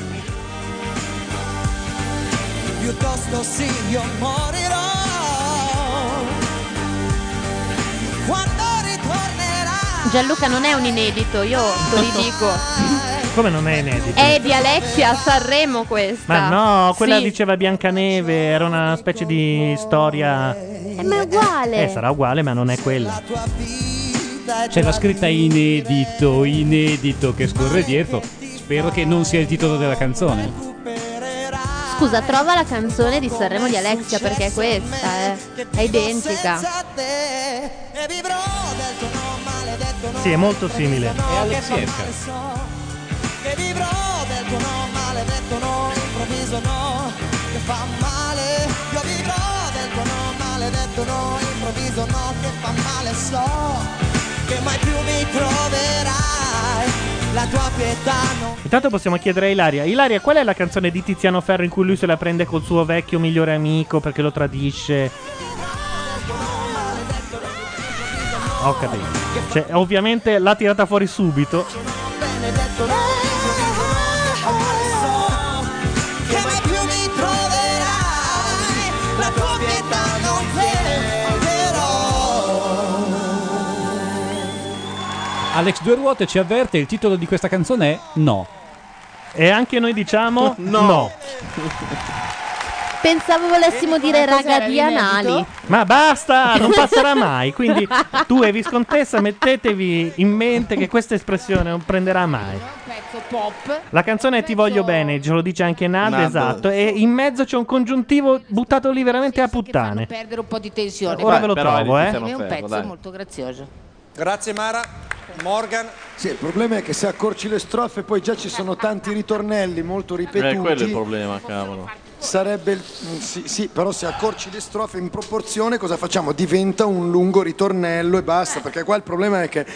piuttosto sì io morirò quando ritornerai Gianluca non è un inedito, io te lo dico. Come non è inedito? È di Alexia a Sanremo questa. Ma no, quella Sì. diceva Biancaneve, era una specie di storia... Eh, ma è uguale. Eh, sarà uguale, ma non è quella. C'è la scritta inedito, inedito che scorre dietro. Spero che non sia il titolo della canzone. Scusa, trova la canzone di Sanremo di Alexia perché è questa, eh. È identica. Sì, è molto simile. È Alexiesca. Che vivrò del tuo no, maledetto no, improvviso no, che fa male. Io vivrò del tuo no, maledetto no, improvviso no, che fa male. So che mai più mi troverai, la tua pietà non Intanto possiamo chiedere a Ilaria. Ilaria, qual è la canzone di Tiziano Ferro in cui lui se la prende col suo vecchio migliore amico perché lo tradisce? Ho capito. Cioè, ovviamente l'ha tirata fuori subito. che Alex Due Ruote ci avverte, il titolo di questa canzone è No. E anche noi diciamo no. Pensavo volessimo dire raga di anali. Ma basta, non passerà mai. Quindi tu e Viscontessa mettetevi in mente che questa espressione non prenderà mai. pezzo pop. La canzone è Ti voglio bene, ce lo dice anche Nad, Nad. esatto. E in mezzo c'è un congiuntivo buttato lì veramente a puttane. Perdere un po' di tensione. Ora ve lo trovo, eh. È un pezzo molto grazioso. Grazie Mara. Morgan. Sì, il problema è che se accorci le strofe poi già ci sono tanti ritornelli molto ripetuti. Eh, quello è il problema, cavolo. Sarebbe il- mm, sì, sì, però se accorci le strofe in proporzione cosa facciamo? Diventa un lungo ritornello e basta, perché qua il problema è che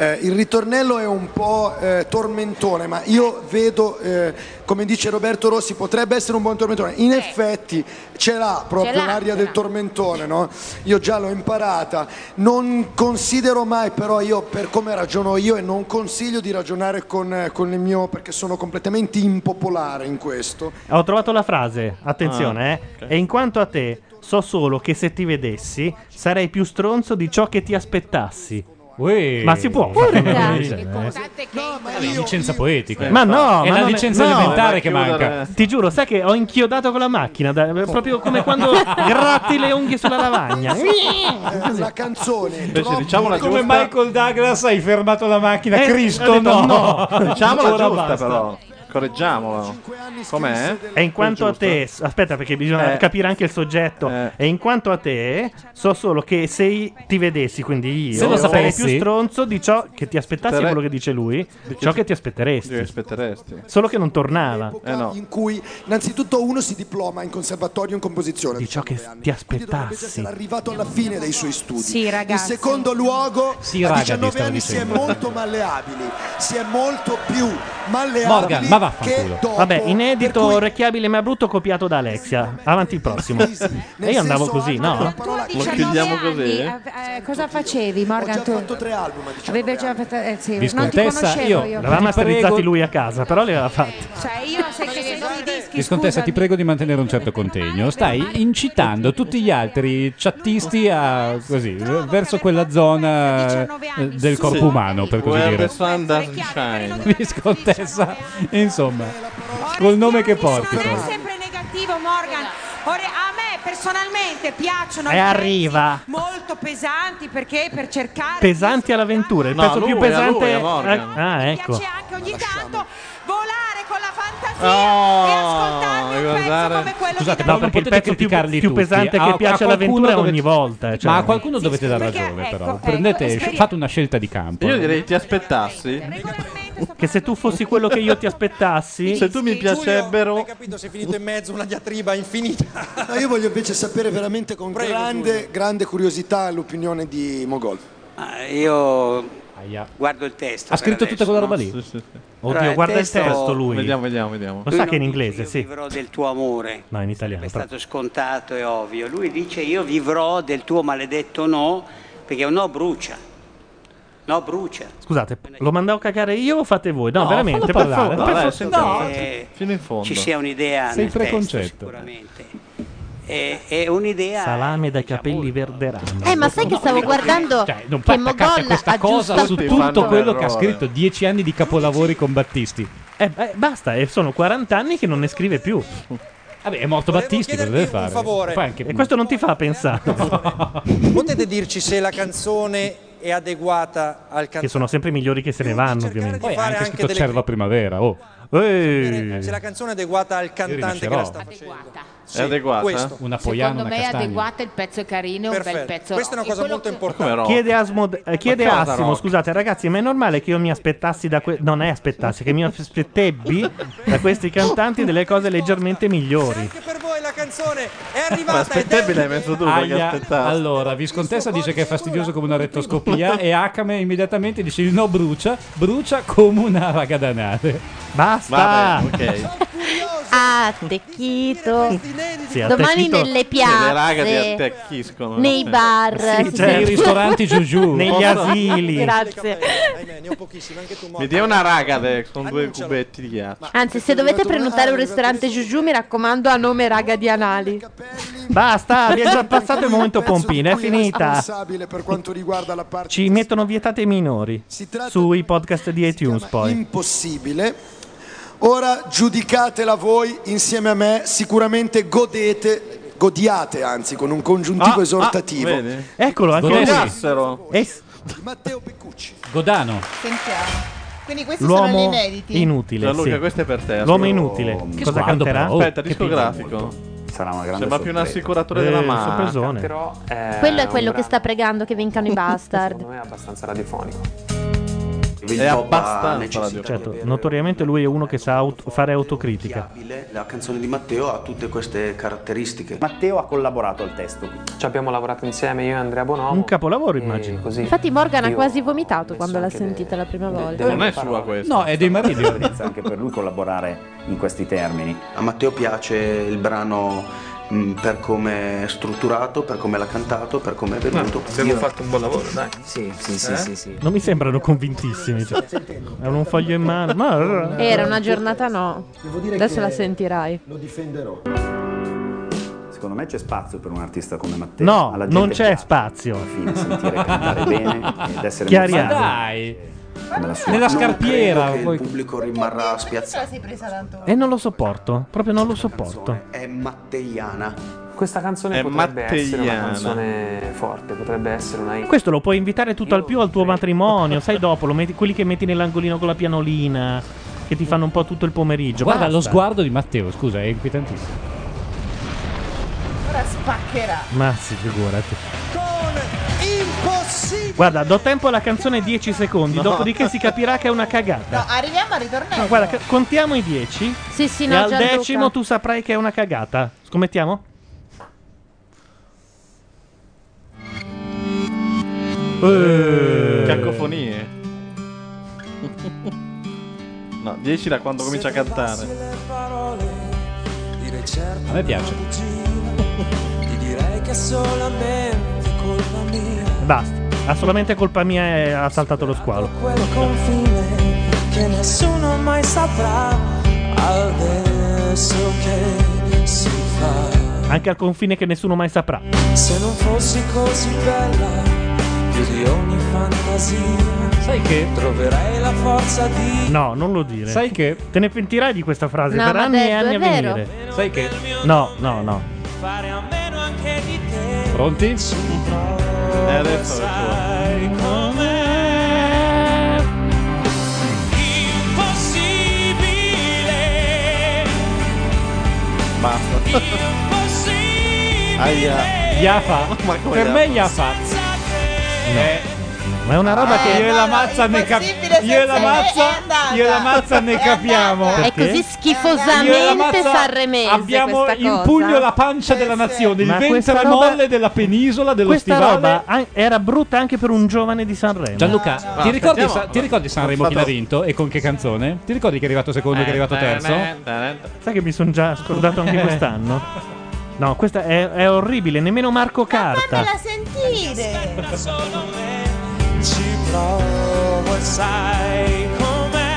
eh, il ritornello è un po' eh, tormentone, ma io vedo, eh, come dice Roberto Rossi, potrebbe essere un buon tormentone. In effetti ce l'ha proprio Ce l'ha, l'aria del tormentone, no? Io già l'ho imparata. Non considero mai, però, io per come ragiono io e non consiglio di ragionare con, eh, con il mio, perché sono completamente impopolare in questo. Ho trovato la frase, attenzione, Ah, eh. ok. E in quanto a te, so solo che se ti vedessi sarei più stronzo di ciò che ti aspettassi. Ma si può fare una licenza poetica. Ma no, è ma la non licenza no. elementare che manca. Ti giuro, sai che ho inchiodato con la macchina, da- proprio come quando gratti le unghie sulla lavagna. Eh, La canzone. Invece diciamo la Come giusta. Michael Douglas hai fermato la macchina. Eh, Cristo, detto no. Diciamola Ora giusta basta. però. Correggiamola. Com'è? E in quanto a te, aspetta perché bisogna Eh. capire anche il soggetto. E in quanto a te, so solo che se ti vedessi, quindi io, Se lo sarei più stronzo di ciò che ti aspettassi, Tere- quello che dice lui, ciò che ti aspetteresti. Ti aspetteresti. Solo che non tornava. Eh no. in cui innanzitutto uno si diploma in conservatorio in composizione. Di ciò che ti Dovrebbe aspettassi. essere arrivato alla fine dei suoi studi. Sì, ragazzi. In secondo luogo, Sì, a ragazzi, 19 stavo anni si è dicendo. molto malleabili, si è molto più malleabili Morgan, ma vaffanculo. Vabbè, inedito, orecchiabile ma brutto copiato da Alexia. Avanti il prossimo. e io andavo così, no? A 19 anni, eh, eh, cosa facevi Morgan? tu? fatto tre album a 19 Avevi già fatto, eh, sì, non ti Viscontessa, conoscevo io io. l'aveva masterizzati lui a casa, però li aveva fatti. Cioè io sai che sento i dischi, Viscontessa, ti prego di mantenere un certo contegno. Stai incitando tutti gli altri chattisti a così, verso quella zona eh, del corpo umano, per così dire. the sun doesn't shine. Viscontessa, insomma, col nome che porti. Non è sempre negativo Morgan. Ora, a me personalmente piacciono E arriva. molto pesanti perché per cercare Pesanti all'avventure, il No, pezzo lui, più a pesante. lui, a Morgan. Ah, mi ecco. piace anche ogni tanto volare con la Oh, e ascoltarmi un pezzo come quello Scusate, No, perché il pezzo più, più tutti. pesante A- che a piace qualcuno all'avventura dovete- ogni volta. cioè- Ma a qualcuno dovete dare ragione, però. Prendete, fate una scelta di campo. Io direi ti aspettassi. Che se tu fossi quello che io ti aspettassi. Se tu mi piacebbero. Hai capito? Sei finito in mezzo a una diatriba infinita. No, io voglio invece sapere veramente con grande, grande curiosità l'opinione di Mogol. Ah, io guardo il testo. Ha scritto per tutta quella roba adesso, lì? no? Oddio, Però guarda il testo lui. Vediamo, vediamo, vediamo. Lo Lui sa che in dice, inglese, io sì. vivrò del tuo amore. No, in italiano. È stato scontato e ovvio. Lui dice io vivrò del tuo maledetto no, perché un no brucia. No brucia. Scusate, lo mandavo a cagare io o fate voi? No, No, veramente, per parlare. per No, favore. No. eh, Fino in fondo. Ci sia un'idea Sei nel preconcetto. testo, sicuramente. È, è un'idea Salame dai capelli verderanno. Eh, ma sai che stavo guardando Cioè, non che Mogol questa cosa su tutto quello che ha scritto dieci anni di capolavori con Battisti. Eh, beh, basta, e sono 40 anni che non ne scrive più. Vabbè, è morto Battisti, cosa deve fare? favore. Anche- E questo non ti fa pensare. Potete dirci se la canzone è adeguata al che cantante? sono sempre i migliori che se ne vanno, ovviamente. Poi ha anche scritto Cerva Primavera. Oh. Ehi. se la canzone è adeguata al cantante che la sta facendo. Sì, questo. Una Secondo me è adeguata, il pezzo è carino, è un bel Perfetto. pezzo. Questa è una cosa molto che- importante. Chiede, Asmo- eh, chiede Assimo, rock? scusate ragazzi, ma è normale che io mi aspettassi da que- non è aspettassi, che mi aspettebbi da questi cantanti delle cose leggermente migliori. Per voi la canzone è arrivata ed è aspettabile l'hai messo tu perché aspettavi. Allora, Viscontessa dice che è fastidioso come una rettoscopia e Akame immediatamente dice no brucia, brucia come una raga danare. Basta! Vabbè, ok. Ah, Attecchito. Sì, Domani nelle Che le raghe ti piazze, attecchiscono. nei bar, Sì, certo. Nei ristoranti Giugiù. Negli asili. Grazie. Mi dia una raga con due cubetti di ghiaccio. Anzi, se dovete prenotare un ristorante Giugiù, mi raccomando a nome raga di anali. Basta, vi è già passato il momento pompino, è finita. responsabile per quanto riguarda la parte Ci mettono vietate minori sui podcast di iTunes poi. impossibile. Ora giudicatela voi insieme a me, sicuramente godete, godiate anzi con un congiuntivo Ah, esortativo. ah? Eccolo, anche Godessi. lui. Es- Godano. Sentiamo. Quindi questi sono gli L'uomo inediti. inutile. Gianluca, sì. questo è per te. L'uomo inutile. Che Cosa canterà? però. Aspetta, Che discografico. Sarà una grande Sembra più un assicuratore della Eh, marca. sorpresone. Però è Quello è quello che sta pregando che vincano i bastard. Secondo me è abbastanza radiofonico. È abbastanza radio. Certo, notoriamente lui è uno che sa aut- fare autocritica. La canzone di Matteo ha tutte queste caratteristiche. Matteo ha collaborato al testo. Ci abbiamo lavorato insieme io e Andrea Bonomo. Un capolavoro, immagino. Così. Infatti Morgan ha quasi vomitato quando l'ha sentita la prima volta. Non è sua questa. No, è dei Maridio. anche per lui collaborare in questi termini. A Matteo piace il brano mh, per come è strutturato, per come l'ha cantato, per come è venuto. abbiamo Io- fatto un buon lavoro, dai. Sì, sì, sì, sì, sì. Non mi sembrano convintissimi. cioè. Hanno un foglio in mano. Ma... Era una giornata no. Devo dire Adesso che la sentirai. Lo difenderò. Secondo me c'è spazio per un artista come Matteo. No, Alla gente non c'è piace spazio. alla fine sentire cantare bene ed essere Chiariamo. Ma dai. Nella Non scarpiera. credo che poi- il pubblico rimarrà spiazzato. E non lo sopporto. Proprio non lo sopporto. È matteiana. Questa canzone È potrebbe essere una matteiana. canzone forte, potrebbe essere una. Questo lo puoi invitare tutto al più al tuo matrimonio. Sai dopo, lo metti- quelli che metti nell'angolino con la pianolina. Che ti fanno un po' tutto il pomeriggio. Guarda lo Basta. sguardo di Matteo, scusa, è inquietantissimo. Ora spaccherà. Ma sì, figurati. Guarda, do tempo alla canzone 10 secondi. Dopodiché si capirà che è una No, cagata. arriviamo al ritornello. No, guarda, ca- contiamo i 10. Sì, sì, e no, al Gianluca. decimo tu saprai che è una cagata. Scommettiamo? Eh. Cacofonie. No, 10 da quando comincia a cantare. A me piace. Ti direi che è solamente Basta. Ha solamente colpa mia e ha saltato lo squalo. quel confine che nessuno mai saprà adesso che si fa Anche al confine che nessuno mai saprà. se non fossi così bella più di ogni fantasia Sai che troverei la forza di No, non lo dire. Sai che Te ne pentirai di questa frase No, per anni e detto, anni è a vero. venire. Sai che No, no, no. fare a te Pronti? E adesso è suo. sai com'è impossibile Basta. impossibile Aia. Iafa. Ma come Per me Iafa? Iafa. Eh, Ma è una roba io che. e la mazza ne capiamo. Io e la mazza, io e la mazza ne capiamo. È così Io schifosamente sanremese Abbiamo in pugno la pancia della nazione, il Ma ventre molle della penisola, dello Questa stivale. roba era brutta anche per un giovane di Sanremo. Gianluca, ti, ricordi, ti Sanremo chi l'ha vinto e con che canzone? Ti ricordi che è arrivato secondo e che è arrivato terzo? Sai che mi sono già scordato anche quest'anno? No, questa è, è orribile, nemmeno Marco Carta. Fammela sentire. Ci provo e sai com'è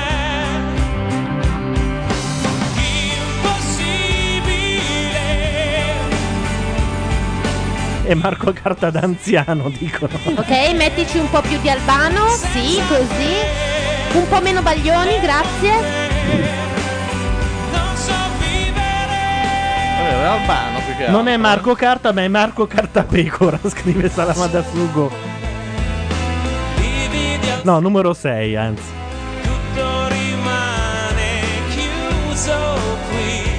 impossibile E Marco Carta da anziano, dicono. Ok, mettici un po' più di Albano, sì, così. Un po' meno Baglioni, grazie. non so vivere Vabbè, è albano più che altro. Non è Marco Carta, ma è Marco Cartapecora, scrive Salamada Sugo. No, numero 6, anzi. Tutto rimane chiuso qui.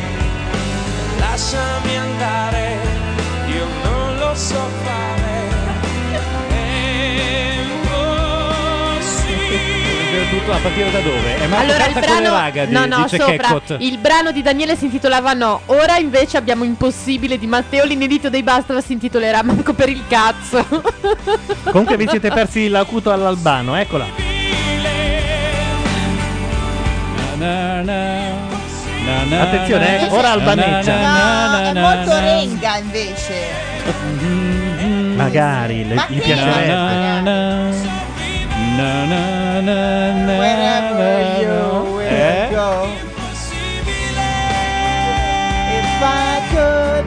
Lasciami andare, io non lo so impossibile. Tutto a partire da dove? È Marco Allora il brano raga di, No, no, dice sopra. Kekkot. Il brano di Daniele si intitolava No. Ora invece abbiamo Impossibile di Matteo, l'inedito dei Basta si intitolerà Manco per il cazzo. Comunque vi siete persi l'acuto all'albano, eccola. Na, na, na, na, Attenzione, eh, na, ora na, albaneggia. na, na, No, na, è na, molto na. renga invece. Magari, le- Ma gli piacerebbe. Na, na, na, na, Wherever you will Eh? go. If I could,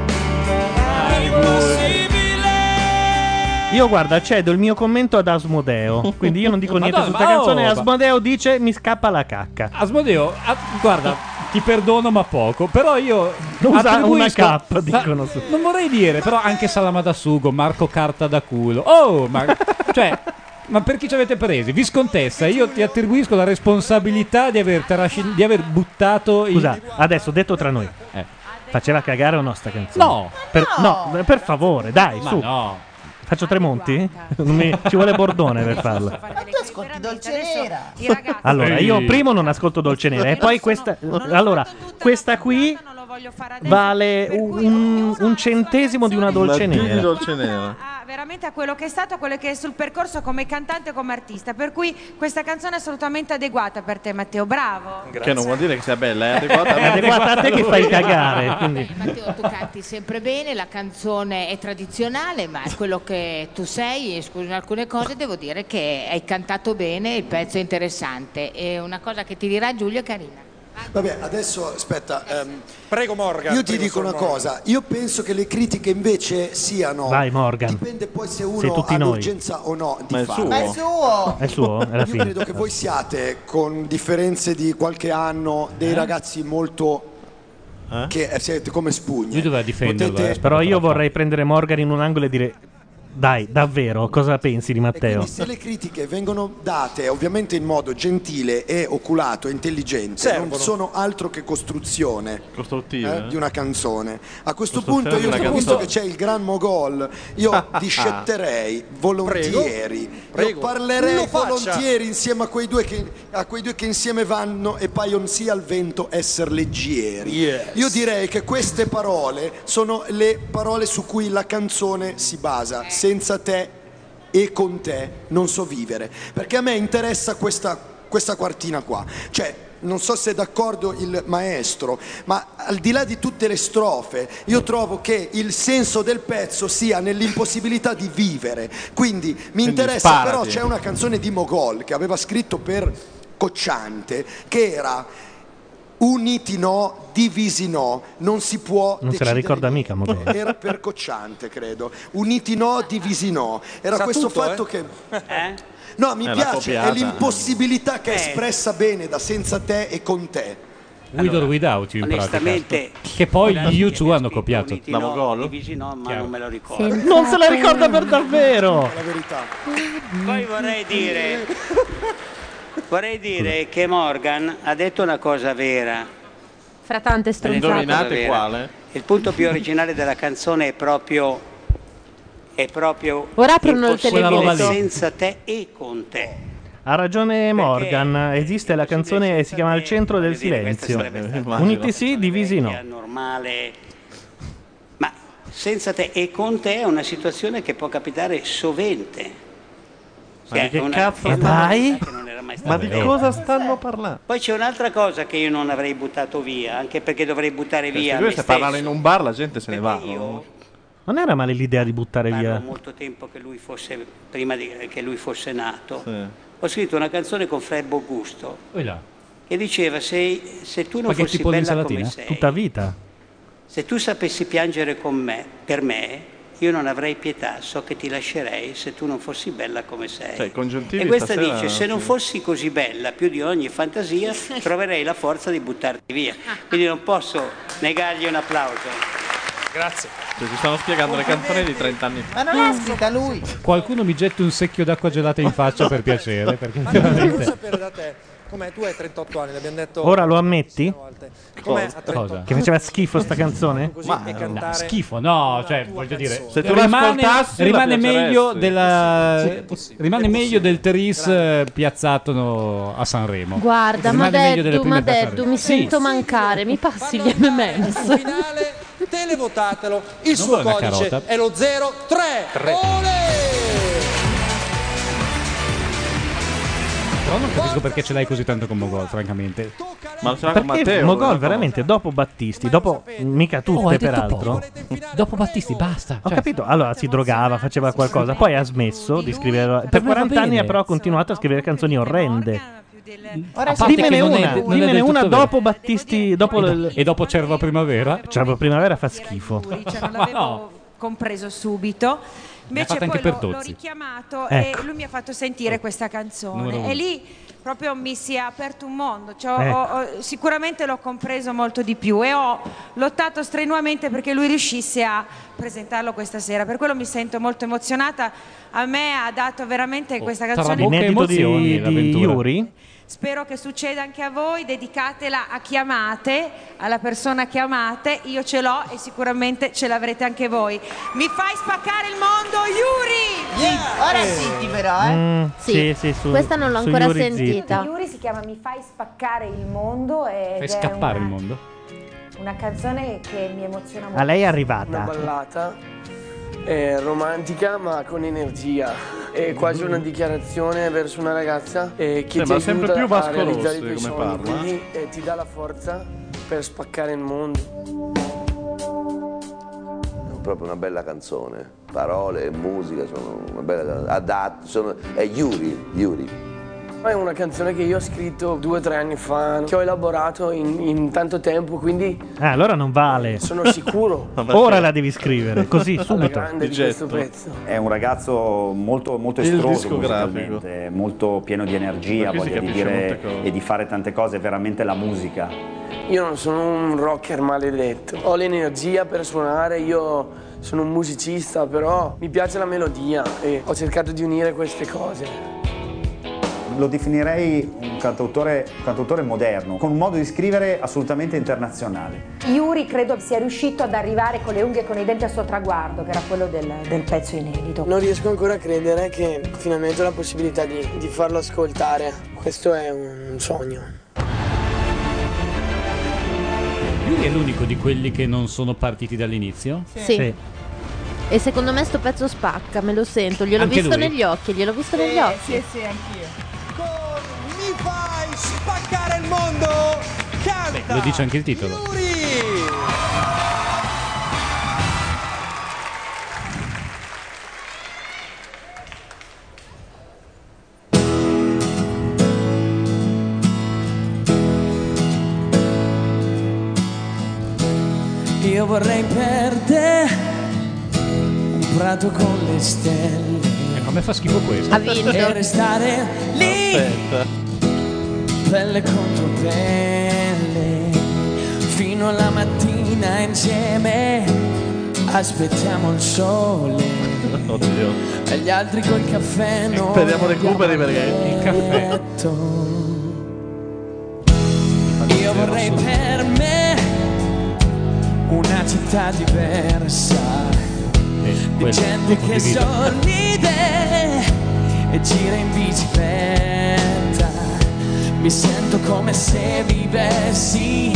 I would. Io guarda, cedo il mio commento ad Asmodeo. Quindi io non dico niente su Madonna, questa ma canzone. oh, Asmodeo dice mi scappa la cacca. Asmodeo, ah, guarda, ti perdono ma poco, però io Usa attribuisco- una K, dicono su. Non vorrei dire, però anche Salama da Sugo, Marco Carta da culo. Oh, ma cioè ma per chi ci avete presi? Viscontessa, io ti attribuisco la responsabilità di aver, trascin- di aver buttato il Scusa, adesso detto tra noi. Faceva cagare o no sta canzone? No. Per, no, per favore, dai, Ma su. no. Faccio tre monti? Non mi- ci vuole Bordone per farlo. Ma tu ascolti Dolce Nera. Allora, io primo non ascolto Dolce Nera e poi questa. Allora, questa qui vale un, un centesimo di una Dolce P di Nera. Dolce Nera. Ah, veramente a quello che è stato, a quello che è sul percorso come cantante e come artista. Per cui questa canzone è assolutamente adeguata per te, Matteo. Bravo. Che non vuol dire che sia bella, è adeguata, È adeguata a te che fai cagare. Quindi. Matteo, tu canti sempre bene, la canzone è tradizionale, ma è quello che tu sei. Scusa, in alcune cose devo dire che hai cantato bene, il pezzo è interessante. E una cosa che ti dirà Giulio è carina. Vabbè, adesso aspetta. ehm, Prego Morgan. io ti dico una Morgan. cosa, io penso che le critiche invece siano... Vai, Morgan. Dipende poi se uno ha l'urgenza o no di Ma è farlo. suo. Ma è suo. È suo? È Io credo che voi siate, con differenze di qualche anno, dei Eh? ragazzi molto... che eh, siete come spugne. Lui doveva difenderlo. Potete- eh. Però io vorrei prendere Morgan in un angolo e dire: Dai, davvero, cosa pensi di Matteo? Quindi se le critiche vengono date ovviamente in modo gentile e oculato, intelligente, Servono. non sono altro che costruzione eh, di una canzone. A questo punto io, visto canzone. che c'è il gran mogol, io discetterei volentieri. Prego. Io parlerei volentieri insieme a quei, due che, a quei due che insieme vanno e paiono sia al vento essere leggeri. Yes. Io direi che queste parole sono le parole su cui la canzone si basa. Senza te e con te non so vivere. Perché a me interessa questa, questa quartina qua. Cioè, non so se è d'accordo il maestro, ma al di là di tutte le strofe, io trovo che il senso del pezzo sia nell'impossibilità di vivere. Quindi mi interessa, sparati. però c'è una canzone di Mogol che aveva scritto per Cocciante che era Uniti no, divisi no, non si può Non se la ricorda mica, Mogol. era per Cocciante, credo. Uniti no, divisi no. Era Sa questo tutto, fatto eh? che. Eh? No, mi È piace, è l'impossibilità che è Eh. espressa bene da senza te e con te. With or without you in onestamente, pratica. Che poi gli che U2 hanno copiato. Uniti La no, Mogol? divisi no, ma Chiaro. non me lo ricordo. Non se la ricorda per davvero. La verità. Poi vorrei dire, vorrei dire che Morgan ha detto una cosa vera. Fra tante stronzate. Indovinate quale? Il punto più originale della canzone è proprio è proprio Ora aprono il televisore. senza te e con te. Ha ragione Morgan, esiste la canzone e si chiama Il centro del silenzio. Uniti sì, divisi no. È normale. Ma senza te e con te è una situazione che può capitare sovente. Ma di che una- cazzo era mai Ma di cosa stanno parlando? Poi c'è un'altra cosa che io non avrei buttato via, anche perché dovrei buttare via se me lui se parlano stesso. in un bar la gente se ne va. Perché io Non era male l'idea di buttare via. molto tempo che lui fosse, prima di, che lui fosse nato, Sì. ho scritto una canzone con Poi là. che diceva se, se tu non fossi bella insalatina? come sei, Tutta vita. se tu sapessi piangere con me, per me, io non avrei pietà, so che ti lascerei se tu non fossi bella come sei. Cioè, e questa stasera- dice, se non fossi così bella, più di ogni fantasia, troverei la forza di buttarti via. Quindi non posso negargli un applauso. Grazie. Cioè, ci stanno spiegando le canzoni di 30 anni fa. Ma non l'ha scritta lui. Qualcuno mi getti un secchio d'acqua gelata in faccia per piacere, perché Ma non voglio sapere da te. Com'è? Tu hai 38 anni, l'abbiamo detto. Ora lo ammetti? A 38 Cosa? Che faceva schifo sta canzone? Ma no, schifo, no, cioè voglio dire, Se tu rimane, l'ascoltassi, la rimane meglio piaceresti. della rimane meglio del Tris eh, piazzato no, a Sanremo. Guarda, ma rimane meglio delle Deddu, prime ma da Deddu, Sanremo. mi Sì. sento mancare, mi passi gli MM's. televotatelo. Il Non suo vuoi una codice carota? è lo 03. Però non capisco perché ce l'hai così tanto con Mogol, francamente. Ma lo sarà Perché con Matteo? Mogol veramente dopo Battisti, dopo mica tutte Oh, hai detto peraltro. Dopo Battisti basta. Ho cioè. capito, allora si drogava, faceva qualcosa, poi ha smesso di scrivere. Per me va 40 anni ha però continuato a scrivere canzoni orrende. A parte Dimmene una, dimmene del una dopo Battisti, dopo E, il- e dopo Cervo Primavera? Cervo Primavera fa schifo. Cioè, non l'avevo compreso subito. Invece poi anche l'ho, per l'ho Tozzi. richiamato Ecco. e lui mi ha fatto sentire questa canzone e lì proprio mi si è aperto un mondo. Cioè, Ecco. ho- ho- sicuramente l'ho compreso molto di più e ho lottato strenuamente perché lui riuscisse a presentarlo questa sera. Per quello mi sento molto emozionata. A me ha dato veramente questa canzone. L'inedito di, emozioni, di l'avventura. Yuri? Spero che succeda anche a voi, dedicatela a chi amate, alla persona che amate, io ce l'ho e sicuramente ce l'avrete anche voi. Mi fai spaccare il mondo, Yuri! Ora zitti però, eh. Mm, Sì, sì, sì, su- questa non l'ho ancora Yuri sentita. Yuri si chiama Mi fai spaccare il mondo ed Fai scappare una, il mondo. una canzone che mi emoziona molto. A lei è Una arrivata. ballata eh, romanzica ma con energia. È quasi una dichiarazione verso una ragazza eh, che Sembra ti sempre aiuta più Vasco a realizzare i tuoi come sogni, parla. quindi eh, ti dà la forza per spaccare il mondo. È proprio una bella canzone, parole e musica sono una bella adatte, sono, è Yuri, Yuri. È una canzone che io ho scritto due o tre anni fa, che ho elaborato in, in tanto tempo, quindi Ah, allora non vale. sono sicuro. Ora la devi scrivere, così subito. grande di questo pezzo. È un ragazzo molto, molto estroso molto pieno di energia, si voglia di dire e di fare tante cose, veramente la musica. Io non sono un rocker maledetto, ho l'energia per suonare, io sono un musicista, però mi piace la melodia e ho cercato di unire queste cose. Lo definirei un cantautore, un cantautore moderno, con un modo di scrivere assolutamente internazionale. Yuri credo sia riuscito ad arrivare con le unghie e con i denti al suo traguardo, che era quello del, del pezzo inedito. Non riesco ancora a credere che finalmente ho la possibilità di, di farlo ascoltare. Questo è un sogno. Lui è l'unico di quelli che non sono partiti dall'inizio? Sì. E secondo me sto pezzo spacca, me lo sento, gliel'ho Anche visto lui? negli occhi, gliel'ho visto negli Sì, occhi. sì, sì, anch'io. Mondo! Canta! Lo dice anche il titolo. Yuri! Io vorrei per te un prato con le stelle Ecco, a me fa schifo questo. Ha vinto. e restare lì Aspetta. Pelle contro pelle fino alla mattina insieme aspettiamo il sole Oddio. e gli altri col caffè noi Speriamo recuperi perché Il caffè. Io vorrei per me una città diversa Eh, di gente che sorride e gira in bicicletta. Mi sento come se vivessi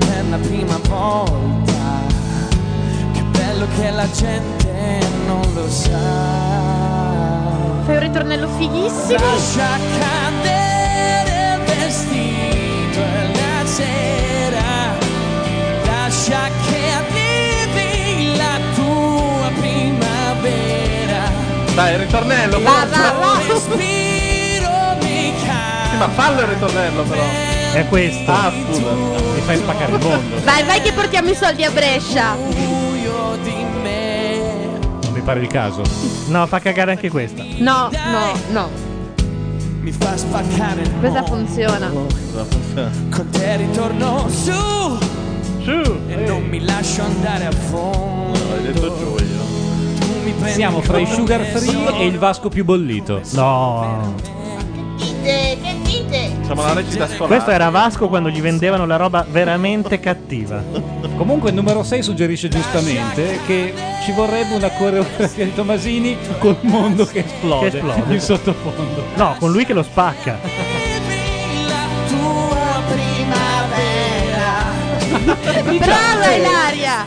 per la prima volta. Che bello che la gente non lo sa. Fai un ritornello fighissimo. Lascia cadere il vestito e la sera, lascia che arrivi la tua primavera. Dai, il ritornello, Va, forza. va, ma fallo il ritornello però. È questo. Ah, scusa. Mi fai spaccare il mondo. Vai, vai che portiamo i soldi a Brescia. buio di me. Non mi pare il caso. No, fa cagare anche questa. No, no, no. Mi fa spaccare il Questa mondo. funziona. Con te ritorno su Su. e non mi lascio andare a fondo. Hai detto Giulio. Siamo fra i sugar free e il Vasco più bollito. No. Che Siamo alla recita scolastica. Questo era Vasco quando gli vendevano la roba veramente cattiva. Comunque il numero 6 suggerisce giustamente che ci vorrebbe una coreografia di Tomasini col mondo che esplode, Che esplode. in sottofondo. No, con lui che lo spacca. Brava Ilaria!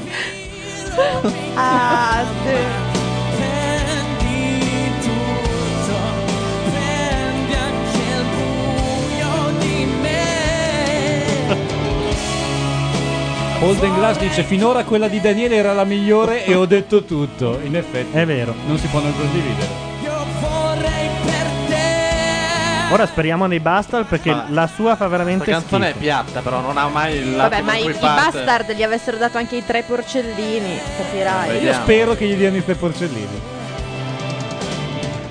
Ah, sì. Golden Glass dice finora quella di Daniele era la migliore e ho detto tutto. In effetti È vero. non si può non condividere. Vorrei per te. Ora speriamo nei Bastard perché Ma- la sua fa veramente Questa canzone è schifo. piatta, però non ha mai il lato Vabbè, ma i, i bastard gli avessero dato anche i tre porcellini, capirai. Io spero che gli diano i tre porcellini.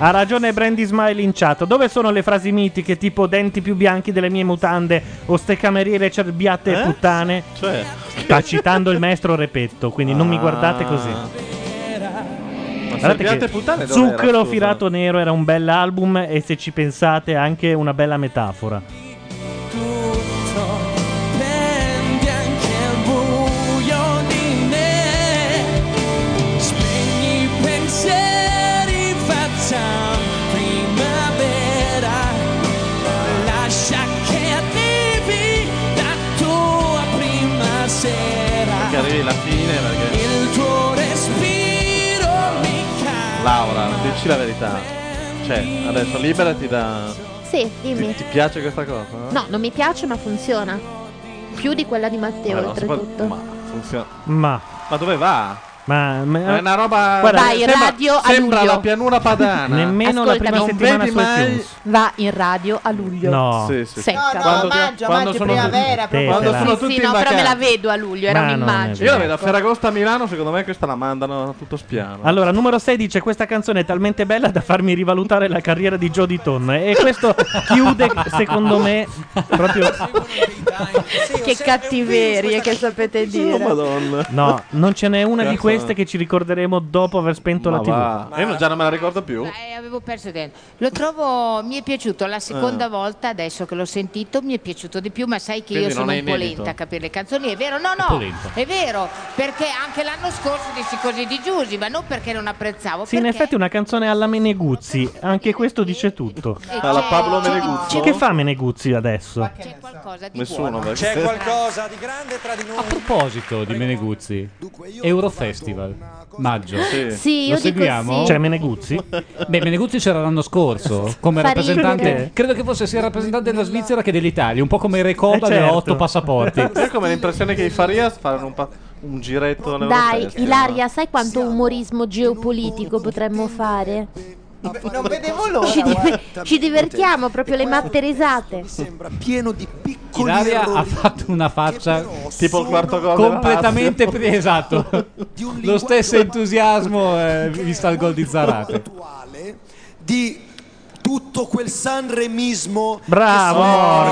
Ha ragione Brandy Smile in chat. Dove sono le frasi mitiche tipo denti più bianchi delle mie mutande o ste cameriere cerbiatte e Eh? puttane? Cioè, Sta citando il maestro Repetto, quindi non mi guardate così. Guardate Serpiate che Puttane dov'era, Zucchero scusa? Filato Nero era un bel album e se ci pensate anche una bella metafora. Laura, dici la verità. Cioè, adesso liberati da. Sì, dimmi. Ti piace questa cosa? No, non mi piace, ma funziona. Più di quella di Matteo, può- oltretutto. Ma funziona. Ma, Ma dove va? Ma, ma- È una roba. Guarda, Vai, sembra, radio a sembra luglio. la pianura padana. nemmeno la prima settimana su mai- iTunes. Va in radio a luglio. No. Sì, sì. Secca. No, no, Quando- maggio, quando maggio, sono- primavera. Te, Quando la- sono Sì, tutti sì, in no, però me vacanza. la vedo a luglio, era Ma non è un'immagine. Io la vedo a Ferragosto a Milano, secondo me questa la mandano a tutto spiano. Allora, numero 6 dice questa canzone è talmente bella da farmi rivalutare la carriera di Jody Tonne e questo chiude secondo me proprio Che cattiverie che sapete dire. Madonna. No, non ce n'è una di Cazzo. Queste che ci ricorderemo dopo aver spento Ma la TV. va. Io non- già non me la ricordo più. Eh, avevo perso dentro. Lo trovo, mi è piaciuto la seconda Ah. volta, adesso che l'ho sentito, mi è piaciuto di più, ma sai che Quindi io sono è un po' inedito. lenta a capire le canzoni, è vero? No, no, lenta. è vero, perché anche l'anno scorso dissi così di Giusy, ma non perché non apprezzavo, Sì, in effetti è una canzone alla Meneguzzi, anche questo dice tutto. e Alla Pablo Meneguzzi. Che fa Meneguzzi adesso? C'è qualcosa di Nessuno. buono. C'è qualcosa di grande tra di A noi. proposito di Meneguzzi, Eurofestival, maggio. Sì. Sì, io Lo seguiamo? sì. C'è Meneguzzi? Beh, Meneguzzi c'era l'anno scorso come Fa rappresentante. Credo che fosse sia rappresentante della Svizzera che dell'Italia, un po' come Recoba Eh, certo. aveva otto passaporti. Io come l'impressione che i Farias faranno un, pa- un giretto Dai. Ilaria, sai quanto umorismo geopolitico potremmo fare? Non vedevo l'ora. Ci, diver- ci divertiamo, proprio le matte risate. Sembra pieno di piccoli Ilaria ha fatto una faccia Tipo il quarto gol completamente pre- esatto. Di un Lo stesso entusiasmo eh, vista il gol di Zarate. di tutto quel sanremismo Bravo,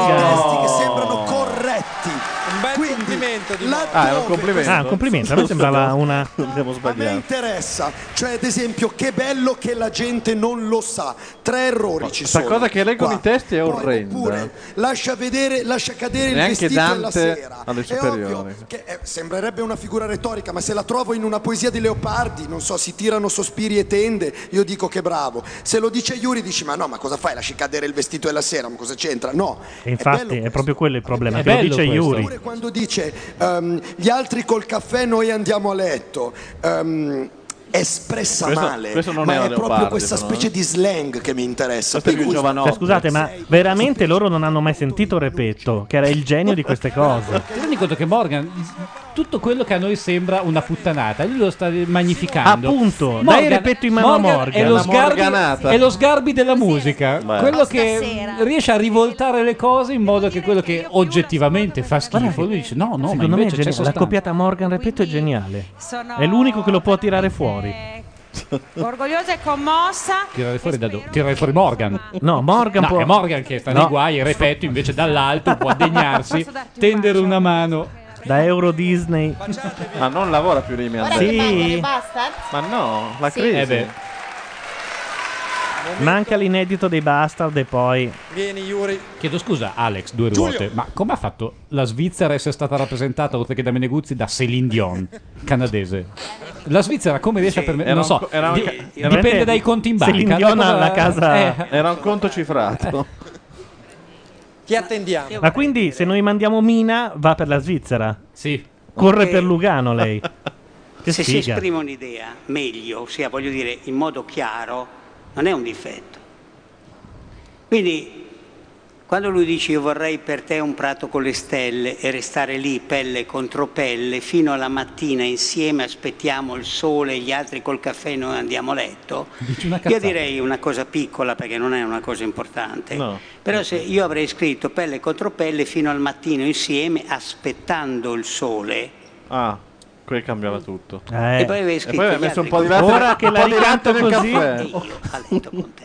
che sono che sembrano corretti Un bel Quindi, complimento di laddove- Ah, è un complimento. Ah, un complimento, a me sembrava una... Abbiamo A me sbagliato. interessa, cioè ad esempio che bello che la gente non lo sa. Tre errori ci Sta sono. cosa che leggono i testi è Poi, orrenda. Oppure lascia vedere, lascia cadere Neanche il vestito e la Dante sera. alle È superiori. che eh, sembrerebbe una figura retorica, ma se la trovo in una poesia di Leopardi, non so, si tirano sospiri e tende, io dico che bravo. Se lo dice Yuri dici "Ma no, ma cosa fai? Lasci cadere il vestito e la sera, ma cosa c'entra?" No. E infatti bello è proprio quello il problema, È che lo dice questo. Yuri. Quando dice ehm, gli altri col caffè noi andiamo a letto. ehm, espressa Questo- male, questo non ma è è, Leopardi, proprio questa però, specie eh. di slang che mi interessa. Cioè, scusate, ma veramente loro non hanno mai sentito Repetto, che era il genio di queste cose. Conto che Morgan, tutto quello che a noi sembra una puttanata, lui lo sta magnificando. Appunto, dai Repetto in mano a Morgan. È lo, sgarbi, è lo sgarbi della musica, Beh. quello che stasera. riesce a rivoltare le cose in modo che quello che oggettivamente fa schifo, lui dice no, no, ma Secondo me è invece c'è geniale. la coppiata Morgan Repetto è geniale. È l'unico che lo può tirare fuori. orgogliosa e commossa. Tirare fuori da dove? Tirare fuori Morgan. No, Morgan No, può... è Morgan che sta No. nei guai e Repetto invece dall'alto può degnarsi, tendere una mano. Da Euro Disney. Ma non lavora più Rimi Ora Andrea. che Sì. rimangono i bastard? Ma no, la Sì. crisi. Eh beh. Manca l'inedito dei Bastard e poi... Vieni Yuri. Chiedo scusa, Alex, due ruote, ma come ha fatto la Svizzera a essere stata rappresentata, oltre che da Meneguzzi, da Céline Dion, canadese? La Svizzera come riesce a permettere... Non so, un- di- dipende dai conti in banca. Cosa- alla casa- Eh, Era un conto cifrato. Chi attendiamo? Ma quindi se noi mandiamo Mina va per la Svizzera? Sì. Corre Ok. per Lugano lei. Che Se si sfiga. esprime un'idea meglio, ossia voglio dire in modo chiaro, non è un difetto. Quindi quando lui dice io vorrei per te un prato con le stelle e restare lì pelle contro pelle fino alla mattina insieme aspettiamo il sole e gli altri col caffè e noi andiamo a letto, io direi una cosa piccola perché non è una cosa importante. No. Però se io avrei scritto pelle contro pelle fino al mattino insieme aspettando il sole. Ah, qui cambiava tutto. Eh. E poi avevi E scritto poi aveva gli messo un po' di latte, Ora che un la po' di latte ricanto nel così- caffè. E io a letto con te.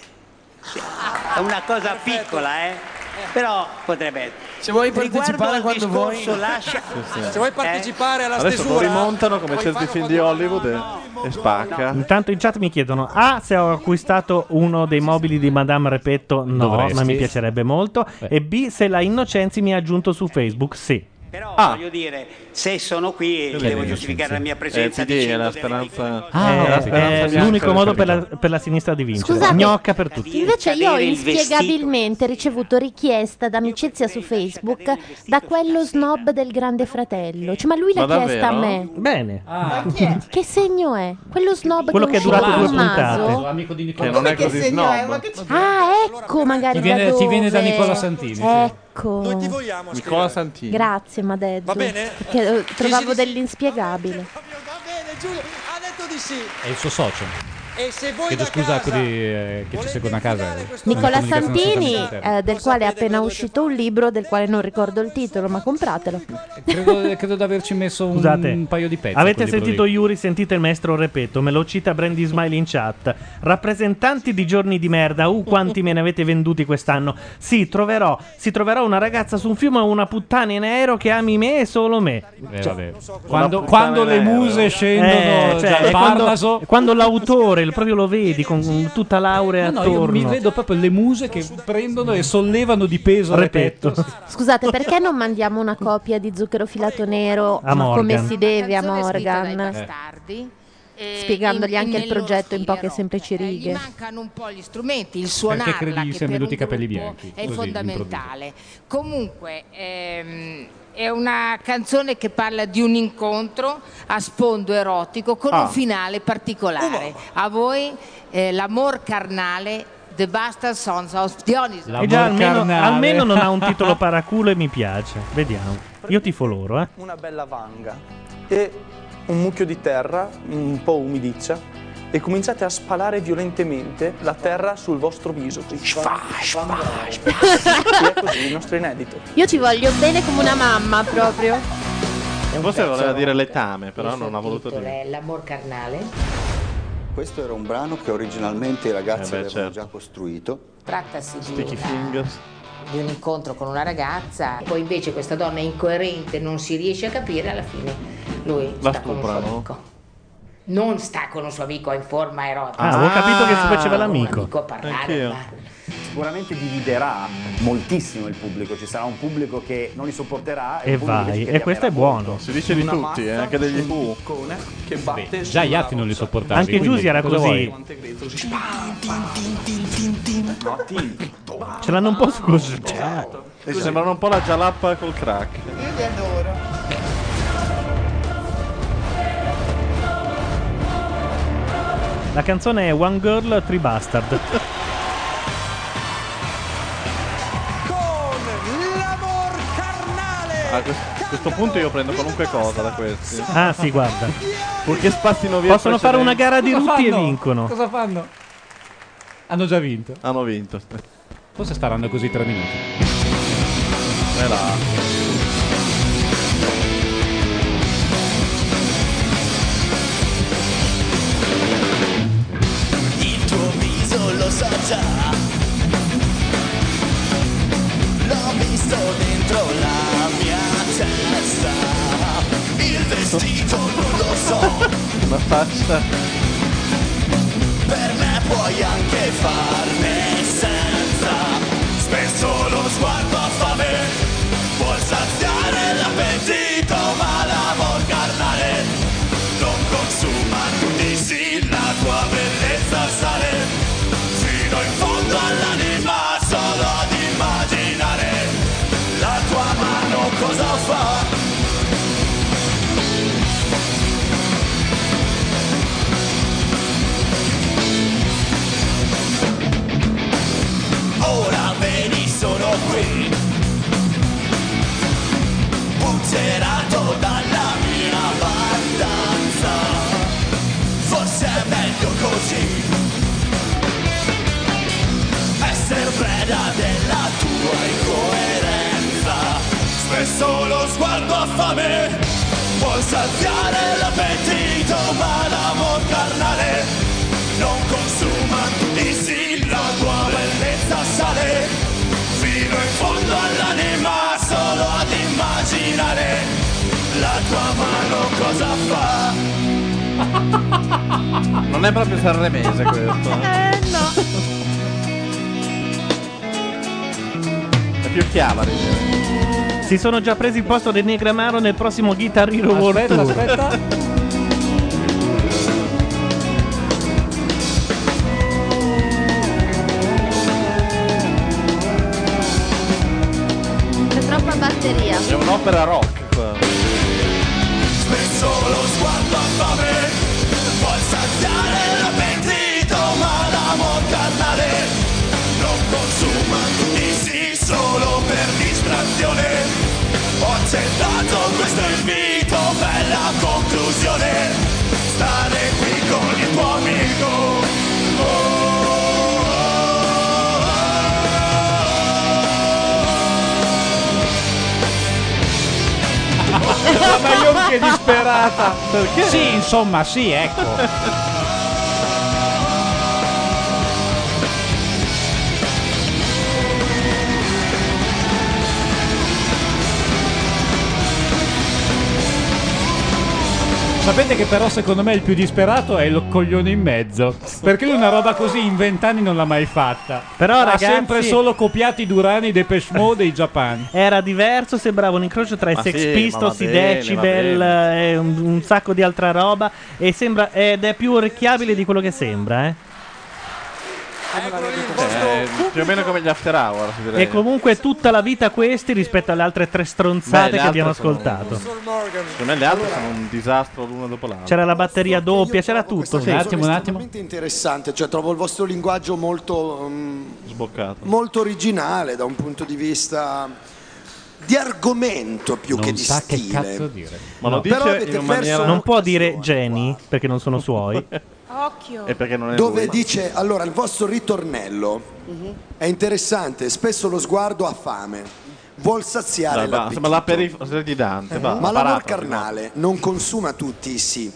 È una cosa piccola, eh? Però potrebbe essere. Se vuoi partecipare quando vuoi. lascia... Se vuoi partecipare alla Adesso lo stesura, rimontano come certi film di Hollywood e, e spacca. Intanto in chat mi chiedono A se ho acquistato uno dei mobili di Madame Repetto No, Dovresti. ma mi piacerebbe molto E B se la Innocenzi mi ha aggiunto su Facebook Sì Però Ah. voglio dire, se sono qui Che devo giustificare sì, la mia Eh, presenza PD è dicendo la delle speranza. Ah, è la speranza è l'unico modo per la, per la sinistra di vincere Scusate. Gnocca per tutti Invece io ho inspiegabilmente ricevuto richiesta d'amicizia su Facebook da quello snob del grande fratello. Cioè, ma lui l'ha Ma chiesta a me. Bene Che segno è? Quello snob Quello che è durato due puntate. amico di Che non è così snob. Ah, ecco magari Ti viene- da ti viene da. Nicola Santini, sì. Ecco. Noi ti vogliamo Nicola Santini. Grazie, Madeddu. Va bene? Perché eh, trovavo dell'inspiegabile. Va bene, Giulio, ha detto di sì. È il suo socio. E se voi Chiedo scusa a quelli eh, che ci seguono a casa. eh. Nicola Santini, eh, del quale è appena uscito un libro del quale non ricordo il titolo, ma compratelo. Credo, credo di averci messo un, Scusate, un paio di pezzi. Avete sentito. Yuri, sentite il maestro Repeto, me lo cita Brandy Smile in chat. Rappresentanti di giorni di merda, uh quanti me ne avete venduti quest'anno. Sì, troverò, si troverà una ragazza su un fiume o una puttana in aereo che ami me e solo me. Eh, Cioè. Quando, quando le muse scendono Eh, cioè, quando, quando l'autore, il proprio lo vedi con tutta l'aurea No, no, io attorno. mi vedo proprio le muse che prendono e sollevano di peso. Repetto. Scusate, perché non mandiamo una copia di zucchero filato nero A ma come si deve a Morgan? bastardi. eh, Spiegandogli in- anche il progetto in poche semplici Eh, Gli righe. mancano un po' gli strumenti, il Perché suonarla credi gli che per venuti capelli bianchi? è Così, fondamentale. Comunque ehm, è una canzone che parla di un incontro a sfondo erotico con Ah. un finale particolare. A voi eh, l'amor carnale The Bastard Sons of Dionysus. E già almeno, almeno non ha un titolo paraculo e mi piace. Vediamo. Io tifo loro, eh. Una bella vanga e un mucchio di terra, un po' umidiccia, e cominciate a spalare violentemente la terra sul vostro viso. Così, shfa, shfa, shfa. E è così il nostro inedito. Io ci voglio bene come una mamma proprio. Forse voleva dire letame, però non ha voluto dire. È l'amor carnale. Questo era un brano che originalmente i ragazzi Eh beh, avevano certo. già costruito. Trattasi di Sticky una- fingers. di un incontro con una ragazza, poi invece questa donna è incoerente, non si riesce a capire, alla fine lui La sta con un suo amico. Non sta con un suo amico in forma erotica. Ah, avevo capito che si faceva un l'amico. amico parlare, ma- Sicuramente dividerà moltissimo il pubblico, ci sarà un pubblico che non li sopporterà E pubblico vai, e questo è buono. molto. Si dice di tutti, eh, anche degli bu. piccone che batte Già sulla gli altri non li sopportavi. Anche Giusy era così. Ce l'hanno un po' scusi. E sembrano un po' la gialappa col crack. Io li adoro. La canzone è One Girl, Three Bastard. A quest- a questo punto io prendo qualunque cosa da questi. Ah, sì, guarda. Purché spazzino via. Possono fare una gara di Cosa rutti e fanno? vincono. Cosa fanno? Hanno già vinto. Hanno vinto. Forse staranno così tre minuti. E vestito non lo so Una faccia. Per me puoi anche farne senza. Spesso lo sguardo ha Butterato dalla mia vantanza Forse è meglio così. Essere preda della tua incoerenza. Spesso lo sguardo ha fame Vuol saziare l'appetito Ma l'amor carnale non consuma. Di sì la tua bellezza sale fino in fondo all'anima solo ad immaginare la tua mano cosa fa Non è proprio sanremese questo. Eh no. È più chiavara. direi. Si sono già presi il posto del Negramaro nel prossimo Guitar Hero World Aspetta, Tour. aspetta. un'opera rock. spesso lo sguardo ha fame vuol saziare l'appetito ma l'amor carnale. Non consuma sì solo per distrazione. Ho accettato questo invito bella conclusione. Stare qui La Maiorca è disperata. Perché? Sì, insomma, sì, ecco. Sapete che però secondo me il più disperato è il coglione in mezzo. Perché lui una roba così in vent'anni non l'ha mai fatta. Però, ha ragazzi- sempre solo copiato i Durani, i Depeche Mode e i Japan. Era diverso, sembrava un incrocio tra i Ma Sex sì, Pistols, i bene, Decibel e un, un sacco di altra roba. E sembra, ed è più orecchiabile di quello che sembra, eh. Eh, più o meno come gli after hour. direi. E comunque tutta la vita questi rispetto alle altre tre Beh, stronzate le che abbiamo altre sono- ascoltato. Secondo me le altre sono un disastro l'uno dopo l'altro. C'era la batteria doppia, c'era tutto. sì. È estremamente interessante, cioè trovo il vostro linguaggio molto, mm, Sboccato. molto originale da un punto di vista di argomento più che di stile. Ma lo dice in maniera... Non può dire Jenny perché non sono suoi. Occhio. E perché non è Dove lui. dice allora il vostro ritornello è interessante, spesso lo sguardo ha fame, vuol saziare va, l'appetito. sembra la periferia di Dante. va, Ma l'amor carnale non consuma tutti i sì.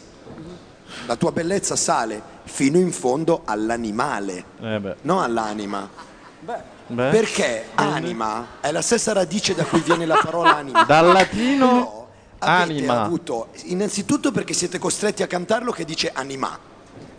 La tua bellezza sale fino in fondo all'animale, Eh beh. non all'anima. Beh. Perché anima è la stessa radice da cui viene la parola anima. Dal latino Avete anima. avuto innanzitutto perché siete costretti a cantarlo che dice anima.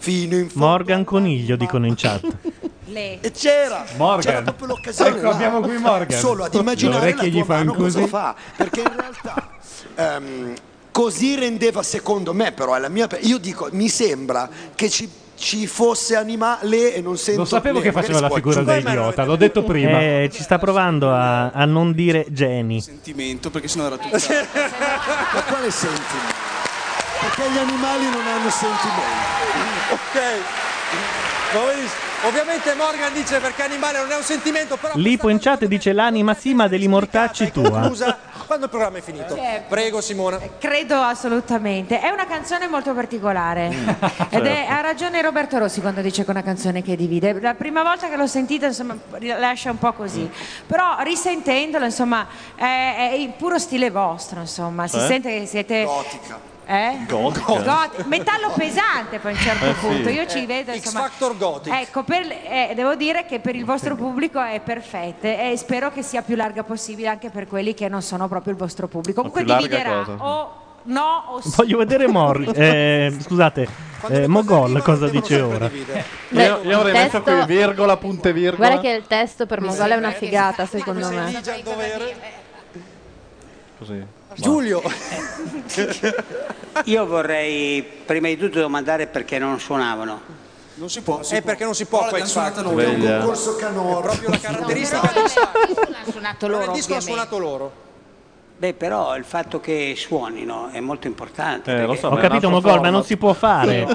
Fino in fondo. Morgan Coniglio dicono in chat. E c'era, Morgan. c'era proprio l'occasione. Ecco, là. abbiamo qui Morgan. Solo ad immaginare la gli tua mano cosa così. fa. Perché in realtà ehm, così rendeva, secondo me, però è la mia. Io dico, mi sembra che ci, ci fosse animale e non sento. Lo sapevo le- che faceva la figura da idiota, l'ho detto prima. Eh, ci sta provando a, a non dire Jenny. sentimento perché sennò era tutto Ma quale sentimento? Perché gli animali non hanno sentimento. Ok. Ovviamente Morgan dice perché animale non è un sentimento, però Lipo in chat dice l'anima sì ma degli mortacci tua. scusa, quando il programma è finito. Prego Simona. Credo assolutamente. È una canzone molto particolare. Mm. Ed è, Certo. ha ragione Roberto Rossi quando dice che è una canzone che divide. La prima volta che l'ho sentita, insomma, lascia un po' così. Mm. Però risentendolo, insomma, è, è il puro stile vostro, insomma. Si Eh? sente che siete. Gotica. Eh? Gotica. Goti- Metallo pesante poi a un certo Eh, sì. punto. Io ci Eh, vedo, X insomma. Factor Gothic. Ecco, per- eh, devo dire che per il vostro pubblico è perfetto e spero che sia più larga possibile anche per quelli che non sono proprio il vostro pubblico. Comunque dividerà cosa? o no o sì. Voglio vedere Morgan. eh, scusate, Eh, Mogol cosa dice ora? Beh, io, io avrei messo qui virgola, punte virgola. Guarda che il testo per Mogol è una figata, secondo me. Così. Giulio. Io vorrei prima di tutto domandare perché non suonavano. Non si può. È perché non si può qua X Factor. noi, è un Sveglia. concorso canoro. È proprio la caratteristica Factor. L'hanno suonato loro, il disco l'ha ovviamente. suonato loro. Beh, però il fatto che suonino è molto importante. Eh, lo perché- so, Ho capito Mogol, ma non si può fare.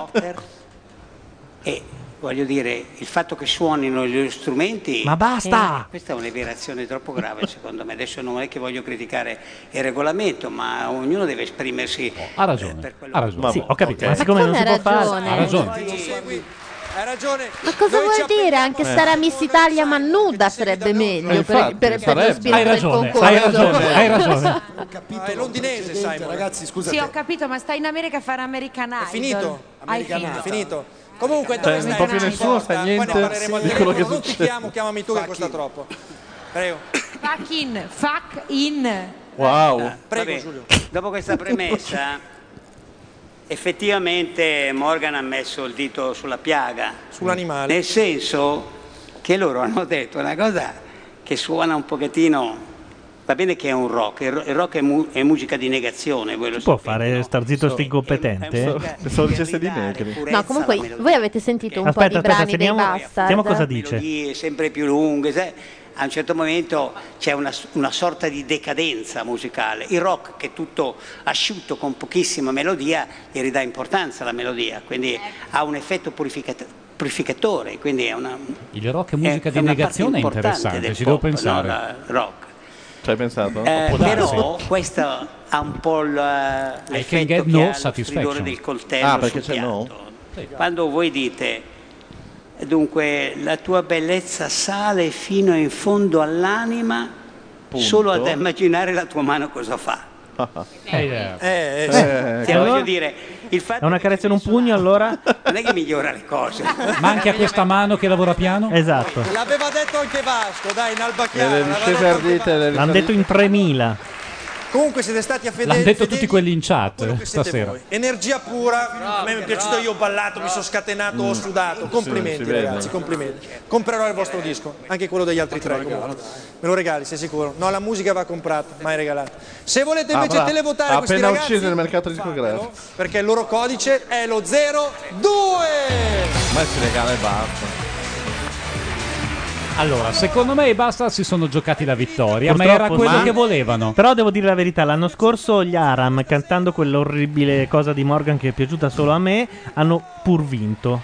E voglio dire, il fatto che suonino gli strumenti. Ma basta! Eh, questa è un'aberrazione troppo grave, secondo me. Adesso non è che voglio criticare il regolamento, ma ognuno deve esprimersi. Ha ragione. Ha ragione. Sì, ho capito, Ok. ma siccome Ma non si può fare... ragione? Ha ragione. Hai ragione. Ma cosa vuol dire? Anche Eh. stare a Miss Italia ma nuda sarebbe meglio Eh, per, infatti, per, per lo Hai ragione, concorso. hai ragione, hai ragione. Ah, è londinese, Simon. Ragazzi, scusate. Sì, ho capito, ma stai in America a fare American Idol. È finito. Hai È finito. Comunque, Cioè, dove non stai? più Non nessuno, importa, sa poi ne niente parleremo di quello che. Non ti succede. chiamo, chiamami tu che costa troppo. Prego. Fuck in, fuck in. Wow. Vabbè, Dopo questa premessa, effettivamente Morgan ha messo il dito sulla piaga. Sull'animale. Nel senso che loro hanno detto una cosa che suona un pochettino. Va bene che è un rock, il ro- il rock è, mu- è musica di negazione, voi lo Si può sapete, fare no? star zitto sti incompetente? Sono dicesse di negri. No, comunque voi avete sentito un Aspetta, po' di aspetta, brani sentiamo- sentiamo cosa dice. melodie sempre più lunghe. sai? A un certo momento c'è una, una sorta di decadenza musicale. Il rock, che è tutto asciutto con pochissima melodia, gli ridà importanza alla melodia, quindi ha un effetto purificat- purificatore. Quindi è una, Il rock è musica è di una negazione è interessante, ci devo pop, pensare. no? La rock. Ci hai pensato? Eh, però questo ha un po' il- l'effetto che no stridore del coltello Ah, perché sul c'è no? piatto. Quando voi dite, dunque, la tua bellezza sale fino in fondo all'anima, Punto. solo ad immaginare la tua mano cosa fa. Eh, Eh, eh, Cioè, Eh, voglio allora- dire, il fatto È una carezza in un pugno allora? non è che migliora le cose. Ma anche a questa mano che lavora piano? Esatto. L'aveva detto anche Vasco, dai, in alba chiara. le l'aveva discese detto anche ardite. le L'hanno detto in 3000. Comunque siete stati a fedeli. L'hanno detto fedeli tutti quelli in chat stasera. voi. Energia pura, a me mi è piaciuto, io ho ballato, mi sono scatenato, ho sudato. Complimenti vede. ragazzi, complimenti. Comprerò il vostro disco, anche quello degli altri tre. comunque. Me lo regali, sei sicuro? No, la musica va comprata, mai regalata. Se volete Ah, invece bravo. televotare questi appena ragazzi, ucciso il mercato discografico. perché il loro codice è lo 02. Ma si regala e basta. Allora, secondo me i Bastard si sono giocati la vittoria, ma Purtroppo era quello sì. che volevano. Però devo dire la verità, l'anno scorso gli Aram, cantando quell'orribile cosa di Morgan che è piaciuta solo a me, hanno pur vinto.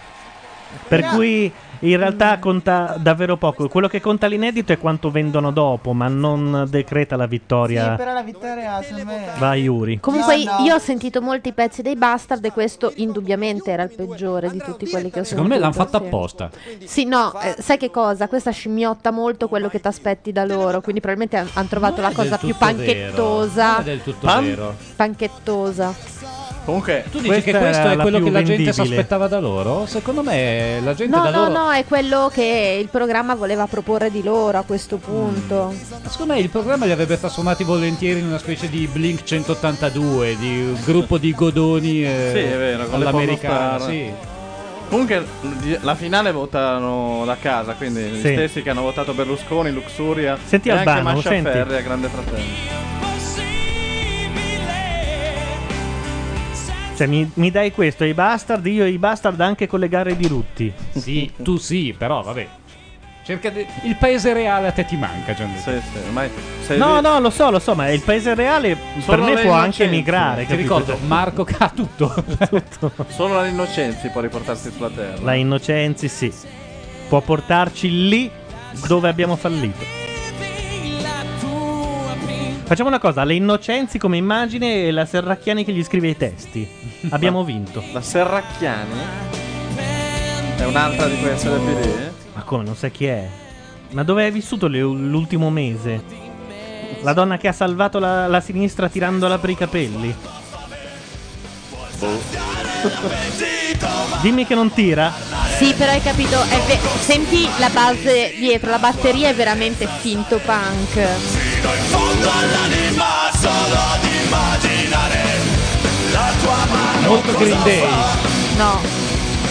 Per cui in realtà conta davvero poco. Quello che conta l'inedito è quanto vendono dopo, ma non decreta la Sì, vittoria. però la vittoria secondo me... Vai Yuri. Comunque No, no. io ho sentito molti pezzi dei Bastard e questo indubbiamente era il peggiore di tutti quelli che ho sentito. Secondo me l'hanno fatta sì. apposta. Sì, no, eh, sai che cosa? Questa scimmiotta molto quello che ti aspetti da loro, quindi probabilmente hanno trovato la cosa più panchettosa. Non è del tutto Pan- vero. Panchettosa. Comunque, Tu dici che questo è quello che la gente si aspettava da loro? Secondo me la gente No, da no, loro... no, è quello che il programma voleva proporre di loro a questo punto. Secondo me il programma li avrebbe trasformati volentieri in una specie di Blink 182, di un gruppo di godoni eh, Sì, è vero, con le all'americana. Sì. Comunque la finale votano da casa, quindi gli Sì. stessi che hanno votato Berlusconi, Luxuria Senti e anche Albano, Mascia senti. Ferri a Grande Fratello. Cioè, mi, mi dai questo, i bastard, io i bastard anche con le gare di Rutti. Sì, tu sì, però vabbè. Cerca di- Il paese reale a te ti manca, Gianluca. Sì, sì, ormai sei No, lì- no, lo so, lo so, ma il paese reale Solo per me può anche migrare. Ti ricordo, Marco ha tutto. Solo l'innocenza può riportarsi sulla terra. La Innocenzi, sì. Può portarci lì dove abbiamo fallito. Facciamo una cosa, le Innocenzi come immagine e la Serracchiani che gli scrive i testi. Abbiamo vinto. La Serracchiani è un'altra di queste del PD? eh? Ma come, non sai chi è? Ma dove hai vissuto le- l'ultimo mese? La donna che ha salvato la, la sinistra tirandola per i capelli? Dimmi che non tira? Sì, però hai capito, è ve- senti la base dietro, la batteria è veramente finto punk. Molto Green Day. No.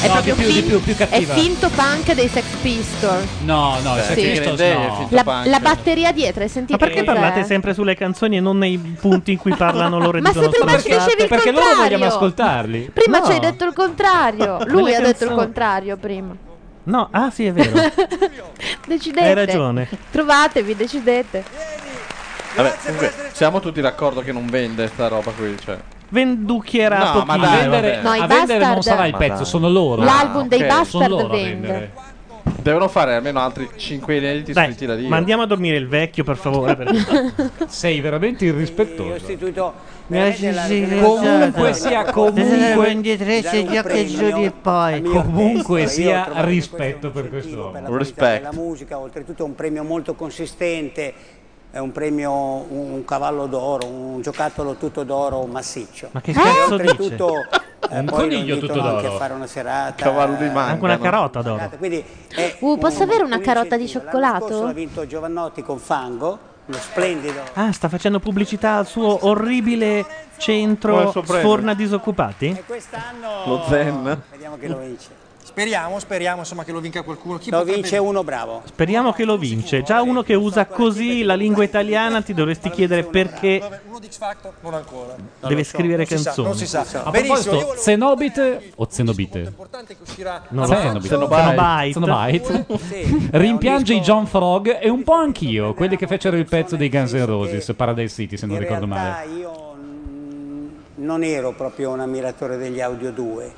È No, proprio di più, di fin- più, più È finto punk dei Sex Pistols. No, no, i Sì. Sex Pistols no. La, la batteria dietro, hai Ma sentito? perché cos'è? parlate sempre sulle canzoni e non nei punti in cui parlano loro e Ma se prima ci dicevi il Perché loro contrario. vogliamo ascoltarli. Prima No. ci hai detto il contrario. Lui ha detto il contrario prima. No, ah sì, è vero. Decidete. Hai ragione. Trovatevi, decidete. Vabbè, comunque, siamo tutti d'accordo che non vende sta roba qui, cioè. Venducchierà No, pochino. ma dai, vendere. No, i a vendere non Bastard- sarà il Ma pezzo, dai. sono loro. L'album dei. Bastard Sono loro a vende. vendere. Devono fare almeno altri 5 inediti Dai, scritti da Dio. ma andiamo a dormire il vecchio, per favore. Sei veramente irrispettoso. istituito Comunque sia comunque e poi comunque sia rispetto per questo la musica, oltretutto è un premio molto consistente, è un premio, un, un cavallo d'oro, un giocattolo tutto d'oro massiccio. Ma che E cazzo oltretutto, eh, Un poi coniglio lo tutto invitano anche d'oro. a fare una serata. Cavallo di manga, Anche una carota d'oro. Quindi è Uh, posso avere una un carota di incentivo. L'anno cioccolato? ha vinto Giovannotti con Fango, uno splendido. Ah, sta facendo pubblicità al suo orribile centro suo sforna disoccupati? Lo Zen. Vediamo che lo vince. Speriamo, speriamo insomma che lo vinca qualcuno. Chi Lo potrebbe- vince uno bravo. Speriamo che lo vince. Già uno che usa così la lingua italiana ti dovresti chiedere perché Uno di X Factor? Non ancora. deve scrivere canzoni. non si sa. a proposito Zenobite o Zenobite Non lo so. Zenobite. Zenobite. Zenobite. rimpiange i John Frog e un po' anch'io quelli che fecero il pezzo dei Guns N' Roses Paradise City se non ricordo male io non ero proprio un ammiratore degli Audio 2,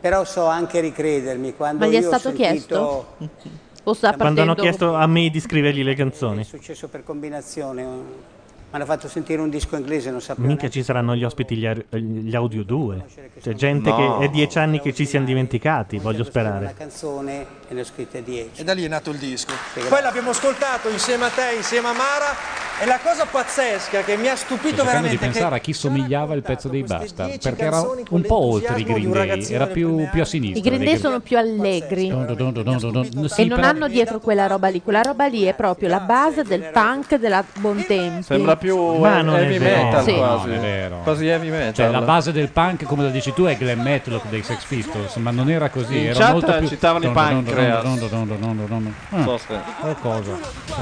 però so anche ricredermi quando Ma gli è stato sentito chiesto? O sta Quando hanno chiesto a me di scrivergli le canzoni. È successo per combinazione, mi hanno fatto sentire un disco inglese, non sapevo Mica ci saranno gli ospiti gli, gli audio 2. C'è gente No. che è dieci anni che ci siamo dimenticati, voglio una sperare. canzone e ne ho scritte 10. E da lì è nato il disco. Poi l'abbiamo ascoltato insieme a te, insieme a Mara. E la cosa pazzesca che mi ha sto stupito di veramente è pensare che a chi somigliava il pezzo dei Bastard perché era un po' oltre i di Green Day era più, più a sinistra I Green Day sono più allegri dun, dun, dun. Sì, e non però- hanno dietro quella roba lì. Quella roba lì è proprio la base del punk della Bontempi. Sembra più Ma non è heavy vero. metal Sì. quasi. No, non è vero. Quasi heavy metal. Cioè, la base del punk, come lo dici tu, è glam metal dei Sex Pistols, ma non era così. In era chat molto più... citavano i Pancreas. Non so Ah, se- Qualcosa. Sì.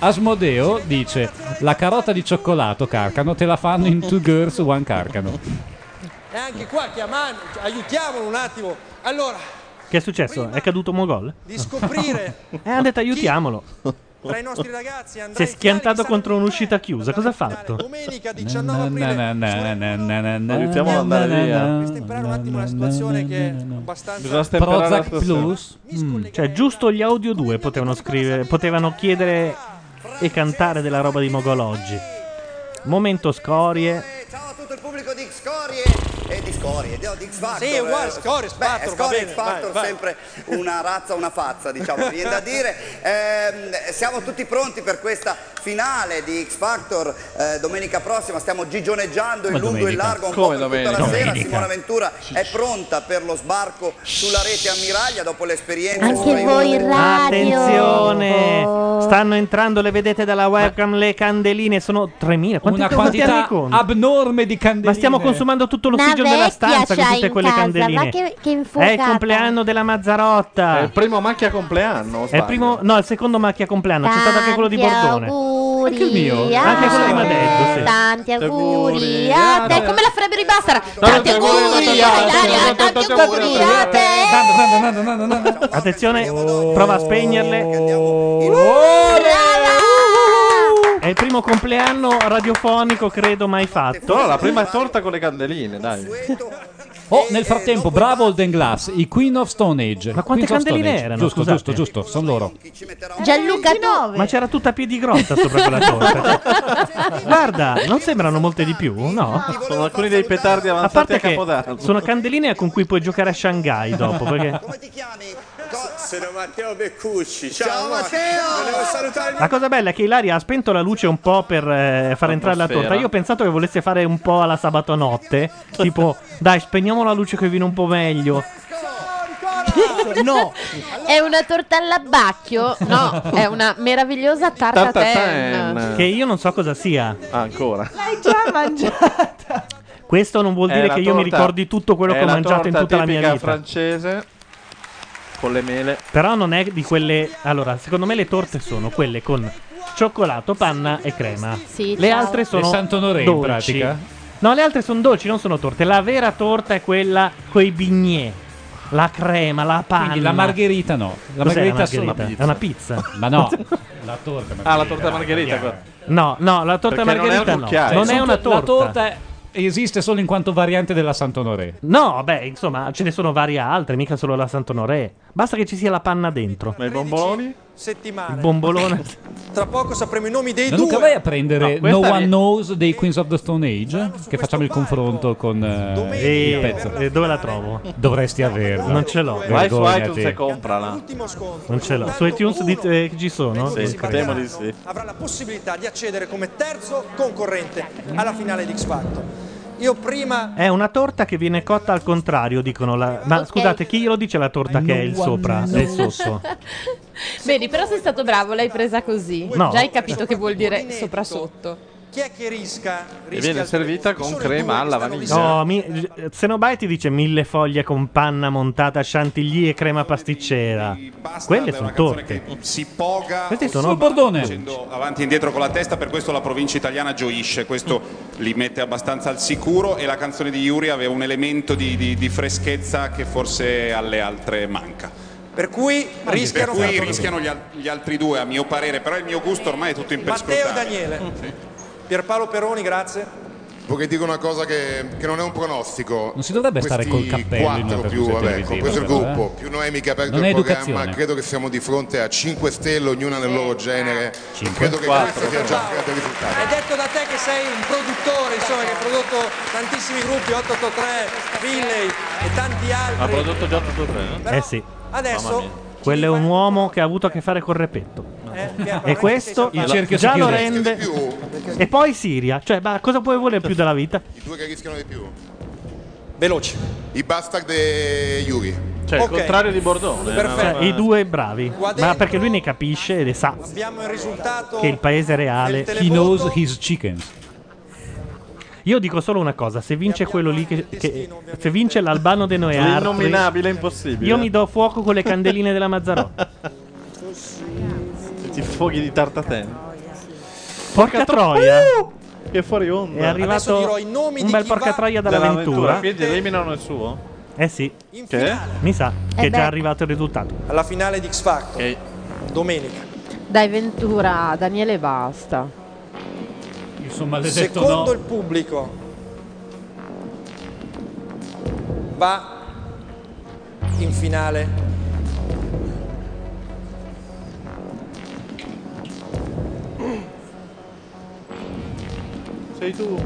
Asmodeo dice: La carota di cioccolato carcano te la fanno in Two Girls One Carcano. E anche qua chiamando, aiutiamolo un attimo. Allora, Che è successo? È caduto Mogol? di scoprire Eh, hanno detto aiutiamolo. tra i nostri ragazzi Si è schiantato contro un'uscita chiusa. Cosa ha fatto? domenica 19 aprile. Aiutiamo ad andare via. Temperare un attimo la situazione che è abbastanza Bisogna stemperare Prozac. Plus. Mm. Cioè, giusto gli audio 2 potevano scrivere, potevano chiedere e cantare della roba di Mogol oggi. Momento scorie. Ciao a tutto il pubblico di Scorie Scorie, X Factor. Sì, uguale, eh, Scorie, X beh, Scorie, bene, X Factor, vai, vai. sempre una razza, una fazza, diciamo, viene da dire. Ehm, siamo tutti pronti per questa finale di X Factor eh, domenica prossima, stiamo gigioneggiando in lungo e in largo un Come po' per tutta la domenica? sera. Simona Ventura è pronta per lo sbarco sulla rete ammiraglia dopo l'esperienza Anche voi in radio. Attenzione! Stanno entrando, le vedete dalla webcam, le candeline. Sono 3000. Quanti, Una quanti quantità abnorme di candeline. Ma stiamo consumando tutto l'ossigeno della stanza con tutte quelle casa, candeline. ma che- che È infuocata. il compleanno della Mazzarotta. È il primo macchia compleanno. È il primo, no, il secondo macchia compleanno. C'è stato anche quello di Bordone. auguri Anche il mio? Anche quello di Madeddo, sì. Tanti auguri a te. Come la farebbero i Bastard? Tanti auguri a Ilaria, tanti auguri a te. Attenzione, prova a spegnerle. È il primo compleanno radiofonico, credo, mai fatto. Però la prima torta con le candeline, dai. Oh, nel frattempo, bravo Olden Glass, i Queen of Stone Age. Ma quante Queens of Stone candeline Age. erano, Giusto, scusate? giusto, giusto, sono loro. Gianluca tu. Ma c'era tutta a piedi grotta sopra quella torta. Guarda, non sembrano molte di più, no? Sono alcuni dei petardi A avanzati parte a che Capodanno. sono candeline con cui puoi giocare a Shanghai dopo, perché Sono Matteo Beccucci. Ciao, Matteo! Volevo salutare la cosa bella è che Ilaria ha spento la luce un po' per eh, far entrare la torta. Io ho pensato che volesse fare un po' alla sabato notte, tipo dai, spegniamo la luce che viene un po' meglio. no. È una torta all'abbacchio? No, è una meravigliosa tarta ten. Che io non so cosa sia. ancora. L'hai già mangiata. Questo non vuol È dire la che io mi torta- ricordi tutto quello è che ho la mangiato in torta tutta la mia tipica vita. francese con le mele. Però non è di quelle. Allora, secondo me le torte sono quelle con cioccolato, panna e crema. Sì, le ciao. altre sono Le Saint-Honoré, in dolci. pratica? No, le altre sono dolci, non sono torte. La vera torta è quella coi bignè. La crema, la panna. Quindi la margherita no. La Cos'è margherita, la margherita? È una pizza. Ma no, la torta Ah, la torta margherita. No, no, la torta Perché non è un margherita no. Non è una torta. La torta esiste solo in quanto variante della Saint-Honoré. No, beh, insomma, ce ne sono varie altre, mica solo la Santonoré. Basta che ci sia la panna dentro. Ma i bomboloni? Il bombolone. Tra poco sapremo i nomi dei Gianluca, due. vai a prendere No, questa No One Knows dei Queens of the Stone Age? Che facciamo il confronto con eh, E, il pezzo. e dove la trovo? Dovresti averla. Non ce l'ho. Vai su Vergognati. iTunes e comprala. Non ce l'ho. Su iTunes dite che ci sono? Sì, temo di sì. avrà la possibilità di accedere come terzo concorrente alla finale di X Factor. Io prima È una torta che viene cotta al contrario, dicono. La... Ma scusate, chi glielo dice la torta che è il sopra e il sotto? Vedi, però sei stato bravo, l'hai presa così. No. Già hai capito che vuol dire sopra sotto. Chi è che risca? E viene servita con crema alla vaniglia. No, mi... Xenobai ti dice mille foglie con panna montata, chantilly e crema pasticcera. Quelle sono torte. si poga Questi sono- si Bordone. facendo avanti e indietro con la testa per questo la provincia italiana gioisce questo li mette abbastanza al sicuro e la canzone di Yuri aveva un elemento di, di- di freschezza che forse alle altre manca Per cui rischiano, per cui rischiano gli, al- gli altri due a mio parere però il mio gusto ormai è tutto Matteo e imperscrutabile Daniele. Pierpaolo Peroni, grazie. Vorrei dire una cosa che, che non è un pronostico. Non si dovrebbe stare Questi col cappello quattro più, vabbè, compreso il però, gruppo, eh. più Noemi che ha aperto Non è il programma, educazione. credo che siamo di fronte a 5 stelle, ognuna nel loro genere. Credo che Quattro, questo sia già un grande risultato. Hai detto da te che sei un produttore, insomma, che hai prodotto tantissimi gruppi, 883, Villey e tanti altri. Ha prodotto già tutto tre? Eh sì. Adesso Quello è un uomo che ha avuto a che fare col repetto. Eh, E questo Il cerchio già lo rende. E poi Siria. Cioè, ma cosa puoi volere più dalla vita? I due che rischiano di più. Veloci. I bastard e Yuri. Cioè, il contrario di Bordone. Cioè, I due bravi. Ma perché lui ne capisce e le sa abbiamo il risultato. che il paese reale. He knows his chickens. Io dico solo una cosa: se vince quello lì, che, che- se vince l'Albano de Noe Artri, L'innominabile impossibile. io mi do fuoco con le candeline della Mazzarotta. Ti sfoghi di tartaten. Porca troia! Uh! Che fuori onda. È arrivato un bel porca troia dall'avventura. Quindi eliminano il suo? Eh sì. Che? Mi sa che Eh è già arrivato il risultato. Alla finale di X Factor. Domenica. Dai Ventura, Daniele basta. Maledetto Secondo no. il pubblico va in finale Sei tu.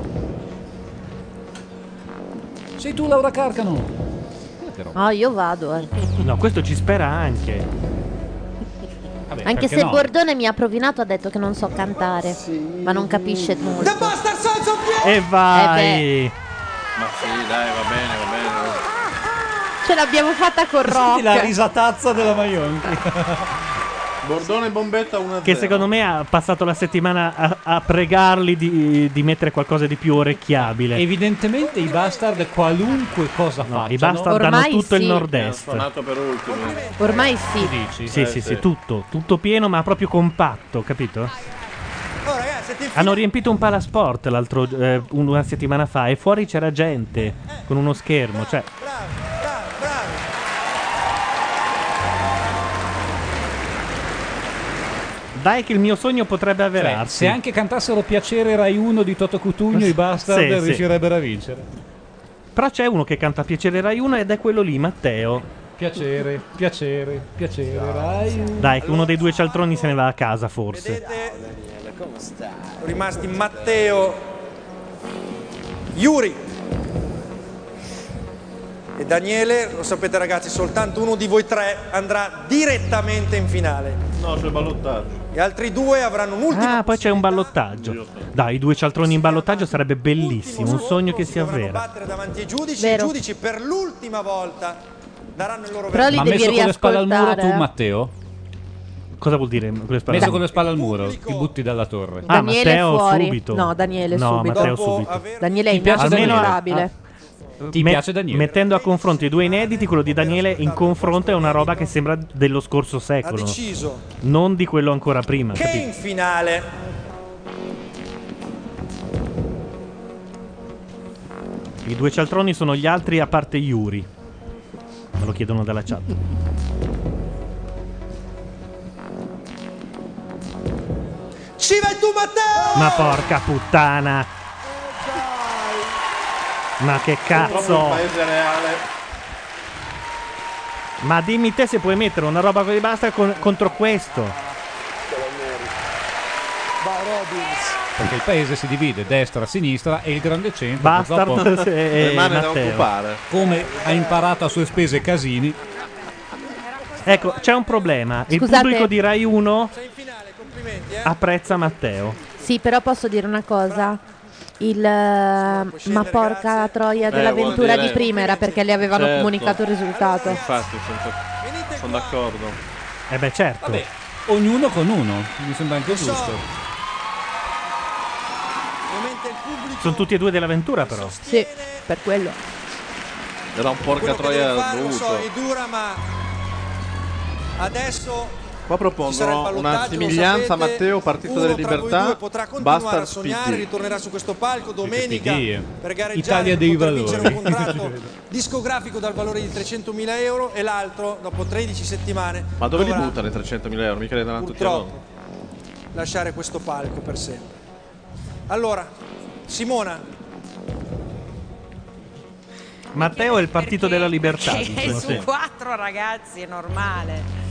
Sei tu Laura Carcano. Ah, io vado, eh. No, questo ci spera anche. Anche se Bordone mi ha provinato, ha detto che non so cantare, ma non capisce molto. E vai! Eh Ma sì, dai, va bene, va bene. Ce l'abbiamo fatta con Senti la Rock. risatazza della Maionchi. Bordone Bombetta 1 Che secondo me ha passato la settimana a, a pregarli di, di mettere qualcosa di più orecchiabile. Evidentemente i bastard qualunque cosa fanno. I bastard danno tutto il nord-est. Per ultimo. Ormai sì. dici? Sì, Eh, sì, sì. sì, tutto, tutto pieno, ma proprio compatto, capito? Hanno riempito un palasport l'altro, eh, una settimana fa e fuori c'era gente con uno schermo, cioè Dai che il mio sogno potrebbe Cioè, avverarsi. se anche cantassero Piacere Rai 1 di Toto Cutugno, i bastard Sì, sì. riuscirebbero a vincere. Però c'è uno che canta Piacere Rai 1 ed è quello lì, Matteo. Piacere, piacere, piacere Rai 1. Dai, che uno dei due cialtroni se ne va a casa forse. Sono rimasti Matteo, Yuri e Daniele. Lo sapete ragazzi, soltanto uno di voi tre andrà direttamente in finale. No, c'è ballottaggio. Gli altri due avranno un'ultima Ah, poi c'è un ballottaggio. Dai, i due cialtroni in ballottaggio sarebbe bellissimo, un sogno che si avvera. battere davanti ai giudici. Vero. I giudici per l'ultima volta daranno il loro Però li Ma devi messo con le spalle al muro tu, riascoltare. Matteo? Cosa vuol dire con le spalle? Messo con le spalle al muro, ti butti dalla torre. Ah, Daniele Matteo fuori. subito. No, Daniele No, subito. Matteo subito. Daniele è Ti piace Daniele? Ti Me- piace Daniele? Mettendo a confronto i due inediti, quello di Daniele in confronto è una roba che sembra dello scorso ha secolo, deciso non di quello ancora prima. che capito? in finale I due cialtroni sono gli altri a parte Yuri. Me lo chiedono dalla chat. ci vai tu Matteo Ma porca puttana! Ma che cazzo! paese reale. Ma dimmi te se puoi mettere una roba così basta con- contro questo. Perché il paese si divide destra, sinistra e il grande centro. Bastard purtroppo, e- e Rimane da Matteo. occupare. Come ha imparato a sue spese Casini. Ecco, c'è un problema. Il Scusate. pubblico di Rai 1 apprezza Matteo. Sì, però posso dire una cosa. Il ma porca troia Eh, dell'avventura di prima era perché le avevano Certo. comunicato il risultato. Infatti, sono, sono d'accordo. Eh beh, certo. Vabbè, ognuno con uno. Mi sembra anche giusto. Sono tutti e due dell'avventura, però. Sì, per quello. Era un porca troia lo so dovuto. è dura ma adesso Qua propongono una lo similianza sapete, Matteo Partito delle Libertà continuare a sognare, PD. ritornerà su questo palco domenica PD, per gareggiare Italia per dei poter vincere un valori. contratto discografico dal valore di 300.000 euro e l'altro dopo 13 settimane Ma dove li buttano i 300.000 euro? Mica li danno tutti a loro. lasciare questo palco per sempre. Allora, Simona, Matteo è il partito della libertà. Dicono, su sì. quattro ragazzi è normale.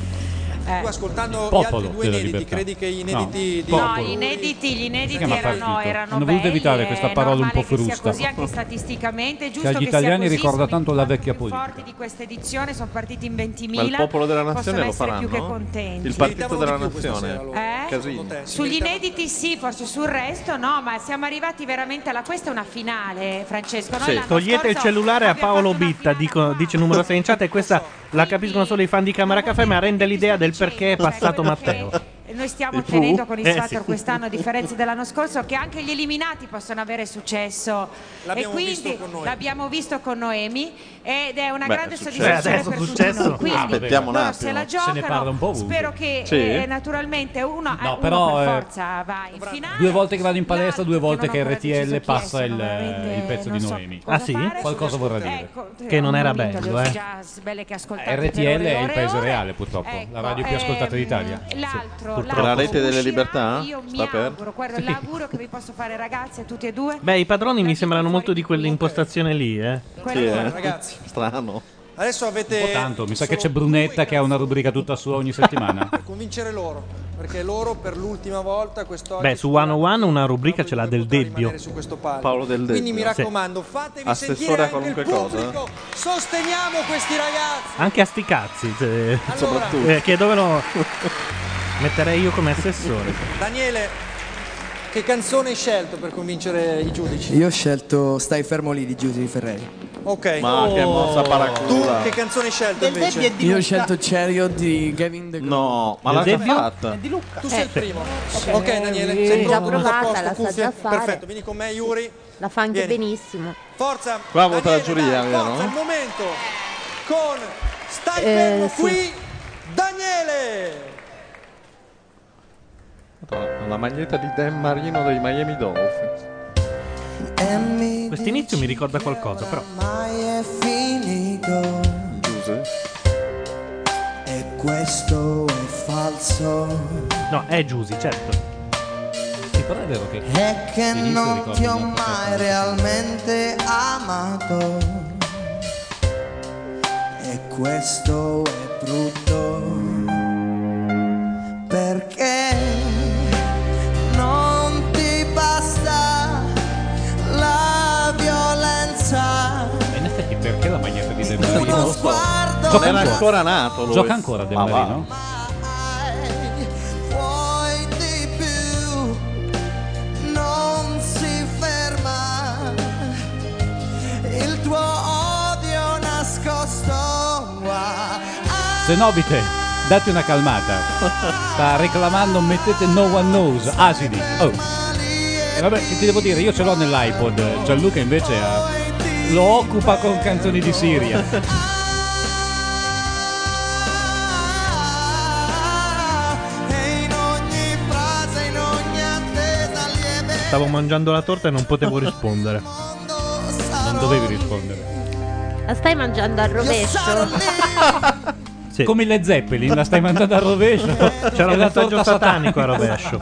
Eh. tu ascoltando Popolo gli altri due della inediti, libertà. credi che gli No, inediti di No, gli inediti, gli inediti chiama erano, partito. erano Hanno voluto belli, evitare questa è parola un normale po' che sia frusta. così anche statisticamente, è giusto Che agli sia italiani così, ricorda sono tanto i la vecchia più politica. forti di questa edizione, sono partiti in 20.000. Ma il popolo della possono nazione lo essere più che faranno? contenti. Il partito della nazione? Eh? Casini. Sugli inediti sì, forse sul resto no, ma siamo arrivati veramente alla... Questa è una finale, Francesco. Noi Sì. l'anno Togliete il scorso cellulare a Paolo Bitta, dico- dice il numero 6 in chat, e questa la capiscono solo i fan di Camera Caffè, ma rende l'idea del perché è passato Matteo. Noi stiamo ottenendo con il Eh, Factor sì. quest'anno, a differenza dell'anno scorso, che anche gli eliminati possono avere successo. L'abbiamo e quindi visto con Noemi. l'abbiamo visto con Noemi ed è una Beh, grande è successo. soddisfazione Adesso per è tutti successo? noi. Quindi Aspettiamo un loro attimo. se la Se ne giocano. parla un po' ovunque. Spero che Sì? eh, naturalmente uno, eh, uno però, per eh, forza va in finale. Due volte che vado in palestra, due volte che RTL passa il, il pezzo di Noemi. Ah, sì? Qualcosa vorrà dire. Ecco, Che non era bello, eh. per RTL è il paese reale, purtroppo. La radio più Ecco, ascoltata ehm, d'Italia. L'altro, Purtroppo. La rete delle libertà? Io mi Sta per? auguro, guarda, l'augurio che vi posso fare ragazzi a tutti e due. Beh, i padroni mi sembrano molto di quell'impostazione lì, eh. Sì, eh. Ragazzi. Strano. Adesso avete Un po' tanto, mi sa che c'è Brunetta che ha una rubrica tutta sua ogni settimana. per convincere loro, perché loro per l'ultima volta quest'oggi Beh, su 101 una rubrica ce l'ha del Debbio. Paolo Del Quindi mi Debbio. raccomando, fatevi Assessore sentire a anche il qualunque cosa, pubblico. Sosteniamo questi ragazzi. Anche a sti cazzi, se- Soprattutto. eh, che dove lo metterei io come assessore. Daniele, che canzone hai scelto per convincere i giudici? Io ho scelto Stai fermo lì di Giuseppe Ferreri. Ok. Ma che mossa Tu paracula. che canzone hai scelto invece? Io ho scelto Chariot di Gavin De No, ma l'ha già fatta. Tu sei il primo. Eh, Ok Daniele, sei già provata, la sa già fare. Perfetto, vieni con me Yuri. La fa anche Vieni. benissimo. Forza. Qua vota la giuria, dai, vero? Forza, il momento. Con Stai Eh, fermo sì. qui, Daniele. Madonna, La maglietta di Dan Marino dei Miami Dolphins. Quest'inizio mi ricorda qualcosa, però. Mai è finito Giuse? e questo è falso. No, è Giusy, certo. Sì, però è vero che. È che l'inizio non ricorda ti ho mai realmente amato. E questo è brutto. Perché Marino? sguardo Gioca Non era ancora. ancora nato lui. Gioca ancora De Ma va. Marino? Vuoi di più, non si ferma il tuo odio nascosto Zenobite, date una calmata. Sta reclamando mettete no one knows, asidi. Oh. E vabbè, che ti devo dire, io ce l'ho nell'iPod. Gianluca invece ha- lo occupa con canzoni di Siria. Stavo mangiando la torta e non potevo rispondere. Non dovevi rispondere. La stai mangiando al rovescio? Come le Zeppelin, la stai mandando al rovescio. C'era un messaggio satanico a satanica. rovescio.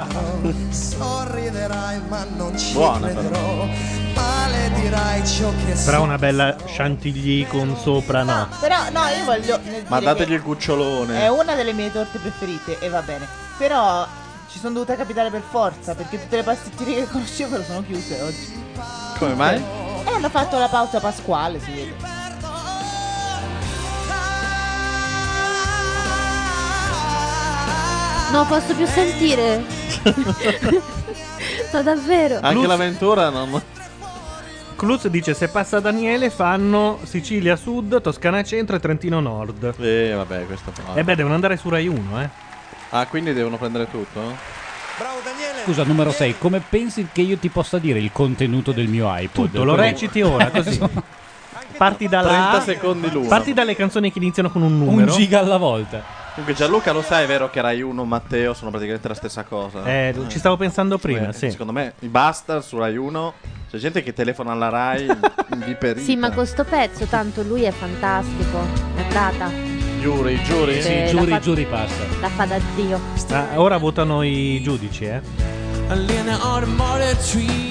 Sorriderai ma non ci Buona, crederò Maledirai ciò che Però una bella chantilly con sopra, no. Però no, io voglio nel Ma dire dategli che il cucciolone. È una delle mie torte preferite e va bene. Però ci sono dovuta capitare per forza perché tutte le pasticcerie che conoscevo sono chiuse oggi. Come mai? E hanno fatto la pausa pasquale, si vede. Non posso più sentire. no, davvero. Anche l'avventura non. Cluz dice se passa Daniele fanno Sicilia Sud, Toscana Centro e Trentino Nord. Eh, vabbè, questo fa. E beh, devono andare su Rai 1, eh. Ah, quindi devono prendere tutto? Scusa, numero 6, come pensi che io ti possa dire il contenuto del mio iPod? Tutto, lo reciti ora, così. Parti dalla 30 A, secondi l'uno. Parti dalle canzoni che iniziano con un Un numero. giga alla volta. Comunque Gianluca lo sai, è vero che Rai 1 Matteo sono praticamente la stessa cosa. Eh, ci stavo pensando prima, Eh, sì. Secondo me i basta su Rai 1. C'è gente che telefona alla Rai inviperita. Sì, ma con sto pezzo, tanto lui è fantastico. È andata. Giuri, giuri? Sì, Sì, giuri, fa- giuri passa. La fa da zio. Ah, ora votano i giudici, eh.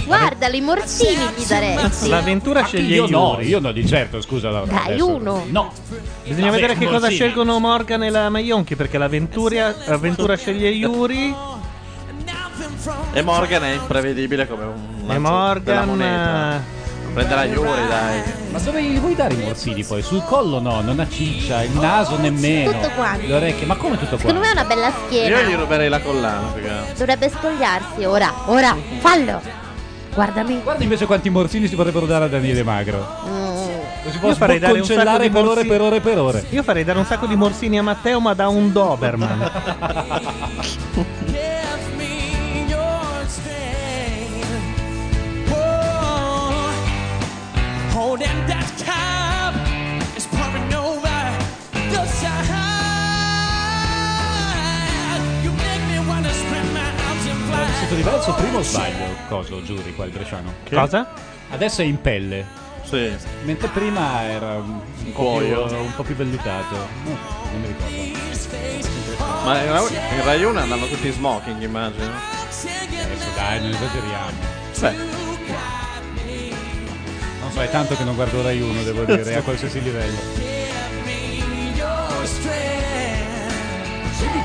Guarda, i morsini gli daresti. L'avventura sceglie io no, Yuri. io no, di certo, scusa Laura. Dai, adesso- uno. No. Bisogna Vabbè, vedere che cosa Morsini. scelgono Morgan e la Maionchi perché l'avventura, l'avventura sceglie Yuri E Morgan è imprevedibile come un e Morgan eh, Prenderà Yuri, dai. Ma dove gli vuoi dare i morsini poi? Sul collo no, non ha ciccia, il naso nemmeno. Tutto quanto. Le orecchie, ma come tutto Secondo qua? me è una bella Io schiena. gli ruberei la collana, figa. Dovrebbe spogliarsi ora. Ora, fallo. Guardami. Guarda invece quanti morsini si potrebbero dare a Daniele Magro. Lo si può Io farei dare un sacco di per ore morsini- per ore per ore. Io farei dare un sacco di morsini a Matteo ma da un Doberman diverso prima o sbaglio? Coso, giuri, qua il bresciano. Cosa? Adesso è in pelle. Sì. Mentre prima era un, un po' Cuoio. più, un po' più vellutato. No, non mi ricordo. Ma in Rai- in Rai 1 andranno tutti in smoking, immagino. Adesso dai, non esageriamo. Beh, Non so, è tanto che non guardo Rai 1, devo dire, a qualsiasi livello.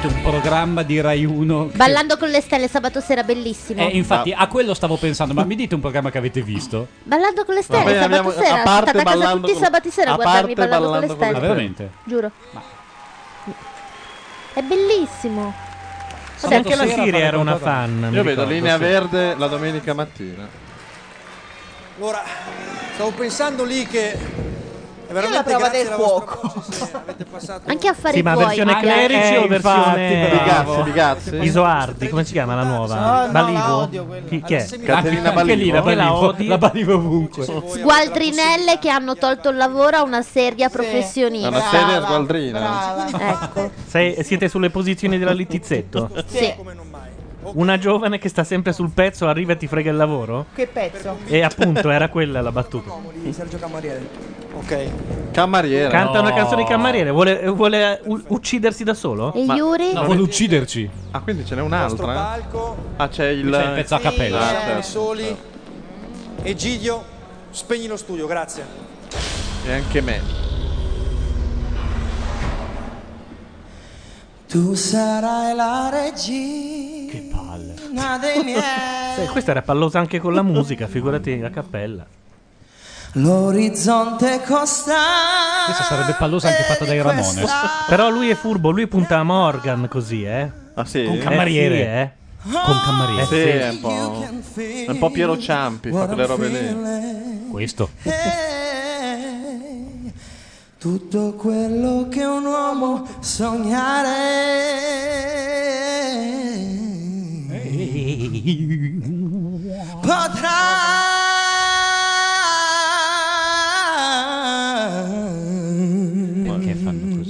Un programma di Rai 1. che- Ballando con le stelle sabato sera, bellissimo. Eh, infatti, a quello stavo pensando, ma mi dite un programma che avete visto? Ballando con le stelle Vabbè, sabato abbiamo- sera. a parte Sono stata a casa ballando tutti i con- sabati sera a a guardarmi parte ballando, ballando con le con le stelle. Ah, veramente? Giuro. È bellissimo. Sì, anche la Siria era una fan mi Io vedo ricordo, linea sì. verde la domenica mattina. Allora, stavo pensando lì che è Io la veramente prova del fuoco. Anche a fare Sì, ma versione Anche- clerici eh, o versione infatti, bravo. Di Gazzi? Isoardi, come si chiama la nuova? No, no, Balivo? quella. Chi, chi è? Caterina Anche lì la Balivo. Balivo. Che la Balivo ovunque. Sgualdrinelle che hanno tolto il lavoro a una seria professionista. Una seria sgualdrina. Ecco. Sei- siete sulle posizioni della Littizzetto? Sì. Una giovane che sta sempre sul pezzo arriva e ti frega il lavoro? Che pezzo? E appunto era quella la battuta. di Sergio Camariere. Ok. Camariere. Canta una canzone di Camariere, vuole, vuole u- uccidersi da solo? E Yuri? No, vuole ucciderci. Ah, quindi ce n'è un'altra? Ah, c'è il, C'è il pezzo a cappella. Ah, Siamo certo. soli. Egidio, spegni lo studio, grazie. E anche me. Tu sarai la regina. Che palle. Dei miei. Sì, questa era pallosa anche con la musica, figurati a cappella. L'orizzonte costante. Questa sarebbe pallosa anche fatta dai Ramones. Però lui è furbo, lui punta a Morgan così, eh? Ah, sì? Con Camariere. Eh, sì, eh. Con Camariere. Eh, Sì, sì. è un po'. È un po' Piero Ciampi, fa quelle robe lì. Questo. Tutto quello che un uomo sognare potrà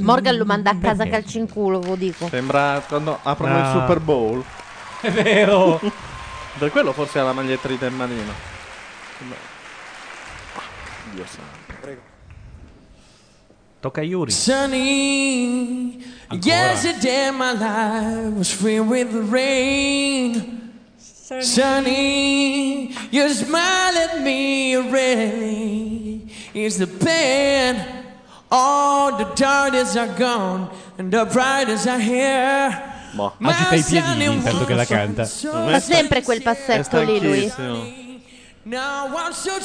Morgan lo manda a casa Perché? calci in culo, ve lo dico. Sembra quando aprono No. il Super Bowl. È vero. per quello forse ha la maglietta di Dan Marino. Dio santo. Tocca a Yuri. Sunny, yesterday my life was filled with rain. Sunny, you smile at me really is the pain. All the darkness are gone and the brightest are here. Agita i piedini intanto che la canta. Fa sempre quel passetto lì lui.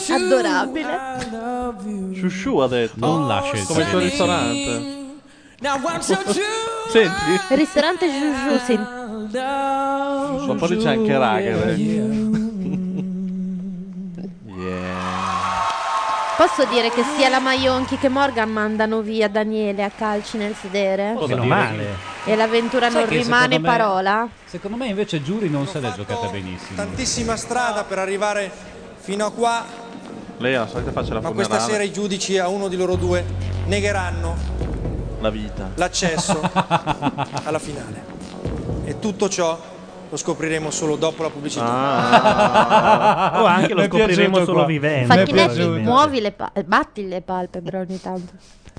Adorabile. I love you. Shushu ha detto. Non lascia il Come il tuo ristorante. Senti? Ristorante Juju, sì. Ma poi c'è anche Ragare. Posso dire che sia la Maionchi che Morgan mandano via Daniele a calci nel sedere? Posso Meno male. E l'avventura Sai non che rimane secondo me- parola? Secondo me invece Giuri non se l'è giocata benissimo. Tantissima strada per arrivare fino a qua, Lei ha la solita faccia la ma questa funerale. sera i giudici a uno di loro due negheranno La vita. l'accesso alla finale. E tutto ciò lo scopriremo solo dopo la pubblicità. Ah. o anche lo scopriremo solo qua. vivendo. Facchinetti, muovi le pa- eh, batti le palpebre ogni tanto.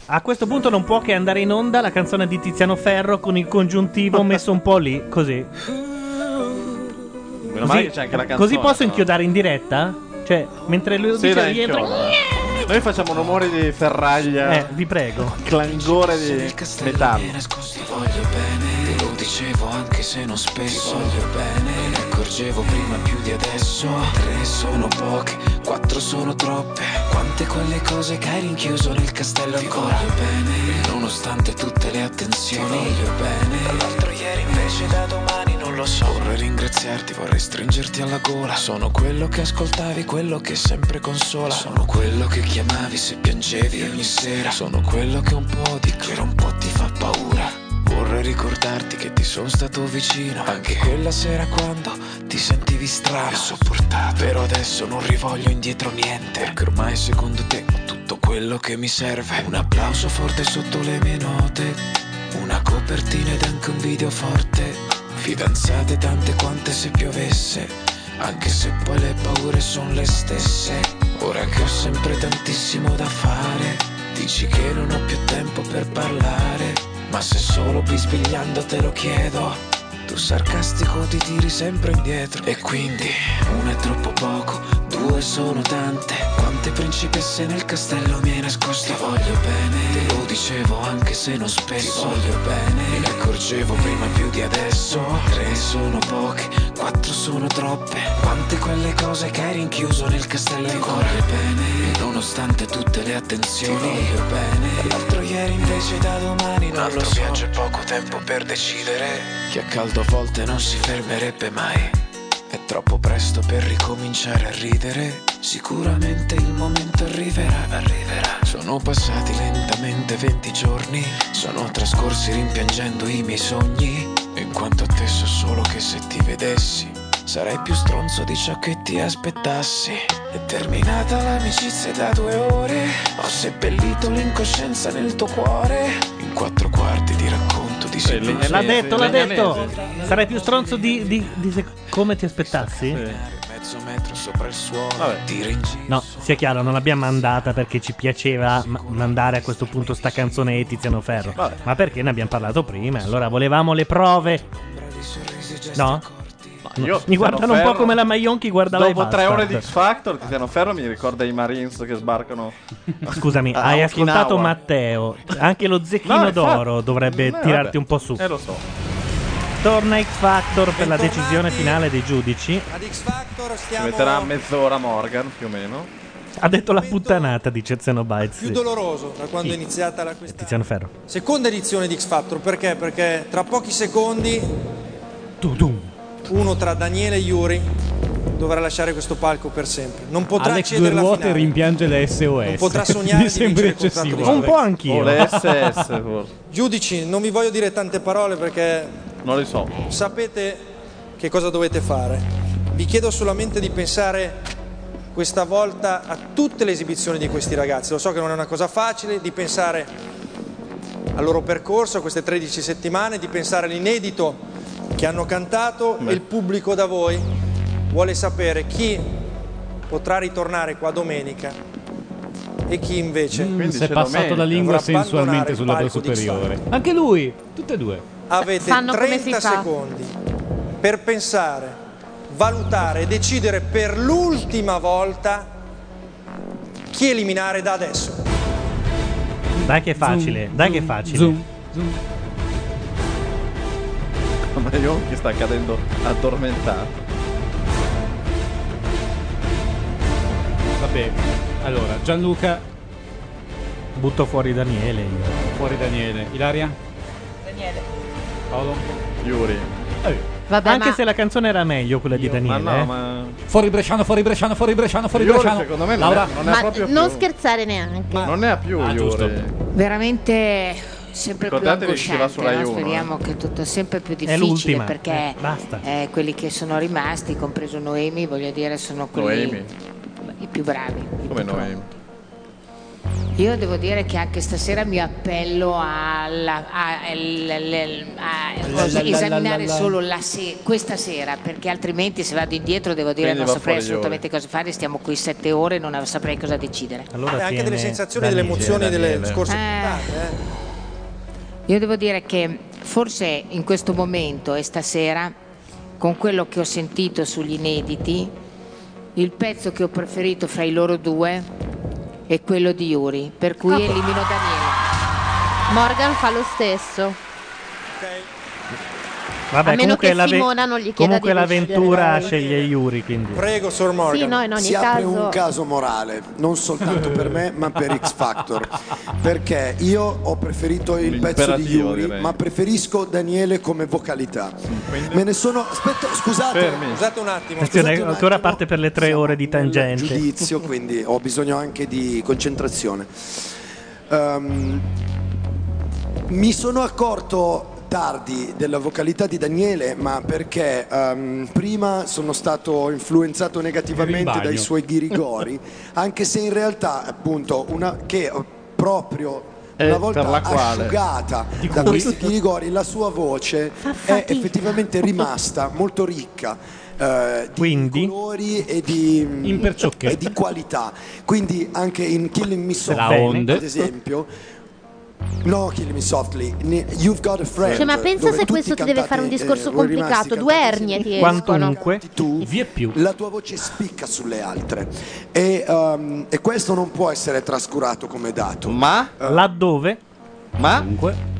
A questo punto non può che andare in onda la canzone di Tiziano Ferro con il congiuntivo messo un po' lì, così. Meno male che c'è anche la canzone. così posso inchiodare in diretta? Cioè, mentre lui Sì, dice rientra... inchioda. Noi facciamo rumore di ferraglia. Eh, vi prego. Clangore di metallo. Dicevo anche se non spesso. Ti voglio bene, me ne accorgevo prima più di adesso. Tre sono poche, quattro sono troppe. Quante quelle cose che hai rinchiuso nel castello Ti ancora. voglio bene, nonostante tutte le attenzioni. Ti voglio bene, tra l'altro ieri invece da domani non lo so. Vorrei ringraziarti, vorrei stringerti alla gola. Sono quello che ascoltavi, quello che sempre consola. Sono quello che chiamavi se piangevi ogni sera. Sono quello che un po' di che un po' ti fa paura. Vorrei ricordarti che ti sono stato vicino Anche quella sera quando ti sentivi strano. Sopportato Però adesso non rivoglio indietro niente Perché ormai secondo te ho tutto quello che mi serve. Un applauso forte sotto le mie note Una copertina ed anche un video forte. Fidanzate tante quante se piovesse Anche se poi le paure sono le stesse. Ora che ho sempre tantissimo da fare Dici che non ho più tempo per parlare ma se solo bisbigliando te lo chiedo Tu sarcastico ti tiri sempre indietro. E quindi uno è troppo poco, due sono tante. Quante principesse nel castello mi hai nascosto? Ti voglio bene, te lo dicevo anche se non spesso. Ti voglio bene, me ne accorgevo prima più di adesso. Tre sono poche, quattro sono troppe. Quante quelle cose che hai rinchiuso nel castello ancora? Ti voglio bene, e nonostante tutte le attenzioni Ti voglio bene, l'altro ieri invece da domani non lo so. viaggio e poco tempo per decidere. Che a caldo a volte non si fermerebbe mai. È troppo presto per ricominciare a ridere. Sicuramente il momento arriverà, arriverà. Sono passati lentamente 20 giorni. Sono trascorsi rimpiangendo i miei sogni. In quanto a te so solo che se ti vedessi Sarei più stronzo di ciò che ti aspettassi. È terminata l'amicizia da due ore. Ho seppellito l'incoscienza nel tuo cuore. In quattro quarti di racconto di Eh, L'ha detto, l'ha detto. Sarai più stronzo di, di- di se- come ti aspettassi? Mezzo metro sopra il suolo Tira in giro No, sia chiaro, non l'abbiamo mandata perché ci piaceva ma- mandare a questo punto sta canzone di Tiziano Ferro. Vabbè. Ma perché ne abbiamo parlato prima? Allora volevamo le prove. No? Io, mi guardano un Tiziano po' come la Maionchi guardava Dopo i tre ore di. X Factor, Tiziano Ferro mi ricorda i Marines che sbarcano. Scusami, a hai Okinawa. ascoltato Matteo. Anche lo zecchino No, d'oro dovrebbe Eh, tirarti vabbè. un po' su. Eh, lo so. Torna X Factor per la decisione finale dei giudici. Ad X Factor Ci stiamo metterà mezz'ora Morgan, più o meno. Ha detto la puttanata, dice Xenobites. più sì. doloroso da quando Chi? è iniziata la questa Tiziano Ferro. seconda edizione di X Factor. Perché? Perché tra pochi secondi uno tra Daniele e Yuri dovrà lasciare questo palco per sempre. Non potrà Alex Due accedere alla Ruote finale. rimpiange le SOS. Non potrà sognare Mi di vincere il contratto eccessivo. di Un po' anch'io. O le SS forse. Giudici, non vi voglio dire tante parole perché Non le so. sapete che cosa dovete fare. Vi chiedo solamente di pensare questa volta a tutte le esibizioni di questi ragazzi. Lo so che non è una cosa facile, di pensare al loro percorso, a queste 13 settimane, di pensare all'inedito che hanno cantato e il pubblico da voi vuole sapere chi potrà ritornare qua domenica e chi invece Mm, si è passato la lingua sensualmente il sul lato palco di X superiore. Anche lui, tutte e due. Avete Sanno come si 30 fa. secondi per pensare, valutare e decidere per l'ultima volta chi eliminare da adesso. Dai che è facile, dai che è facile. Zoom. Ma io che sta cadendo addormentato. Vabbè, allora Gianluca. Butto fuori Daniele. io. Fuori Daniele. Ilaria? Daniele. Paolo? Yuri. Vabbè, Anche ma- se la canzone era meglio quella di Daniele. Ma no, eh. ma. Fuori Bresciano, fuori Bresciano, fuori Bresciano, fuori Bresciano. secondo me non Laura? è, non è ma proprio non più. scherzare neanche. Non ne ha più Ah. Veramente sempre più Ricordatevi che va angosciante, Rai no? uno, speriamo che tutto sempre più difficile perché Eh, basta. eh, quelli che sono rimasti, compreso Noemi, voglio dire, sono quelli Noemi. i più bravi. i Come più Noemi? Io devo dire che anche stasera mi appello alla- a, a- la- la- esaminare solo la se- questa sera, perché altrimenti se vado indietro devo dire Quindi non saprei assolutamente cosa fare, stiamo qui sette ore e non saprei cosa decidere. Allora E anche delle sensazioni delle Daniele. emozioni delle scorse Eh. puntate. eh. Io devo dire che forse in questo momento e stasera, con quello che ho sentito sugli inediti, il pezzo che ho preferito fra i loro due è quello di Yuri, per cui Ah. elimino Daniele. Morgan fa lo stesso. Vabbè, A meno comunque che l'ave- Simona non gli chieda Comunque di l'avventura sceglie Yuri, quindi. Prego, Sor Morgan. Sì, no, in ogni si apre caso. un caso morale, non soltanto per me, ma per X Factor. Perché io ho preferito il pezzo di Yuri, direi. ma preferisco Daniele come vocalità. Me ne sono. Aspetta, scusate. Fermi. Scusate un attimo. Attenzione, Scusate un ancora attimo, parte per le tre ore di tangente. giudizio, quindi ho bisogno anche di concentrazione. Ehm, mi sono accorto tardi della vocalità di Daniele, ma perché ehm, prima sono stato influenzato negativamente dai suoi ghirigori, anche se in realtà appunto una che eh, proprio Eh, una volta la quale- asciugata da questi ghirigori, la sua voce è effettivamente rimasta molto ricca. eh, di Quindi? colori e di, e di qualità. Quindi anche in Killing Me Softly, ad esempio, no, Killing Me Softly, You've Got a Friend. Cioè, ma pensa se questo ti deve fare un discorso eh, voi rimasti complicato, due ernie ti. Quantunque. Tu, Vie più. la tua voce spicca sulle altre e, um, e questo non può essere trascurato come dato. Ma? Laddove? Ma? Comunque.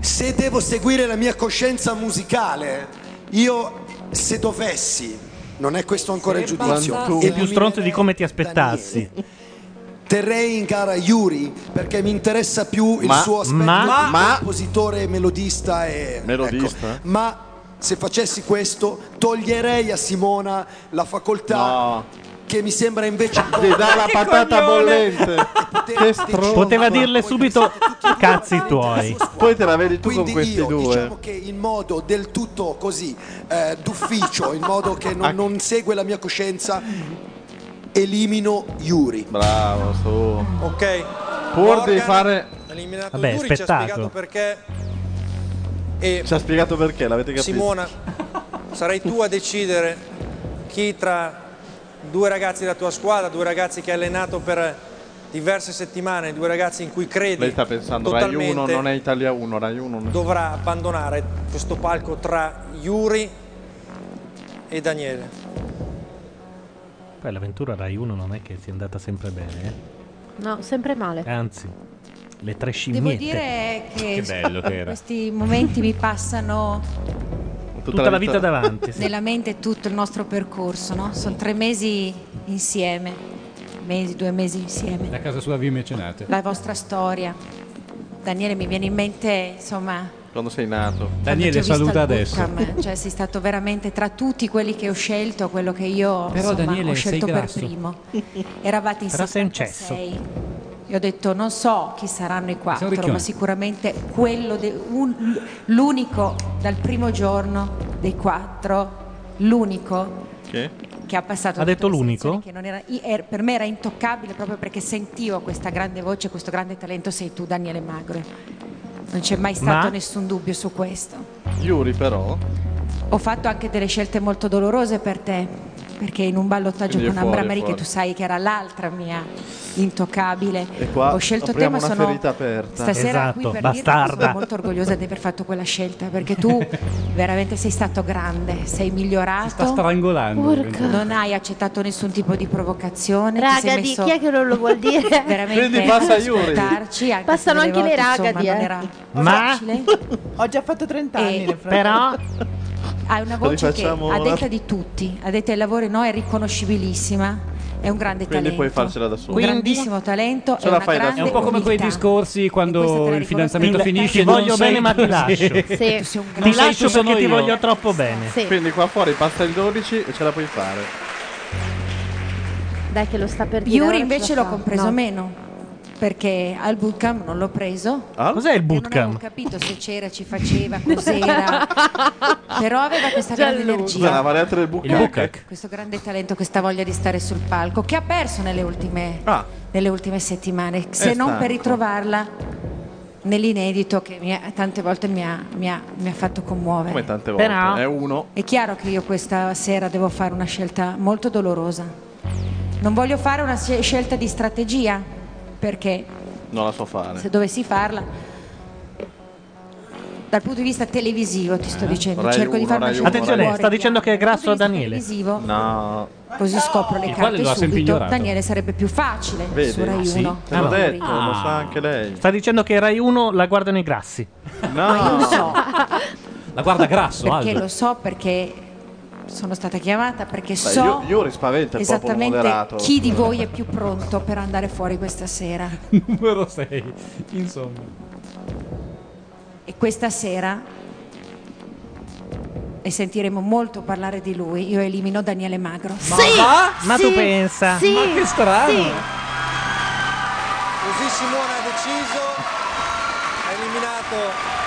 Se devo seguire la mia coscienza musicale, io se dovessi, non è questo ancora il giudizio, Sei più stronzo di come ti aspettassi. Terrei in gara Yuri perché mi interessa più il Ma- suo aspetto ma- di ma- compositore, melodista e Melodista? ecco. Ma se facessi questo toglierei a Simona la facoltà No. che mi sembra invece Ti dà la patata bollente. Che stronzo. Poteva dirle subito cazzi tuoi. Poi te la vedi tu Quindi con questi io due. diciamo che in modo del tutto così eh, d'ufficio, in modo che non, non segue la mia coscienza, elimino Yuri. Bravo, su. Ok. Pur Morgan di fare. ha eliminato Vabbè, Yuri, ci ha spettacolo. spiegato perché. E Ci ha spiegato perché, l'avete capito? Simona, sarai tu a decidere chi tra due ragazzi della tua squadra, due ragazzi che hai allenato per diverse settimane, due ragazzi in cui credi Lei sta pensando Rai 1 totalmente, non è Italia 1, Rai 1 non dovrà abbandonare questo palco tra Yuri e Daniele. Poi l'avventura Rai 1 non è che sia andata sempre bene, No, sempre male. eh. Anzi, le tre Devo scimmiette. dire che, Che bello che era. questi momenti mi passano Tutta, la vita, davanti. sì. nella mente tutto il nostro percorso, no? Sono tre mesi insieme, mesi, due mesi insieme. Da casa sua vi mecenate. La vostra storia. Daniele, mi viene in mente, insomma, Quando sei nato. Daniele saluta al adesso. bootcamp, cioè sei stato veramente tra tutti quelli che ho scelto, quello che io Però, insomma, Daniele, ho scelto sei per primo. Eravate in Però sei un 76. Io ho detto non so chi saranno i quattro, ma sicuramente quello de- un- l'unico dal primo giorno dei quattro, l'unico Che? che ha passato Ha detto l'unico? selezioni, che non era- er- per me era intoccabile proprio perché sentivo questa grande voce, questo grande talento, sei tu Daniele Magro. Non c'è mai stato Ma? nessun dubbio su questo. Yuri però. Ho fatto anche delle scelte molto dolorose per te, perché in un ballottaggio Quindi con fuori, Ambra fuori. che tu sai che era l'altra mia intoccabile, qua ho scelto te, ma una sono ferita aperta. stasera qui Esatto, per dirti che bastarda. sono molto orgogliosa di aver fatto quella scelta, perché tu veramente sei stato grande, sei migliorato. Sta strangolando. Porca. Non hai accettato nessun tipo di provocazione. Raga, di chi è che non lo vuol dire? veramente Quindi passa Yuri. anche Passano anche le ragadi, eh. Ma- facile. Ho già fatto 30 E- anni nel Però Hai una voce che a detta di tutti, a detta ai lavori no, è riconoscibilissima. È un grande Quindi talento. puoi farcela da solo. Un grandissimo talento. Ce è la una fai da grande È un po' come quei discorsi quando il fidanzamento Ti- finisce. ti voglio sei bene, ma ti lascio. sì. Tu sei un ti lascio perché ti io. voglio troppo bene. Sì. Quindi qua fuori basta il 12 e ce la puoi fare. Dai che lo sta per dire. Yuri invece l'ho compreso No. meno. Perché al bootcamp non l'ho preso. Ah? Cos'è il E Non bootcamp? capito se c'era, ci faceva, cos'era. Però aveva questa grande. Scusa, la energia. variante del bucac. Questo grande talento, questa voglia di stare sul palco, che ha perso nelle ultime, Ah, nelle ultime settimane, se È non stanco. per ritrovarla nell'inedito che mi ha- tante volte mi ha, mi ha- mi ha fatto commuovere. come tante volte. Però- È uno. È chiaro che io questa sera devo fare una scelta molto dolorosa. Non voglio fare una sce- scelta di strategia, perché Non la so fare. se dovessi farla, dal punto di vista televisivo ti sto dicendo, Eh? Rai cerco di uno, fare una Rai Attenzione, fuori sta dicendo che è grasso Dal punto di Daniele. televisivo, No. così scopro le Il carte subito, ignorato. Daniele sarebbe più facile Vedi? su Rai Ah, sì? 1. Te l'ho no. detto, Ah. lo sa anche lei. Sta dicendo che Rai 1 la guardano i grassi. Ma io lo No. so, La guarda grasso, perché Aldo. lo so perché sono stata chiamata, perché Beh, so io, io rispavento il popolo esattamente moderato. chi di voi è più pronto per andare fuori questa sera. Numero 6. Insomma. E questa sera, e sentiremo molto parlare di lui, io elimino Daniele Magro. Sì, Ma sì, tu pensa? Sì, Ma che strano. sì. Così Simone ha deciso, ha eliminato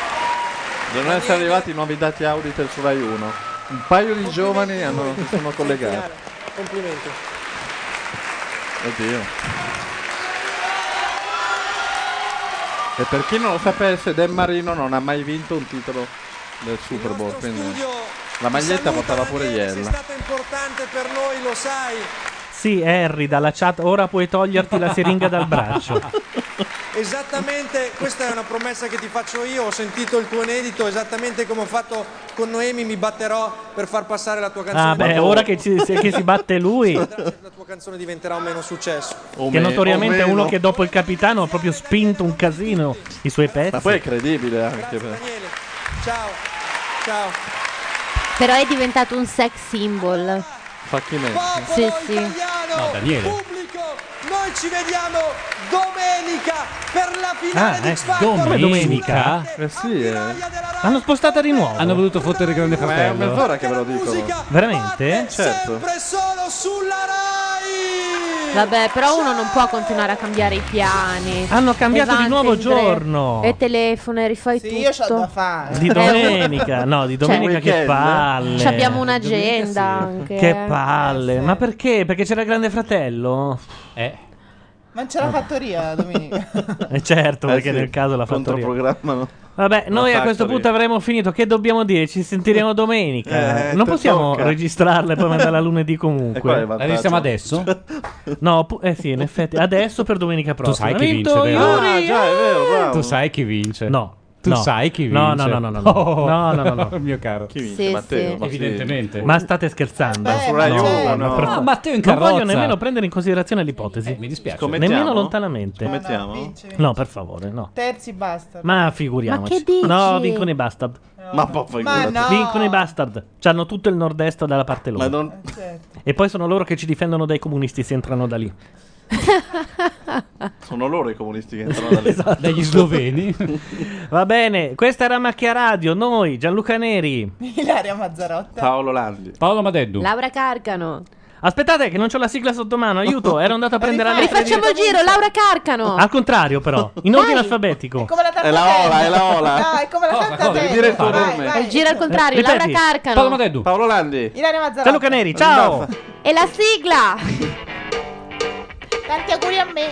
Devono essere arrivati i nuovi dati Auditel su Rai 1. Un paio di giovani hanno, sono collegati. Complimenti. Oddio. E per chi non lo sapesse, Dan Marino non ha mai vinto un titolo del Super Bowl. Quindi la maglietta portava pure Sei Iella. stata importante per noi, lo sai. Sì, Harry, dalla chat, ora puoi toglierti la siringa dal braccio. Esattamente, questa è una promessa che ti faccio io, ho sentito il tuo inedito, esattamente come ho fatto con Noemi, mi batterò per far passare la tua canzone. Ah, beh, ora che, ci- se- che si batte lui, La tua canzone diventerà un meno successo. O che me- notoriamente è uno che dopo il capitano ha proprio spinto un casino i suoi pezzi. Ma poi è credibile anche. Grazie per- Daniele. Ciao. Ciao. Però è diventato un sex symbol. Facchimento. Sì, sì. No, Daniele. Noi ci vediamo domenica per la finale Ah, di eh, X Factor. domenica? Eh sì, eh. L'hanno spostata di nuovo. Hanno voluto fottere Grande Ma è Fratello. mezz'ora che ve lo dico. Veramente? Certo. Sempre solo sulla Rai. Vabbè, però uno non può continuare a cambiare i piani. Hanno cambiato di nuovo giorno. E telefono e rifai Sì, tutto. io c'ho da fare. Di domenica, no, di domenica che weekend. palle. Ci abbiamo un'agenda anche. Che eh. palle. Ma perché? Perché c'era il Grande Fratello? Eh. Ma c'è la fattoria domenica. Eh certo, Eh perché sì, nel caso la fattoria. Controprogrammano. Vabbè, noi a questo Factory. punto avremo finito. Che dobbiamo dire? Ci sentiremo domenica. Eh, non possiamo tocca. registrarla e poi mandarla lunedì comunque. La registriamo adesso? No, pu- eh sì, in effetti. Adesso per domenica Tu prossima. sai Ha chi vinto vince, vero? Ah, già, è vero, bravo. Tu sai chi vince? No. Tu no. sai chi vince? No, no, no, no, no, no. Oh. No, no, no, no. Mio caro. Chi vince? Sì, Matteo? sì. Ma. Evidentemente. Ma state scherzando? Eh, Su Rai no. Ah, fa- Matteo in non voglio carrozza. nemmeno prendere in considerazione l'ipotesi. Mi dispiace. Nemmeno lontanamente. Scommettiamo? vince, vince. No, per favore, no. Terzi basta. Ma figuriamoci. Ma che dici? No, vincono i bastard. Ma poi Ma figurati. no. Vincono i bastard. C'hanno tutto il nord-est dalla parte loro. Ma non... Certo. E poi sono loro che ci difendono dai comunisti se entrano da lì. Sono loro i comunisti che entrano dalle Esatto. Dagli sloveni. Va bene, questa era Macchia Radio, noi, Gianluca Neri. Ilaria Mazzarotta. Paolo Landi. Paolo Madeddu. Laura Carcano. Aspettate che non c'ho la sigla sotto mano, aiuto, ero andato a prendere la lettera Rifacciamo il giro, Laura Carcano. Al contrario però, in ordine alfabetico. Come la È la ola, è la ola. No, è come la Cosa, cosa? Devi dire il tuo Vai, nome. vai. Il giro al contrario, Ripeti. Laura Carcano. Paolo Madeddu. Paolo Landi. Ilaria Mazzarotta. Gianluca Neri, ciao. E la sigla. Tanti auguri a me.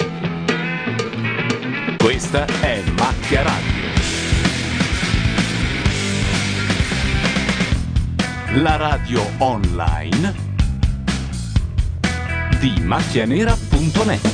Questa è Macchia Radio. La radio online di macchianera.net.